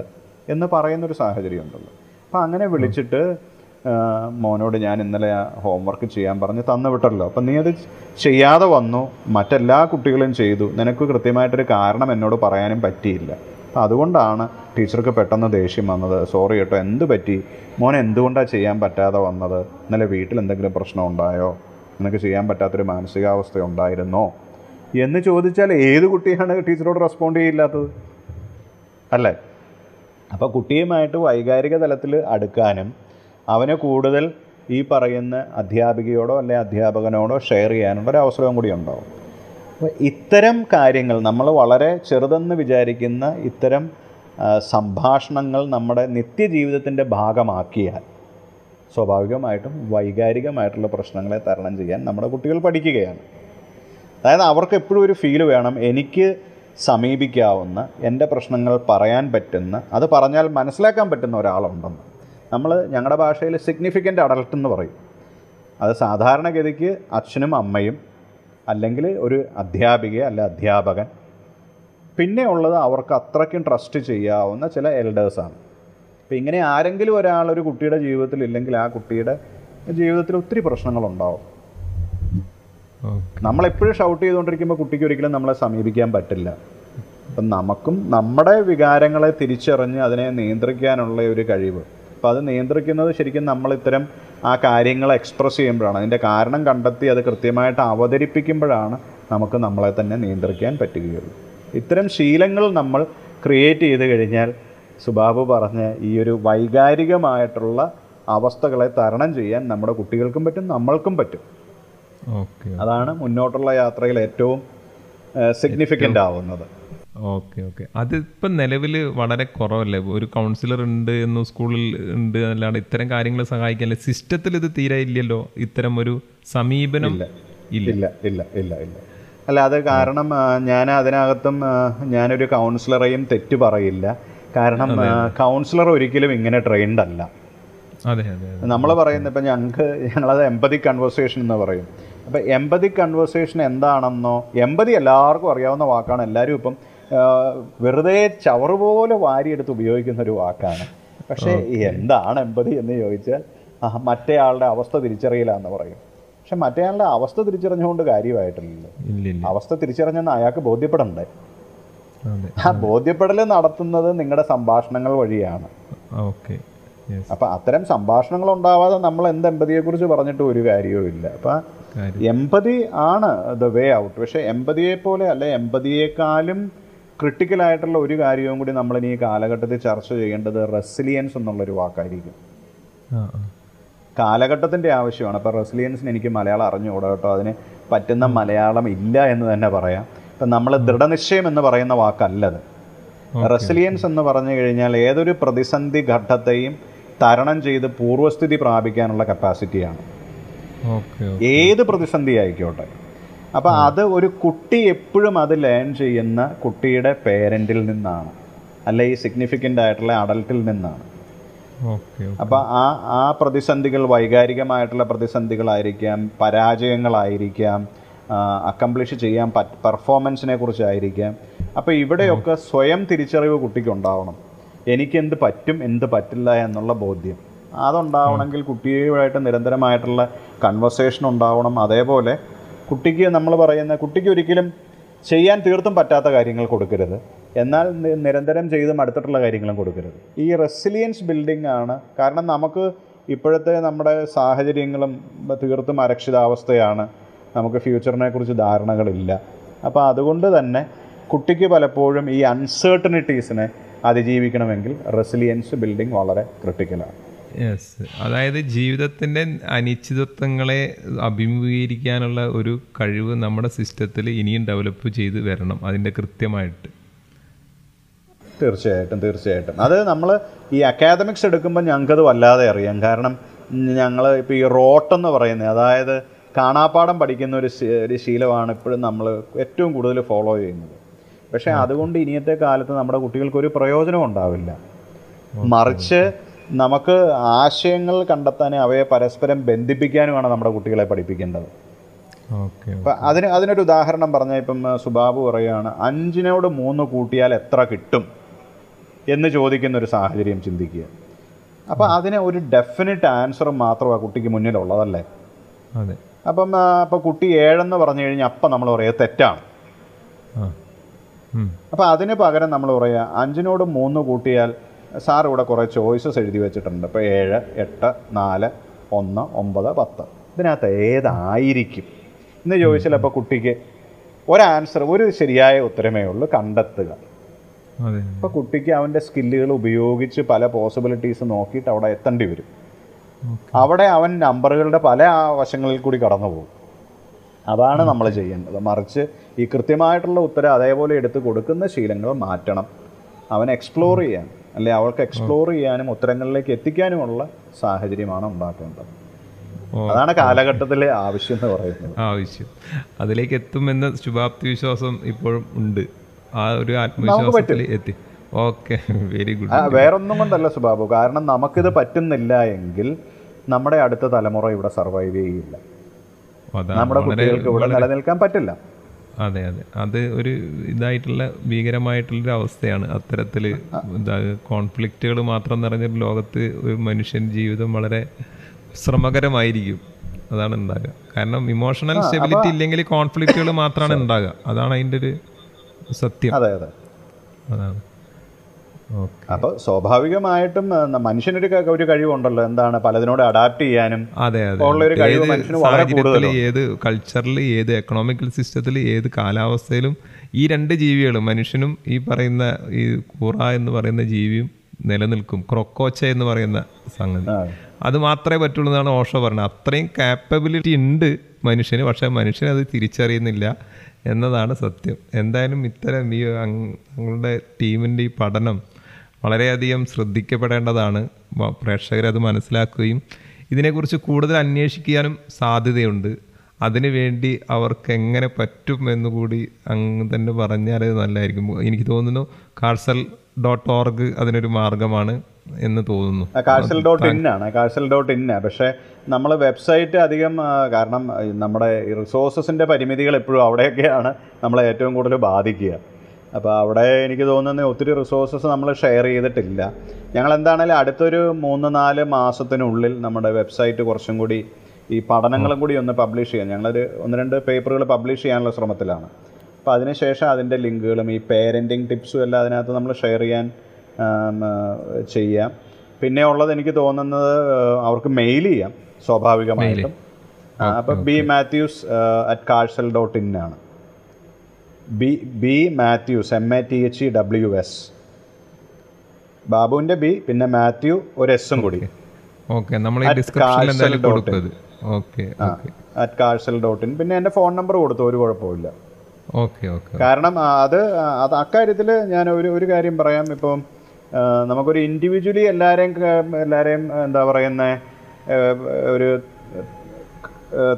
എന്ന് പറയുന്നൊരു സാഹചര്യം ഉണ്ടല്ലോ. അപ്പം അങ്ങനെ വിളിച്ചിട്ട് മോനോട് ഞാൻ ഇന്നലെ ഹോംവർക്ക് ചെയ്യാൻ പറഞ്ഞ് തന്നു വിട്ടല്ലോ. അപ്പം നീ അത് ചെയ്യാതെ വന്നു. മറ്റെല്ലാ കുട്ടികളും ചെയ്തു. നിനക്ക് കൃത്യമായിട്ടൊരു കാരണം എന്നോട് പറയാനും പറ്റിയില്ല. അപ്പം അതുകൊണ്ടാണ് ടീച്ചർക്ക് പെട്ടെന്ന് ദേഷ്യം വന്നത്. സോറി കേട്ടോ എന്ത് പറ്റി? മോൻ എന്തുകൊണ്ടാണ് ചെയ്യാൻ പറ്റാതെ വന്നത്? ഇന്നലെ വീട്ടിൽ എന്തെങ്കിലും പ്രശ്നം ഉണ്ടായോ? നിനക്ക് ചെയ്യാൻ പറ്റാത്തൊരു മാനസികാവസ്ഥ ഉണ്ടായിരുന്നോ? എന്ന് ചോദിച്ചാൽ ഏത് കുട്ടിയാണ് ടീച്ചറോട് റെസ്പോണ്ട് ചെയ്യില്ലാത്തത്? അല്ലേ? അപ്പോൾ കുട്ടിയുമായിട്ട് വൈകാരിക തലത്തിൽ അടുക്കാനും അവനെ കൂടുതൽ ഈ പറയുന്ന അധ്യാപികയോടോ അല്ലെ അധ്യാപകനോടോ ഷെയർ ചെയ്യാനുള്ള ഒരു അവസരവും കൂടി ഉണ്ടാവും. അപ്പോൾ ഇത്തരം കാര്യങ്ങൾ നമ്മൾ വളരെ ചെറുതെന്ന് വിചാരിക്കുന്ന ഇത്തരം സംഭാഷണങ്ങൾ നമ്മുടെ നിത്യജീവിതത്തിന്റെ ഭാഗമാക്കിയാൽ സ്വാഭാവികമായിട്ടും വൈകാരികമായിട്ടുള്ള പ്രശ്നങ്ങളെ തരണം ചെയ്യാൻ നമ്മുടെ കുട്ടികൾ പഠിക്കുകയാണ്. അതായത് അവർക്ക് എപ്പോഴും ഒരു ഫീൽ വേണം. എനിക്ക് സമീപിക്കാവുന്ന എന്റെ പ്രശ്നങ്ങൾ പറയാൻ പറ്റുന്ന അത് പറഞ്ഞാൽ മനസ്സിലാക്കാൻ പറ്റുന്ന ഒരാളുണ്ടെന്ന്. നമ്മൾ ഞങ്ങളുടെ ഭാഷയിൽ സിഗ്നിഫിക്കന്റ് അഡൽട്ട് എന്ന് പറയും. അത് സാധാരണഗതിക്ക് അച്ഛനും അമ്മയും അല്ലെങ്കിൽ ഒരു അധ്യാപിക അല്ല അധ്യാപകൻ. പിന്നെ ഉള്ളത് അവർക്ക് അത്രയ്ക്കും ട്രസ്റ്റ് ചെയ്യാവുന്ന ചില എൽഡേഴ്സാണ് അപ്പോൾ ഇങ്ങനെ ആരെങ്കിലും ഒരാൾ ഒരു കുട്ടിയുടെ ജീവിതത്തിൽ ഇല്ലെങ്കിൽ ആ കുട്ടിയുടെ ജീവിതത്തിൽ ഒത്തിരി പ്രശ്നങ്ങളുണ്ടാവും നമ്മളെപ്പോഴും ഷൗട്ട് ചെയ്തുകൊണ്ടിരിക്കുമ്പോൾ കുട്ടിക്ക് ഒരിക്കലും നമ്മളെ സമീപിക്കാൻ പറ്റില്ല. അപ്പം നമുക്കും നമ്മുടെ വികാരങ്ങളെ തിരിച്ചറിഞ്ഞ് അതിനെ നിയന്ത്രിക്കാനുള്ള ഒരു കഴിവ് അപ്പം അത് നിയന്ത്രിക്കുന്നത് ശരിക്കും നമ്മൾ ഇത്തരം ആ കാര്യങ്ങൾ എക്സ്പ്രസ് ചെയ്യുമ്പോഴാണ്. അതിന്റെ കാരണം കണ്ടെത്തി അത് കൃത്യമായിട്ട് അവതരിപ്പിക്കുമ്പോഴാണ് നമുക്ക് നമ്മളെ തന്നെ നിയന്ത്രിക്കാൻ പറ്റുകയുള്ളൂ. ഇത്തരം ശീലങ്ങൾ നമ്മൾ ക്രിയേറ്റ് ചെയ്ത് കഴിഞ്ഞാൽ സുബാബു പറഞ്ഞ ഈ ഒരു വൈകാരികമായിട്ടുള്ള അവസ്ഥകളെ തരണം ചെയ്യാൻ നമ്മുടെ കുട്ടികൾക്കും പറ്റും നമ്മൾക്കും പറ്റും. ഓക്കെ അതാണ് മുന്നോട്ടുള്ള യാത്രയിൽ ഏറ്റവും സിഗ്നിഫിക്കന്റ് ആവുന്നത്. Okay okay. അതിപ്പം നിലവിൽ വളരെ കുറവല്ലേ? ഒരു കൗൺസിലർ ഉണ്ട് എന്ന് സ്കൂളിൽ ഉണ്ട് അല്ലാണ്ട് ഇത്തരം കാര്യങ്ങൾ സഹായിക്കാൻ സിസ്റ്റത്തിൽ ഇത് തീരെ ഇല്ലല്ലോ? ഇത്തരം ഒരു സമീപനം ഇല്ല. ഇല്ല. ഇല്ല ഇല്ല അല്ല അത് കാരണം ഞാൻ അതിനകത്തും ഞാനൊരു കൗൺസിലറെയും തെറ്റ് പറയില്ല. കാരണം കൗൺസിലർ ഒരിക്കലും ഇങ്ങനെ ട്രെയിൻഡ് അല്ല. നമ്മൾ പറയുന്ന ഇപ്പം ഞങ്ങൾക്ക് ഞങ്ങളത് എമ്പതിക് കൺവേഴ്സേഷൻ എന്ന് പറയും. അപ്പം എമ്പതിക് കൺവേഴ്സേഷൻ എന്താണെന്നോ എമ്പതി എല്ലാവർക്കും അറിയാവുന്ന വാക്കാണ്. എല്ലാവരും ഇപ്പം വെറുതെ ചവറ് പോലെ വാരിയെടുത്ത് ഉപയോഗിക്കുന്ന ഒരു വാക്കാണ്. പക്ഷേ എന്താണ് എമ്പതി എന്ന് ചോദിച്ചാൽ ആ, മറ്റേ ആളുടെ അവസ്ഥ തിരിച്ചറിയില്ല പറയും. പക്ഷെ മറ്റേ ആളുടെ അവസ്ഥ തിരിച്ചറിഞ്ഞുകൊണ്ട് കാര്യമായിട്ടില്ലല്ലോ. അവസ്ഥ തിരിച്ചറിഞ്ഞെന്ന് അയാൾക്ക് ബോധ്യപ്പെടണ്ടേ? ആ ബോധ്യപ്പെടൽ നടത്തുന്നത് നിങ്ങളുടെ സംഭാഷണങ്ങൾ വഴിയാണ്. ഓക്കെ. അപ്പം അത്തരം സംഭാഷണങ്ങൾ ഉണ്ടാവാതെ നമ്മൾ എന്ത് എമ്പതിയെക്കുറിച്ച് പറഞ്ഞിട്ട് ഒരു കാര്യവും ഇല്ല. അപ്പം എമ്പതി ആണ് ദ വേ ഔട്ട് പക്ഷേ എമ്പതിയെ പോലെ അല്ലെ എമ്പതിയേക്കാളും ക്രിട്ടിക്കലായിട്ടുള്ള ഒരു കാര്യവും കൂടി നമ്മൾ ഇനി ഈ കാലഘട്ടത്തിൽ ചർച്ച ചെയ്യേണ്ടത് റെസിലിയൻസ് എന്നുള്ളൊരു വാക്കായിരിക്കും. കാലഘട്ടത്തിന്റെ ആവശ്യമാണ്. അപ്പോൾ റെസിലിയൻസിന് എനിക്ക് മലയാളം അറിഞ്ഞുകൂടാ കേട്ടോ. അതിന് പറ്റുന്ന മലയാളം ഇല്ല എന്ന് തന്നെ പറയാം. ഇപ്പം നമ്മൾ ദൃഢനിശ്ചയം എന്ന് പറയുന്ന വാക്കല്ലത്. റെസിലിയൻസ് എന്ന് പറഞ്ഞു കഴിഞ്ഞാൽ ഏതൊരു പ്രതിസന്ധി ഘട്ടത്തെയും തരണം ചെയ്ത് പൂർവസ്ഥിതി പ്രാപിക്കാനുള്ള കപ്പാസിറ്റിയാണ് ഏത് പ്രതിസന്ധി ആയിക്കോട്ടെ. അപ്പോൾ അത് ഒരു കുട്ടി എപ്പോഴും അത് ലേൺ ചെയ്യുന്ന കുട്ടിയുടെ പേരന്റിൽ നിന്നാണ്. അല്ലെ ഈ സിഗ്നിഫിക്കന്റ് ആയിട്ടുള്ള അഡൽട്ടിൽ നിന്നാണ്. അപ്പൊ അപ്പോൾ ആ ആ പ്രതിസന്ധികൾ വൈകാരികമായിട്ടുള്ള പ്രതിസന്ധികളായിരിക്കാം പരാജയങ്ങളായിരിക്കാം അക്കംപ്ലിഷ് ചെയ്യാൻ പറ്റ പെർഫോമൻസിനെ കുറിച്ചായിരിക്കാം. അപ്പോൾ ഇവിടെയൊക്കെ സ്വയം തിരിച്ചറിവ് കുട്ടിക്ക് ഉണ്ടാവണം എനിക്കെന്ത് പറ്റും എന്ത് പറ്റില്ല എന്നുള്ള ബോധ്യം. അതുണ്ടാവണമെങ്കിൽ കുട്ടിയുമായിട്ട് നിരന്തരമായിട്ടുള്ള കൺവെർസേഷൻ ഉണ്ടാവണം. അതേപോലെ കുട്ടിക്ക് നമ്മൾ പറയുന്ന കുട്ടിക്ക് ഒരിക്കലും ചെയ്യാൻ തീർത്തും പറ്റാത്ത കാര്യങ്ങൾ കൊടുക്കരുത്. എന്നാൽ നിരന്തരം ചെയ്ത് മടുത്തിട്ടുള്ള കാര്യങ്ങളും കൊടുക്കരുത്. ഈ റെസിലിയൻസ് ബിൽഡിംഗ് ആണ് കാരണം നമുക്ക് ഇപ്പോഴത്തെ നമ്മുടെ സാഹചര്യങ്ങളും തീർത്തും അരക്ഷിതാവസ്ഥയാണ്. നമുക്ക് ഫ്യൂച്ചറിനെ കുറിച്ച് ധാരണകളില്ല. അപ്പോൾ അതുകൊണ്ട് തന്നെ കുട്ടിക്ക് പലപ്പോഴും ഈ അൺസേർട്ടനിറ്റീസിനെ അതിജീവിക്കണമെങ്കിൽ റെസിലിയൻസ് ബിൽഡിംഗ് വളരെ ക്രിട്ടിക്കലാണ് യെസ് അതായത് ജീവിതത്തിന്റെ അനിശ്ചിതത്വങ്ങളെ അഭിമുഖീകരിക്കാനുള്ള ഒരു കഴിവ് നമ്മുടെ സിസ്റ്റത്തിൽ ഇനിയും ഡെവലപ്പ് ചെയ്ത് വരണം അതിന്റെ കൃത്യമായിട്ട്. തീർച്ചയായിട്ടും തീർച്ചയായിട്ടും. അത് നമ്മൾ ഈ അക്കാദമിക്സ് എടുക്കുമ്പോൾ ഞങ്ങൾക്കത് വല്ലാതെ അറിയാം. കാരണം ഞങ്ങൾ ഇപ്പോൾ ഈ റോട്ടെന്ന് പറയുന്നത് അതായത് കാണാപ്പാടം പഠിക്കുന്ന ഒരു ഒരു ശീലമാണ് ഇപ്പോഴും നമ്മൾ ഏറ്റവും കൂടുതൽ ഫോളോ ചെയ്യുന്നത്. പക്ഷേ അതുകൊണ്ട് ഇനിയത്തെ കാലത്ത് നമ്മുടെ കുട്ടികൾക്ക് ഒരു പ്രയോജനം ഉണ്ടാവില്ല. മറിച്ച് നമുക്ക് ആശയങ്ങൾ കണ്ടെത്താനും അവയെ പരസ്പരം ബന്ധിപ്പിക്കാനുമാണ് നമ്മുടെ കുട്ടികളെ പഠിപ്പിക്കേണ്ടത്. ഓക്കെ അപ്പം അതിന് അതിനൊരു ഉദാഹരണം പറഞ്ഞാൽ ഇപ്പം സുബാബു പറയുകയാണ് അഞ്ചിനോട് മൂന്ന് കൂട്ടിയാൽ എത്ര കിട്ടും? എന്ന് ചോദിക്കുന്ന ഒരു സാഹചര്യം ചിന്തിക്കുക. അപ്പോൾ അതിന് ഒരു ഡെഫിനറ്റ് ആൻസർ മാത്രമാണ് കുട്ടിക്ക് മുന്നിലുള്ളതല്ലേ? അതെ. അപ്പം അപ്പോൾ കുട്ടി ഏഴെന്ന് പറഞ്ഞു കഴിഞ്ഞാൽ അപ്പം നമ്മൾ പറയുക തെറ്റാണ്. അപ്പം അതിന് പകരം നമ്മൾ പറയുക അഞ്ചിനോട് മൂന്ന് കൂട്ടിയാൽ സാർ ഇവിടെ കുറേ ചോയ്സസ് എഴുതി വെച്ചിട്ടുണ്ട്. ഇപ്പോൾ ഏഴ് എട്ട് നാല് ഒന്ന് ഒമ്പത് പത്ത്. ഇതിനകത്ത് ഏതായിരിക്കും? എന്ന് ചോദിച്ചാൽ അപ്പോൾ കുട്ടിക്ക് ഒരാൻസർ ഒരു ശരിയായ ഉത്തരമേ ഉള്ളൂ കണ്ടെത്തുക. അപ്പോൾ കുട്ടിക്ക് അവന്റെ സ്കില്ലുകൾ ഉപയോഗിച്ച് പല പോസിബിലിറ്റീസ് നോക്കിയിട്ട് അവിടെ എത്തേണ്ടി വരും. അവിടെ അവൻ നമ്പറുകളുടെ പല ആ വശങ്ങളിൽ കൂടി കടന്നു പോകും. അതാണ് നമ്മൾ ചെയ്യേണ്ടത്. മറിച്ച് ഈ കൃത്യമായിട്ടുള്ള ഉത്തരം അതേപോലെ എടുത്ത് കൊടുക്കുന്ന ശീലങ്ങൾ മാറ്റണം. അവൻ എക്സ്പ്ലോർ ചെയ്യാൻ. അല്ലെ അവൾക്ക് എക്സ്പ്ലോർ ചെയ്യാനും ഉത്തരങ്ങളിലേക്ക് എത്തിക്കാനുമുള്ള സാഹചര്യമാണ് ഉണ്ടാക്കേണ്ടത്. അതാണ് കാലഘട്ടത്തിലെ ആവശ്യം എന്ന് പറയുന്നത്. ആവശ്യം. അതിലേക്ക് എത്തുമെന്ന ശുഭാപ്തി വിശ്വാസം ഇപ്പോഴും ഉണ്ട്. ആ ഒരു ആത്മവിശ്വാസത്തിൽ എത്തി. ഓക്കെ വെരി ഗുഡ് വേറൊന്നും കൊണ്ടല്ല സുബാബു കാരണം നമുക്കിത് പറ്റുന്നില്ല എങ്കിൽ നമ്മുടെ അടുത്ത തലമുറ ഇവിടെ സർവൈവ് ചെയ്യില്ല. നമ്മുടെ കുട്ടികൾക്ക് ഇവിടെ നിലനിൽക്കാൻ പറ്റില്ല. അതെ അതെ. അത് ഒരു ഇതായിട്ടുള്ള ഭീകരമായിട്ടുള്ളൊരു അവസ്ഥയാണ്. അത്തരത്തിൽ കോൺഫ്ലിക്റ്റുകൾ മാത്രം നിറഞ്ഞൊരു ലോകത്ത് ഒരു മനുഷ്യൻ ജീവിതം വളരെ ശ്രമകരമായിരിക്കും. അതാണ് ഉണ്ടാകുക. കാരണം ഇമോഷണൽ സ്റ്റെബിലിറ്റി ഇല്ലെങ്കിൽ കോൺഫ്ലിക്റ്റുകൾ മാത്രമാണ് ഉണ്ടാകുക. അതാണ് അതിന്റെ ഒരു സത്യം. അതെ അതെ. അതാണ്. അപ്പോൾ സ്വാഭാവികമായിട്ടും മനുഷ്യനൊരു ഒരു കഴിവുണ്ടല്ലോ. എന്താണ് പലതിനോട് അഡാപ്റ്റ് ചെയ്യാനും അതെ അതെ. ഉള്ളൊരു കഴിവ് മനുഷ്യന് വളരെ. ഏത് കൾച്ചറിൽ ഏത് എക്കണോമിക്കൽ സിസ്റ്റത്തിൽ ഏത് കാലാവസ്ഥയിലും ഈ രണ്ട് ജീവികളും മനുഷ്യനും ഈ പറയുന്ന ഈ കൂറ എന്ന് പറയുന്ന ജീവിയും നിലനിൽക്കും. ക്രൊക്കോച്ച എന്ന് പറയുന്ന സംഗതി. അത് മാത്രമേ പറ്റുള്ളൂ എന്നാണ് ഓഷോ പറഞ്ഞത്. അത്രയും കാപ്പബിലിറ്റി ഉണ്ട് മനുഷ്യന് പക്ഷേ മനുഷ്യനത് തിരിച്ചറിയുന്നില്ല എന്നതാണ് സത്യം. എന്തായാലും ഇത്തരം ഈ ഞങ്ങളുടെ ടീമിന്റെ ഈ പഠനം വളരെയധികം ശ്രദ്ധിക്കപ്പെടേണ്ടതാണ്. പ്രേക്ഷകരത് മനസ്സിലാക്കുകയും ഇതിനെക്കുറിച്ച് കൂടുതൽ അന്വേഷിക്കാനും സാധ്യതയുണ്ട്. അതിനുവേണ്ടി അവർക്ക് എങ്ങനെ പറ്റും എന്നുകൂടി അങ്ങ് തന്നെ പറഞ്ഞാൽ നല്ലതായിരിക്കും. എനിക്ക് തോന്നുന്നു കാർസൽ ഡോട്ട് ഓർഗ് അതിനൊരു മാർഗമാണ് എന്ന് തോന്നുന്നു. കാഴ്സൽ ഡോട്ട് ഇൻ ആണ്. കാഴ്സൽ ഡോട്ട് ഇൻ പക്ഷേ നമ്മൾ വെബ്സൈറ്റ് അധികം കാരണം നമ്മുടെ റിസോഴ്സസിന്റെ പരിമിതികൾ എപ്പോഴും അവിടെയൊക്കെയാണ് നമ്മളെ ഏറ്റവും കൂടുതൽ ബാധിക്കുക. അപ്പോൾ അവിടെ എനിക്ക് തോന്നുന്നത് ഒത്തിരി റിസോഴ്സസ് നമ്മൾ ഷെയർ ചെയ്തിട്ടില്ല. ഞങ്ങൾ എന്താണെങ്കിലും അടുത്തൊരു മൂന്ന് നാല് മാസത്തിനുള്ളിൽ നമ്മുടെ വെബ്സൈറ്റ് കുറച്ചും കൂടി ഈ പഠനങ്ങളും കൂടി ഒന്ന് പബ്ലിഷ് ചെയ്യാൻ ഞങ്ങളൊരു ഒന്ന് രണ്ട് പേപ്പറുകൾ പബ്ലിഷ് ചെയ്യാനുള്ള ശ്രമത്തിലാണ്. അപ്പോൾ അതിനുശേഷം അതിന്റെ ലിങ്കുകളും ഈ പേരന്റിങ് ടിപ്സും എല്ലാം അതിനകത്ത് നമ്മൾ ഷെയർ ചെയ്യാൻ ചെയ്യാം. പിന്നെ ഉള്ളത് എനിക്ക് തോന്നുന്നത് അവർക്ക് മെയിൽ ചെയ്യാം സ്വാഭാവികമായിട്ടും. അപ്പോൾ ബി മാത്യൂസ് അറ്റ് കാഴ്സൽ ഡോട്ട് ഇൻ ആണ്. B B Mathews M A T H E W S ബാബുവിന്റെ ബി പിന്നെ മാത്യു ഒരു എസും കൂടി. ഓക്കെ നമ്മൾ ഡിസ്ക്രിപ്ഷനിൽ ഓക്കെ അറ്റ് കാഴ്സൽ ഡോട്ട് ഇൻ പിന്നെ എന്റെ ഫോൺ നമ്പർ കൊടുത്തു ഒരു കുഴപ്പമില്ല ഓക്കെ ഓക്കെ കാരണം അത് അത് അക്കാര്യത്തിൽ ഞാൻ ഒരു ഒരു കാര്യം പറയാം. ഇപ്പം നമുക്കൊരു ഇൻഡിവിജ്വലി എല്ലാവരെയും എല്ലാവരെയും എന്താ പറയുന്ന ഒരു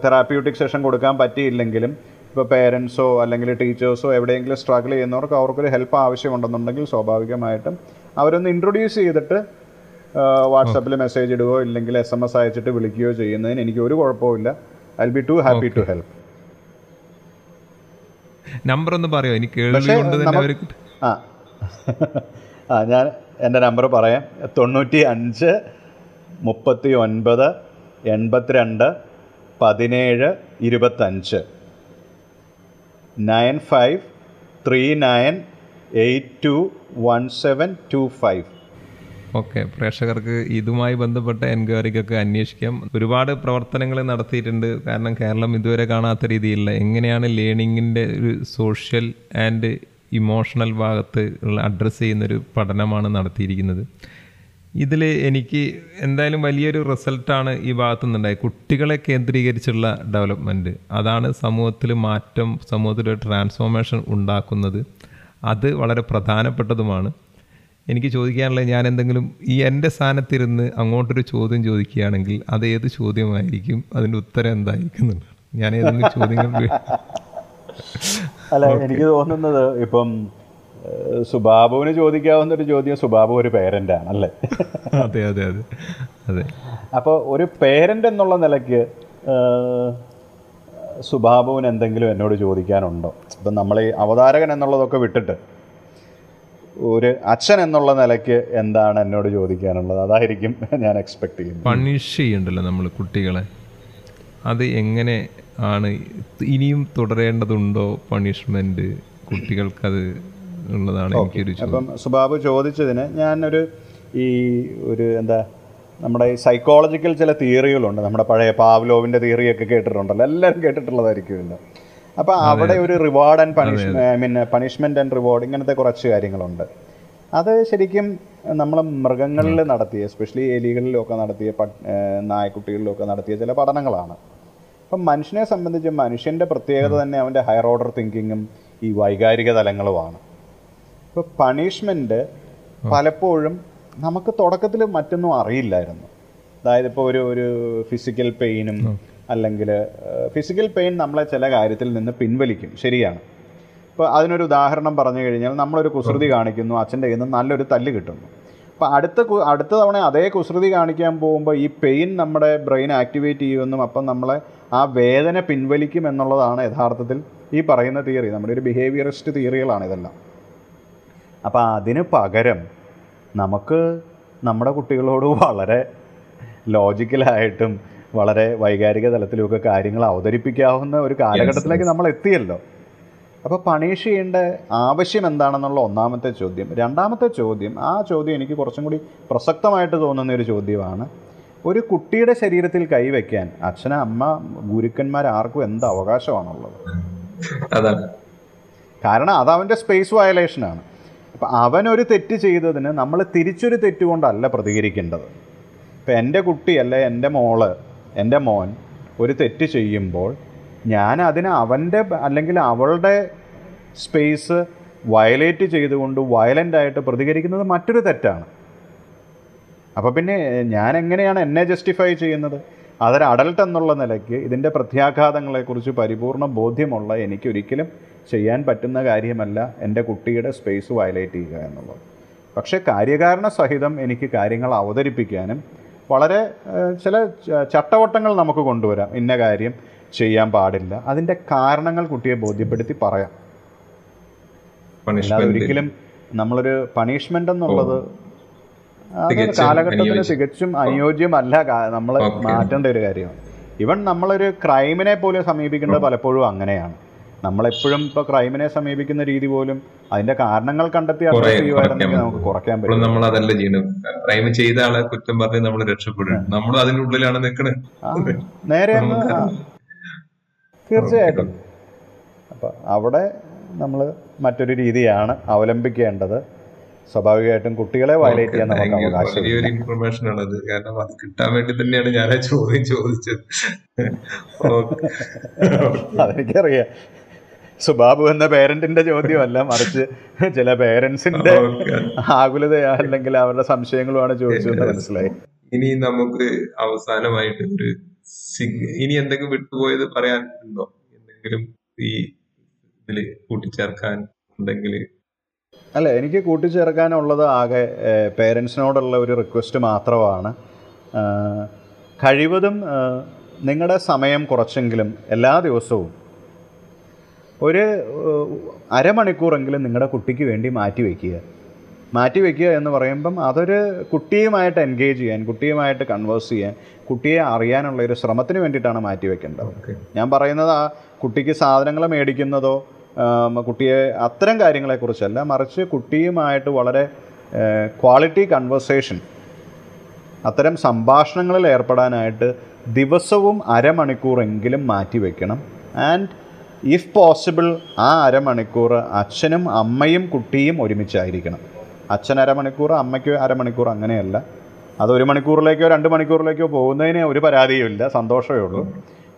തെറാപ്യൂട്ടിക് സെഷൻ കൊടുക്കാൻ പറ്റിയില്ലെങ്കിലും ഇപ്പോൾ പേരൻസോ അല്ലെങ്കിൽ ടീച്ചേഴ്സോ എവിടെയെങ്കിലും സ്ട്രഗിൾ ചെയ്യുന്നവർക്ക് അവർക്കൊരു ഹെൽപ്പ് ആവശ്യമുണ്ടെന്നുണ്ടെങ്കിൽ സ്വാഭാവികമായിട്ടും അവരൊന്ന് ഇൻട്രൊഡ്യൂസ് ചെയ്തിട്ട് വാട്സപ്പിൽ മെസ്സേജ് ഇടുകയോ ഇല്ലെങ്കിൽ എസ് എം എസ് അയച്ചിട്ട് വിളിക്കുകയോ ചെയ്യുന്നതിന് എനിക്ക് ഒരു കുഴപ്പമില്ല I be to happy to help number ഒന്ന് പറയോ? എനിക്ക് ആ. ആ ഞാൻ എന്റെ നമ്പർ പറയാം. തൊണ്ണൂറ്റി അഞ്ച് മുപ്പത്തി ഒൻപത് എൺപത്തിരണ്ട് പതിനേഴ് ഇരുപത്തഞ്ച്. Nine five three nine eight two one seven two five. Okay പ്രേക്ഷകർക്ക് ഇതുമായി ബന്ധപ്പെട്ട എൻക്വയറിക്കൊക്കെ അന്വേഷിക്കാം. ഒരുപാട് പ്രവർത്തനങ്ങൾ നടത്തിയിട്ടുണ്ട്. കാരണം കേരളം ഇതുവരെ കാണാത്ത രീതിയിലുള്ള എങ്ങനെയാണ് ലേണിങ്ങിന്റെ ഒരു സോഷ്യൽ ആൻഡ് ഇമോഷണൽ ഭാഗത്ത് ഉള്ള അഡ്രസ്സ് ചെയ്യുന്നൊരു പഠനമാണ് നടത്തിയിരിക്കുന്നത്. ഇതിൽ എനിക്ക് എന്തായാലും വലിയൊരു റിസൾട്ടാണ് ഈ ഭാഗത്തു നിന്നുണ്ടായത് കുട്ടികളെ കേന്ദ്രീകരിച്ചുള്ള ഡെവലപ്മെന്റ് അതാണ് സമൂഹത്തിൽ മാറ്റം സമൂഹത്തിൽ ട്രാൻസ്ഫോർമേഷൻ ഉണ്ടാക്കുന്നത്. അത് വളരെ പ്രധാനപ്പെട്ടതുമാണ്. എനിക്ക് ചോദിക്കാനുള്ളത് ഞാൻ എന്തെങ്കിലും ഈ എന്റെ സ്ഥാനത്തിരുന്ന് അങ്ങോട്ടൊരു ചോദ്യം ചോദിക്കുകയാണെങ്കിൽ അത് ഏത് ചോദ്യമായിരിക്കും? അതിന്റെ ഉത്തരം എന്തായിരിക്കും ഞാൻ ഏതെങ്കിലും ചോദ്യങ്ങൾ അല്ല എനിക്ക് തോന്നുന്നത് ഇപ്പം സുബാബുവിന് ചോദിക്കാവുന്ന ഒരു ചോദ്യം സുബാബു ഒരു പേരന്റാണ് അല്ലേ അതെ അതെ അതെ. അതെ. അപ്പോൾ ഒരു പേരന്റ് എന്നുള്ള നിലയ്ക്ക് സുബാബുവിന് എന്തെങ്കിലും എന്നോട് ചോദിക്കാനുണ്ടോ? ഇപ്പം നമ്മൾ ഈ അവതാരകൻ എന്നുള്ളതൊക്കെ വിട്ടിട്ട് ഒരു അച്ഛൻ എന്നുള്ള നിലയ്ക്ക് എന്താണ് എന്നോട് ചോദിക്കാനുള്ളത്? അതായിരിക്കും ഞാൻ എക്സ്പെക്ട് ചെയ്യുന്നത്. പണിഷ് ചെയ്യണ്ടല്ലോ നമ്മൾ കുട്ടികളെ. അത് എങ്ങനെ ആണ്? ഇനിയും തുടരേണ്ടതുണ്ടോ പണിഷ്മെന്റ് കുട്ടികൾക്കത് ഉള്ളതാണ് എനിക്കൊരു അപ്പം സുബാബു ചോദിച്ചതിന് ഞാനൊരു ഈ ഒരു എന്താ നമ്മുടെ ഈ സൈക്കോളജിക്കൽ ചില തിയറികളുണ്ട് നമ്മുടെ പഴയ പാവ്ലോവിന്റെ തിയറിയൊക്കെ കേട്ടിട്ടുണ്ടല്ലോ. എല്ലാവരും കേട്ടിട്ടുള്ളതായിരിക്കുമല്ലോ അപ്പോൾ അവിടെ ഒരു reward and punishment I mean punishment and reward ഇങ്ങനത്തെ കുറച്ച് കാര്യങ്ങളുണ്ട്. അത് ശരിക്കും നമ്മൾ മൃഗങ്ങളിൽ നടത്തിയ എസ്പെഷ്യലി എലികളിലൊക്കെ നടത്തിയ നായ്ക്കുട്ടികളിലൊക്കെ നടത്തിയ ചില പഠനങ്ങളാണ്. അപ്പം മനുഷ്യനെ സംബന്ധിച്ച് മനുഷ്യന്റെ പ്രത്യേകത തന്നെ അവന്റെ ഹയർ ഓർഡർ തിങ്കിങ്ങും ഈ വൈകാരിക തലങ്ങളുമാണ്. ഇപ്പോൾ പണിഷ്മെന്റ് പലപ്പോഴും നമുക്ക് തുടക്കത്തിൽ മറ്റൊന്നും അറിയില്ലായിരുന്നു. അതായത് ഇപ്പോൾ ഒരു ഒരു ഫിസിക്കൽ പെയിനും അല്ലെങ്കിൽ ഫിസിക്കൽ പെയിൻ നമ്മളെ ചില കാര്യത്തിൽ നിന്ന് പിൻവലിക്കും. ശരിയാണ്. ഇപ്പോൾ അതിനൊരു ഉദാഹരണം പറഞ്ഞു കഴിഞ്ഞാൽ നമ്മളൊരു കുസൃതി കാണിക്കുന്നു അച്ഛന്റെ കയ്യിൽ നിന്ന് നല്ലൊരു തല്ല് കിട്ടുന്നു. അപ്പോൾ അടുത്ത അടുത്ത തവണ അതേ കുസൃതി കാണിക്കാൻ പോകുമ്പോൾ ഈ പെയിൻ നമ്മുടെ ബ്രെയിൻ ആക്ടിവേറ്റ് ചെയ്യുമെന്നും അപ്പം നമ്മളെ ആ വേദന പിൻവലിക്കും എന്നുള്ളതാണ് യഥാർത്ഥത്തിൽ ഈ പറയുന്ന തിയറി നമ്മുടെ ഒരു ബിഹേവിയറിസ്റ്റ് തിയറികളാണ് ഇതെല്ലാം. അപ്പോൾ അതിന് പകരം നമുക്ക് നമ്മുടെ കുട്ടികളോട് (laughs) വളരെ ലോജിക്കലായിട്ടും വളരെ വൈകാരിക തലത്തിലുമൊക്കെ കാര്യങ്ങൾ അവതരിപ്പിക്കാവുന്ന ഒരു കാലഘട്ടത്തിലേക്ക് നമ്മൾ എത്തിയല്ലോ. അപ്പോൾ പണിഷ് ചെയ്യേണ്ട ആവശ്യം എന്താണെന്നുള്ള ഒന്നാമത്തെ ചോദ്യം. രണ്ടാമത്തെ ചോദ്യം ആ ചോദ്യം എനിക്ക് കുറച്ചും കൂടി പ്രസക്തമായിട്ട് തോന്നുന്ന ഒരു ചോദ്യമാണ്. ഒരു കുട്ടിയുടെ ശരീരത്തിൽ കൈവയ്ക്കാൻ അച്ഛന അമ്മ ഗുരുക്കന്മാർ ആർക്കും എന്ത് അവകാശമാണുള്ളത്? അതാണ്. കാരണം അത് അവന്റെ സ്പേസ് വയലേഷനാണ് അപ്പം അവനൊരു തെറ്റ് ചെയ്തതിന് നമ്മൾ തിരിച്ചൊരു തെറ്റ് കൊണ്ടല്ല പ്രതികരിക്കേണ്ടത്. ഇപ്പം എന്റെ കുട്ടി അല്ലെ എന്റെ മോൾ എന്റെ മോൻ ഒരു തെറ്റ് ചെയ്യുമ്പോൾ ഞാൻ അതിന് അവന്റെ അല്ലെങ്കിൽ അവളുടെ സ്പേസ് വയലേറ്റ് ചെയ്തുകൊണ്ട് വയലന്റായിട്ട് പ്രതികരിക്കുന്നത് മറ്റൊരു തെറ്റാണ്. അപ്പോൾ പിന്നെ ഞാൻ എങ്ങനെയാണ് എന്നെ ജസ്റ്റിഫൈ ചെയ്യുന്നത്? അതൊരു അഡൽട്ട് എന്നുള്ള നിലയ്ക്ക് ഇതിന്റെ പ്രത്യാഘാതങ്ങളെക്കുറിച്ച് പരിപൂർണ ബോധ്യമുള്ള എനിക്കൊരിക്കലും ചെയ്യാൻ പറ്റുന്ന കാര്യമല്ല എന്റെ കുട്ടിയുടെ സ്പേസ് വയലേറ്റ് ചെയ്യുക എന്നുള്ളത്. പക്ഷേ കാര്യകാരണ സഹിതം എനിക്ക് കാര്യങ്ങൾ അവതരിപ്പിക്കാനും വളരെ ചില ചട്ടവട്ടങ്ങൾ നമുക്ക് കൊണ്ടുവരാം. ഇന്ന കാര്യം ചെയ്യാൻ പാടില്ല. അതിന്റെ കാരണങ്ങൾ കുട്ടിയെ ബോധ്യപ്പെടുത്തി പറയാം. അല്ലാതെ ഒരിക്കലും നമ്മളൊരു പണിഷ്മെന്റ് എന്നുള്ളത് കാലഘട്ടത്തിൽ കാലഘട്ടത്തിന്. തികച്ചും അനുയോജ്യമല്ല നമ്മൾ മാറ്റേണ്ട ഒരു കാര്യമാണ്. ഇവൻ നമ്മളൊരു ക്രൈമിനെ പോലെ സമീപിക്കേണ്ടത് പലപ്പോഴും അങ്ങനെയാണ്. നമ്മളെപ്പോഴും ഇപ്പോൾ ക്രൈമിനെ സമീപിക്കുന്ന രീതി പോലും അതിന്റെ കാരണങ്ങൾ കണ്ടെത്തി നമുക്ക് കുറയ്ക്കാൻ പറ്റും. നമ്മൾ അതല്ല ചെയ്യണം ക്രൈം ചെയ്ത ആളെ കുറ്റം പറഞ്ഞ് നമ്മൾ രക്ഷപ്പെടും. നമ്മൾ അതിന്റെ ഉള്ളിലാണ് നിൽക്കുന്നത്. നേരെ തീർച്ചയായിട്ടും. അപ്പൊ അവിടെ നമ്മൾ മറ്റൊരു രീതിയാണ് അവലംബിക്കേണ്ടത്. സ്വാഭാവികമായിട്ടും കുട്ടികളെ വയലേറ്റ് ചെയ്യാൻ നമുക്ക് അവകാശമില്ല. വലിയൊരു ഇൻഫർമേഷൻ ആണ് അത് കാരണം അത് കിട്ടാൻ വേണ്ടി തന്നെയാണ് ഞാൻ ആ ചോദ്യം ചോദിച്ചത്. (laughs) അതെനിക്കറിയാം. സുബാബു എന്ന പേരന്റിന്റെ ചോദ്യമല്ല മറിച്ച് ചില പേരൻസിന്റെ (laughs) ആകുലത അല്ലെങ്കിൽ അവരുടെ സംശയങ്ങളുമാണ് ചോദിച്ചതെന്ന് മനസ്സിലായി. ഇനി നമുക്ക് അവസാനമായിട്ട് ഒരു ഇനി എന്തെങ്കിലും വിട്ടുപോയത് പറയാൻ ഉണ്ടോ എന്തെങ്കിലും ഈ ഇതിൽ കൂട്ടിച്ചേർക്കാൻ ഉണ്ടെങ്കിൽ അല്ല എനിക്ക് കൂട്ടിച്ചേർക്കാനുള്ളത് ആകെ പേരൻസിനോടുള്ള ഒരു റിക്വസ്റ്റ് മാത്രമാണ്. കഴിവതും നിങ്ങളുടെ സമയം കുറച്ചെങ്കിലും എല്ലാ ദിവസവും ഒരു അരമണിക്കൂറെങ്കിലും നിങ്ങളുടെ കുട്ടിക്ക് വേണ്ടി മാറ്റി വയ്ക്കുക. മാറ്റി വയ്ക്കുക എന്ന് പറയുമ്പം അതൊരു കുട്ടിയുമായിട്ട് എൻഗേജ് ചെയ്യാൻ കുട്ടിയുമായിട്ട് കൺവേഴ്സ് ചെയ്യാൻ കുട്ടിയെ അറിയാനുള്ള ഒരു ശ്രമത്തിന് വേണ്ടിയിട്ടാണ് മാറ്റി വയ്ക്കേണ്ടത്. ഞാൻ പറയുന്നത് ആ കുട്ടിക്ക് സാധനങ്ങൾ മേടിക്കുന്നതോ കുട്ടിയെ അത്തരം കാര്യങ്ങളെക്കുറിച്ചല്ല മറിച്ച് കുട്ടിയുമായിട്ട് വളരെ ക്വാളിറ്റി കൺവേഴ്സേഷൻ അത്തരം സംഭാഷണങ്ങളിൽ ഏർപ്പെടാനായിട്ട് ദിവസവും അരമണിക്കൂറെങ്കിലും മാറ്റി വയ്ക്കണം. ആൻഡ് ഇഫ് പോസിബിൾ ആ അരമണിക്കൂർ അച്ഛനും അമ്മയും കുട്ടിയും ഒരുമിച്ചായിരിക്കണം. അച്ഛൻ അരമണിക്കൂർ അമ്മയ്ക്ക് അരമണിക്കൂർ അങ്ങനെയല്ല. അത് ഒരു മണിക്കൂറിലേക്കോ രണ്ട് മണിക്കൂറിലേക്കോ പോകുന്നതിന് ഒരു പരാതിയും ഇല്ല സന്തോഷമേ ഉള്ളൂ.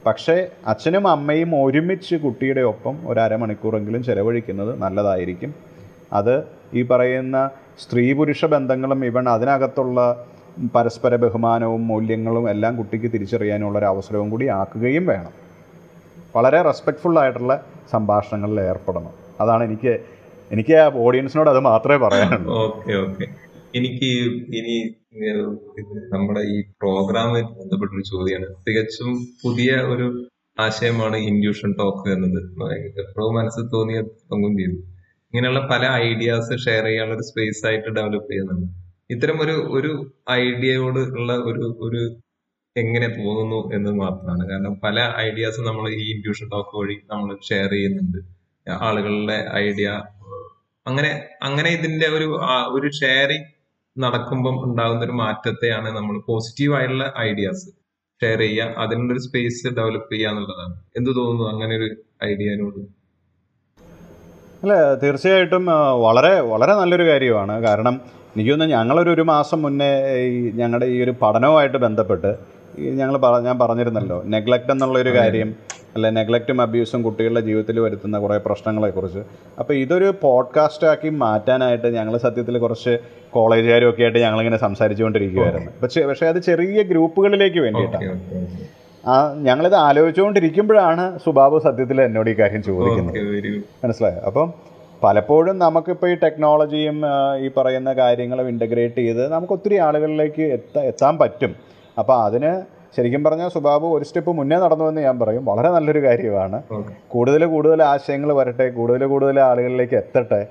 പക്ഷേ അച്ഛനും അമ്മയും ഒരുമിച്ച് കുട്ടിയുടെ ഒപ്പം ഒരു അരമണിക്കൂറെങ്കിലും ചിലവഴിക്കുന്നത് നല്ലതായിരിക്കും. അത് ഈ പറയുന്ന സ്ത്രീ പുരുഷ ബന്ധങ്ങളും ഇവൺ അതിനകത്തുള്ള പരസ്പര ബഹുമാനവും മൂല്യങ്ങളും എല്ലാം കുട്ടിക്ക് തിരിച്ചറിയാനുള്ള ഒരു അവസരവും കൂടി ആക്കുകയും വേണം. വളരെ റെസ്പെക്റ്റ്ഫുൾ ആയിട്ടുള്ള സംഭാഷണങ്ങളിൽ ഏർപ്പെടണം. അതാണ് എനിക്ക് എനിക്ക് ആ ഓഡിയൻസിനോട് അത് മാത്രമേ പറയാനുള്ളൂ. Okay okay. എനിക്ക് ഇനി നമ്മുടെ ഈ പ്രോഗ്രാമുമായി ബന്ധപ്പെട്ടൊരു ചോദ്യമാണ്. തികച്ചും പുതിയ ഒരു ആശയമാണ് ഇൻഡ്യൂഷൻ ടോക്ക് എന്നത്. എപ്പോഴും മനസ്സിൽ തോന്നിയ തൊങ്ങും ചെയ്തു ഇങ്ങനെയുള്ള പല ഐഡിയാസ് ഷെയർ ചെയ്യാനുള്ള ഒരു സ്പേസ് ആയിട്ട് ഡെവലപ്പ് ചെയ്യുന്നുണ്ട്. ഇത്തരം ഒരു ഒരു ഐഡിയയോട് ഉള്ള ഒരു ഒരു എങ്ങനെ തോന്നുന്നു എന്ന് മാത്രമാണ്. കാരണം പല ഐഡിയാസും നമ്മൾ ഈ ഇൻഡ്യൂഷൻ ടോക്ക് വഴി നമ്മൾ ഷെയർ ചെയ്യുന്നുണ്ട്. ആളുകളുടെ ഐഡിയ അങ്ങനെ അങ്ങനെ ഇതിന്റെ ഒരു ഒരു ഷെയറിങ് നടക്കുമ്പം ഉണ്ടാകുന്ന ഒരു മാറ്റത്തെയാണ് നമ്മൾ പോസിറ്റീവ് ആയിട്ടുള്ള ഐഡിയാസ് ഷെയർ ചെയ്യുക. അതിനുള്ളൊരു സ്പേസ് ഡെവലപ്പ് ചെയ്യുക എന്നുള്ളതാണ്. എന്ത് തോന്നുന്നു? അങ്ങനെ ഒരു ഐഡിയനോട് അല്ല തീർച്ചയായിട്ടും വളരെ വളരെ നല്ലൊരു കാര്യമാണ്. കാരണം എനിക്ക് തോന്നുന്നു ഞങ്ങളൊരു ഒരു മാസം മുന്നേ ഈ ഞങ്ങളുടെ ഈ ഒരു പഠനവുമായിട്ട് ബന്ധപ്പെട്ട് ഞങ്ങൾ പറ ഞാൻ പറഞ്ഞിരുന്നല്ലോ നെഗ്ലക്റ്റ് എന്നുള്ളൊരു കാര്യം അല്ലെ നെഗ്ലക്റ്റും അബ്യൂസും കുട്ടികളുടെ ജീവിതത്തിൽ വരുത്തുന്ന കുറേ പ്രശ്നങ്ങളെക്കുറിച്ച്. അപ്പോൾ ഇതൊരു പോഡ്കാസ്റ്റാക്കി മാറ്റാനായിട്ട് ഞങ്ങൾ സത്യത്തിൽ കുറച്ച് കോളേജുകാരും ഒക്കെ ആയിട്ട് ഞങ്ങളിങ്ങനെ സംസാരിച്ചുകൊണ്ടിരിക്കുകയായിരുന്നു പക്ഷേ പക്ഷേ അത് ചെറിയ ഗ്രൂപ്പുകളിലേക്ക് വേണ്ടിയിട്ടാണ്. ആ ഞങ്ങളിത് ആലോചിച്ചുകൊണ്ടിരിക്കുമ്പോഴാണ് സുബാബു സത്യത്തിൽ എന്നോട് ഈ കാര്യം ചോദിക്കുന്നത്. മനസ്സിലായോ? അപ്പം പലപ്പോഴും നമുക്കിപ്പോൾ ഈ ടെക്നോളജിയും ഈ പറയുന്ന കാര്യങ്ങളും ഇന്റഗ്രേറ്റ് ചെയ്ത് നമുക്ക് ഒത്തിരി ആളുകളിലേക്ക് എത്താൻ പറ്റും. അപ്പോൾ അതിന് ശരിക്കും പറഞ്ഞാൽ സുബാബു ഒരു സ്റ്റെപ്പ് മുന്നേ നടന്നു എന്ന് ഞാൻ പറയും. വളരെ നല്ലൊരു കാര്യമാണ്. കൂടുതൽ കൂടുതൽ ആശയങ്ങൾ വരട്ടെ കൂടുതൽ കൂടുതൽ ആളുകളിലേക്ക് എത്തട്ടെ.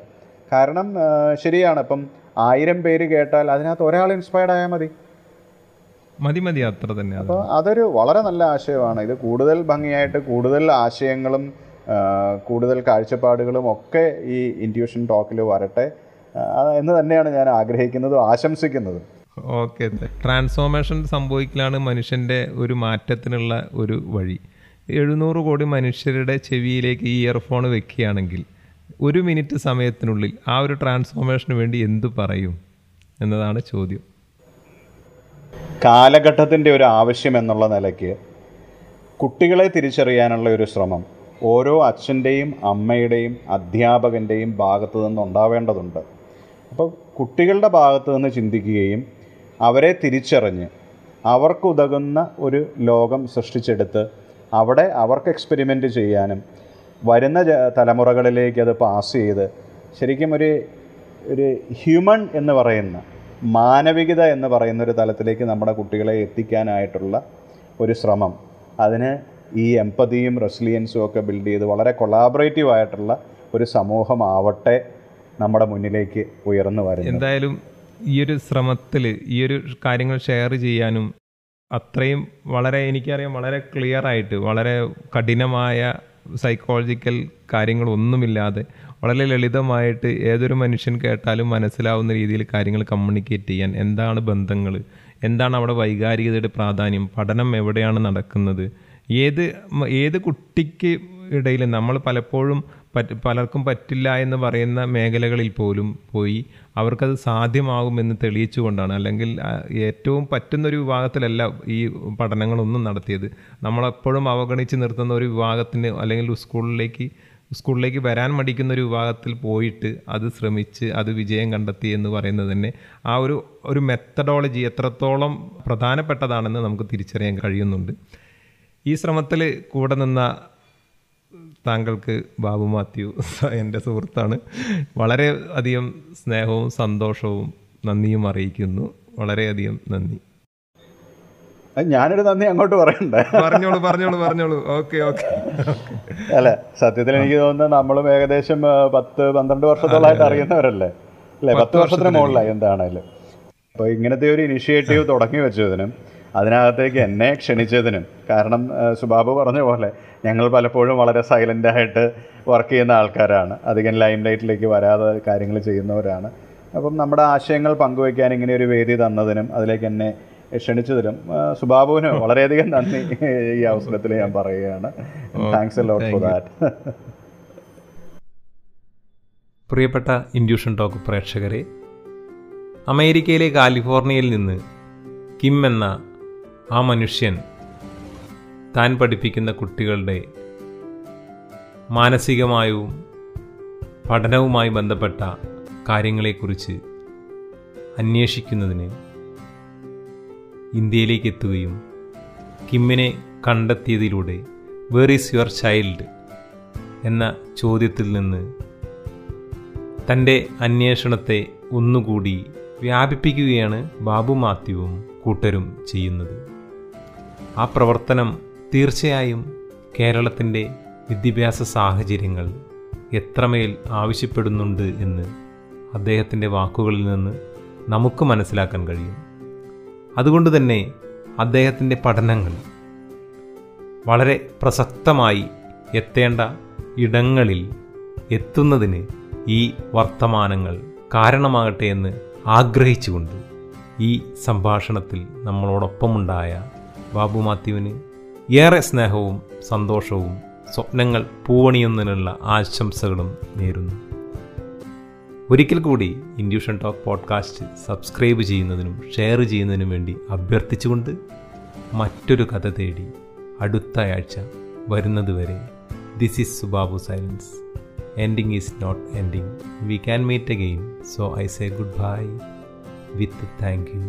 കാരണം ശരിയാണ്. ഇപ്പം ആയിരം പേര് കേട്ടാൽ അതിനകത്ത് ഒരാൾ ഇൻസ്പയർഡ് ആയാൽ മതി. മതി മതി. അത്ര തന്നെ അപ്പോൾ അതൊരു വളരെ നല്ല ആശയമാണ്. ഇത് കൂടുതൽ ഭംഗിയായിട്ട് കൂടുതൽ ആശയങ്ങളും കൂടുതൽ കാഴ്ചപ്പാടുകളും ഒക്കെ ഈ ഇൻഡ്യൂഷൻ ടോക്കിൽ വരട്ടെ. എന്ന് തന്നെയാണ് ഞാൻ ആഗ്രഹിക്കുന്നതും ആശംസിക്കുന്നതും. ഓക്കെ. ട്രാൻസ്ഫോർമേഷൻ സംഭവിക്കലാണ് മനുഷ്യന്റെ ഒരു മാറ്റത്തിനുള്ള ഒരു വഴി. എഴുന്നൂറ് കോടി മനുഷ്യരുടെ ചെവിയിലേക്ക് ഈ ഇയർഫോൺ വെക്കുകയാണെങ്കിൽ ഒരു മിനിറ്റ് സമയത്തിനുള്ളിൽ ആ ഒരു ട്രാൻസ്ഫോർമേഷന് വേണ്ടി എന്തു പറയും എന്നതാണ് ചോദ്യം. കാലഘട്ടത്തിന്റെ ഒരു ആവശ്യം എന്നുള്ള നിലയ്ക്ക് കുട്ടികളെ തിരിച്ചറിയാനുള്ള ഒരു ശ്രമം ഓരോ അച്ഛന്റെയും അമ്മയുടെയും അധ്യാപകന്റെയും ഭാഗത്തു നിന്ന് ഉണ്ടാവേണ്ടതുണ്ട്. അപ്പോൾ കുട്ടികളുടെ ഭാഗത്തു നിന്ന് ചിന്തിക്കുകയും അവരെ തിരിച്ചറിഞ്ഞ് അവർക്കുതകുന്ന ഒരു ലോകം സൃഷ്ടിച്ചെടുത്ത് അവിടെ അവർക്ക് എക്സ്പെരിമെന്റ് ചെയ്യാനും വരുന്ന തലമുറകളിലേക്ക് അത് പാസ് ചെയ്ത് ശരിക്കും ഒരു ഒരു ഹ്യൂമൺ എന്ന് പറയുന്ന മാനവികത എന്ന് പറയുന്ന ഒരു തലത്തിലേക്ക് നമ്മുടെ കുട്ടികളെ എത്തിക്കാനായിട്ടുള്ള ഒരു ശ്രമം. അതിന് ഈ എമ്പതിയും റെസിലിയൻസും ഒക്കെ ബിൽഡ് ചെയ്ത് വളരെ കൊളാബറേറ്റീവ് ആയിട്ടുള്ള ഒരു സമൂഹമാവട്ടെ നമ്മുടെ മുന്നിലേക്ക് ഉയർന്നു വരുന്നത്. എന്തായാലും ഈ ഒരു ശ്രമത്തിൽ ഈ ഒരു കാര്യങ്ങൾ ഷെയർ ചെയ്യാനും അത്രയും വളരെ എനിക്കറിയാം വളരെ ക്ലിയർ ആയിട്ട് വളരെ കഠിനമായ സൈക്കോളജിക്കൽ കാര്യങ്ങളൊന്നുമില്ലാതെ വളരെ ലളിതമായിട്ട് ഏതൊരു മനുഷ്യൻ കേട്ടാലും മനസ്സിലാവുന്ന രീതിയിൽ കാര്യങ്ങൾ കമ്മ്യൂണിക്കേറ്റ് ചെയ്യാൻ എന്താണ് ബന്ധങ്ങൾ എന്താണ് അവിടെ വൈകാരികതയുടെ പ്രാധാന്യം പഠനം എവിടെയാണ് നടക്കുന്നത് ഏത് ഏത് കുട്ടിക്ക് ഇടയിൽ നമ്മൾ പലപ്പോഴും പലർക്കും പറ്റില്ല എന്ന് പറയുന്ന മേഖലകളിൽ പോലും പോയി അവർക്കത് സാധ്യമാകുമെന്ന് തെളിയിച്ചുകൊണ്ടാണ്. അല്ലെങ്കിൽ ഏറ്റവും പറ്റുന്ന ഒരു വിഭാഗത്തിലല്ല ഈ പഠനങ്ങളൊന്നും നടത്തിയത്. നമ്മളെപ്പോഴും അവഗണിച്ച് നിർത്തുന്ന ഒരു വിഭാഗത്തിന് അല്ലെങ്കിൽ സ്കൂളിലേക്ക് സ്കൂളിലേക്ക് വരാൻ മടിക്കുന്ന ഒരു വിഭാഗത്തിൽ പോയിട്ട് അത് ശ്രമിച്ച് അത് വിജയം കണ്ടെത്തി എന്ന് പറയുന്നത് തന്നെ ആ ഒരു ഒരു മെത്തഡോളജി എത്രത്തോളം പ്രധാനപ്പെട്ടതാണെന്ന് നമുക്ക് തിരിച്ചറിയാൻ കഴിയുന്നുണ്ട്. ഈ ശ്രമത്തിൽ കൂടെ നിന്ന താങ്കൾക്ക് ബാബു മാത്യു എന്റെ സുഹൃത്താണ്. വളരെ അധികം സ്നേഹവും സന്തോഷവും നന്ദിയും അറിയിക്കുന്നു. വളരെയധികം നന്ദി. ഞാനൊരു നന്ദി അങ്ങോട്ട് പറയണ്ടേ? പറഞ്ഞോളൂ പറഞ്ഞോളൂ പറഞ്ഞോളൂ. Okay okay. അല്ല സത്യത്തിൽ എനിക്ക് തോന്നുന്നത് നമ്മളും ഏകദേശം പത്ത് പന്ത്രണ്ട് വർഷത്തോളമായിട്ട് അറിയുന്നവരല്ലേ? അല്ലേ? പത്ത് വർഷത്തിന് മുകളിലായി എന്താണേലും. അപ്പോൾ ഇങ്ങനത്തെ ഒരു ഇനിഷ്യേറ്റീവ് തുടങ്ങി വെച്ചതിനും അതിനകത്തേക്ക് എന്നെ ക്ഷണിച്ചതിനും. കാരണം സുബാബു പറഞ്ഞ പോലെ ഞങ്ങൾ പലപ്പോഴും വളരെ സൈലന്റായിട്ട് വർക്ക് ചെയ്യുന്ന ആൾക്കാരാണ്. അധികം ലൈം ലൈറ്റിലേക്ക് വരാതെ കാര്യങ്ങൾ ചെയ്യുന്നവരാണ്. അപ്പം നമ്മുടെ ആശയങ്ങൾ പങ്കുവയ്ക്കാൻ ഇങ്ങനെ ഒരു വേദി തന്നതിനും അതിലേക്ക് എന്നെ ക്ഷണിച്ചതിലും സുബാബുവിന് വളരെയധികം നന്ദി ഈ അവസരത്തിൽ ഞാൻ പറയുകയാണ്. Thanks a lot for that പ്രിയപ്പെട്ട ഇൻഡ്യൂഷൻ ടോക്ക് പ്രേക്ഷകരെ അമേരിക്കയിലെ കാലിഫോർണിയയിൽ നിന്ന് കിം എന്ന ആ മനുഷ്യൻ താൻ പഠിപ്പിക്കുന്ന കുട്ടികളുടെ മാനസികമായും പഠനവുമായി ബന്ധപ്പെട്ട കാര്യങ്ങളെക്കുറിച്ച് അന്വേഷിക്കുന്നതിന് ഇന്ത്യയിലേക്ക് എത്തുകയും കിമ്മിനെ കണ്ടെത്തിയതിലൂടെ വേർ ഈസ് യുവർ ചൈൽഡ് എന്ന ചോദ്യത്തിൽ നിന്ന് തന്റെ അന്വേഷണത്തെ ഒന്നുകൂടി വ്യാപിപ്പിക്കുകയാണ് ബാബു മാത്യുവും കൂട്ടരും ചെയ്യുന്നത്. ആ പ്രവർത്തനം തീർച്ചയായും കേരളത്തിന്റെ വിദ്യാഭ്യാസ സാഹചര്യങ്ങൾ എത്രമേൽ ആവശ്യപ്പെടുന്നുണ്ട് എന്ന് അദ്ദേഹത്തിന്റെ വാക്കുകളിൽ നിന്ന് നമുക്ക് മനസ്സിലാക്കാൻ കഴിയും. അതുകൊണ്ട് തന്നെ അദ്ദേഹത്തിന്റെ പഠനങ്ങൾ വളരെ പ്രസക്തമായി എത്തേണ്ട ഇടങ്ങളിൽ എത്തുന്നതിന് ഈ വർത്തമാനങ്ങൾ കാരണമാകട്ടെ എന്ന് ആഗ്രഹിച്ചുകൊണ്ട് ഈ സംഭാഷണത്തിൽ നമ്മളോടൊപ്പമുണ്ടായ ബാബു മാത്യുവിന് ഏറെ സ്നേഹവും സന്തോഷവും സ്വപ്നങ്ങൾ പൂവണിയുന്നതിനുള്ള ആശംസകളും നേരുന്നു. ഒരിക്കൽ കൂടി ഇൻഡ്യൂഷൻ ടോക്ക് പോഡ്കാസ്റ്റ് സബ്സ്ക്രൈബ് ചെയ്യുന്നതിനും ഷെയർ ചെയ്യുന്നതിനും വേണ്ടി അഭ്യർത്ഥിച്ചുകൊണ്ട് മറ്റൊരു കഥ തേടി അടുത്ത ആഴ്ച വരുന്നതുവരെ this is Subabu silence ending is not ending we can meet again so I say good bye with thank you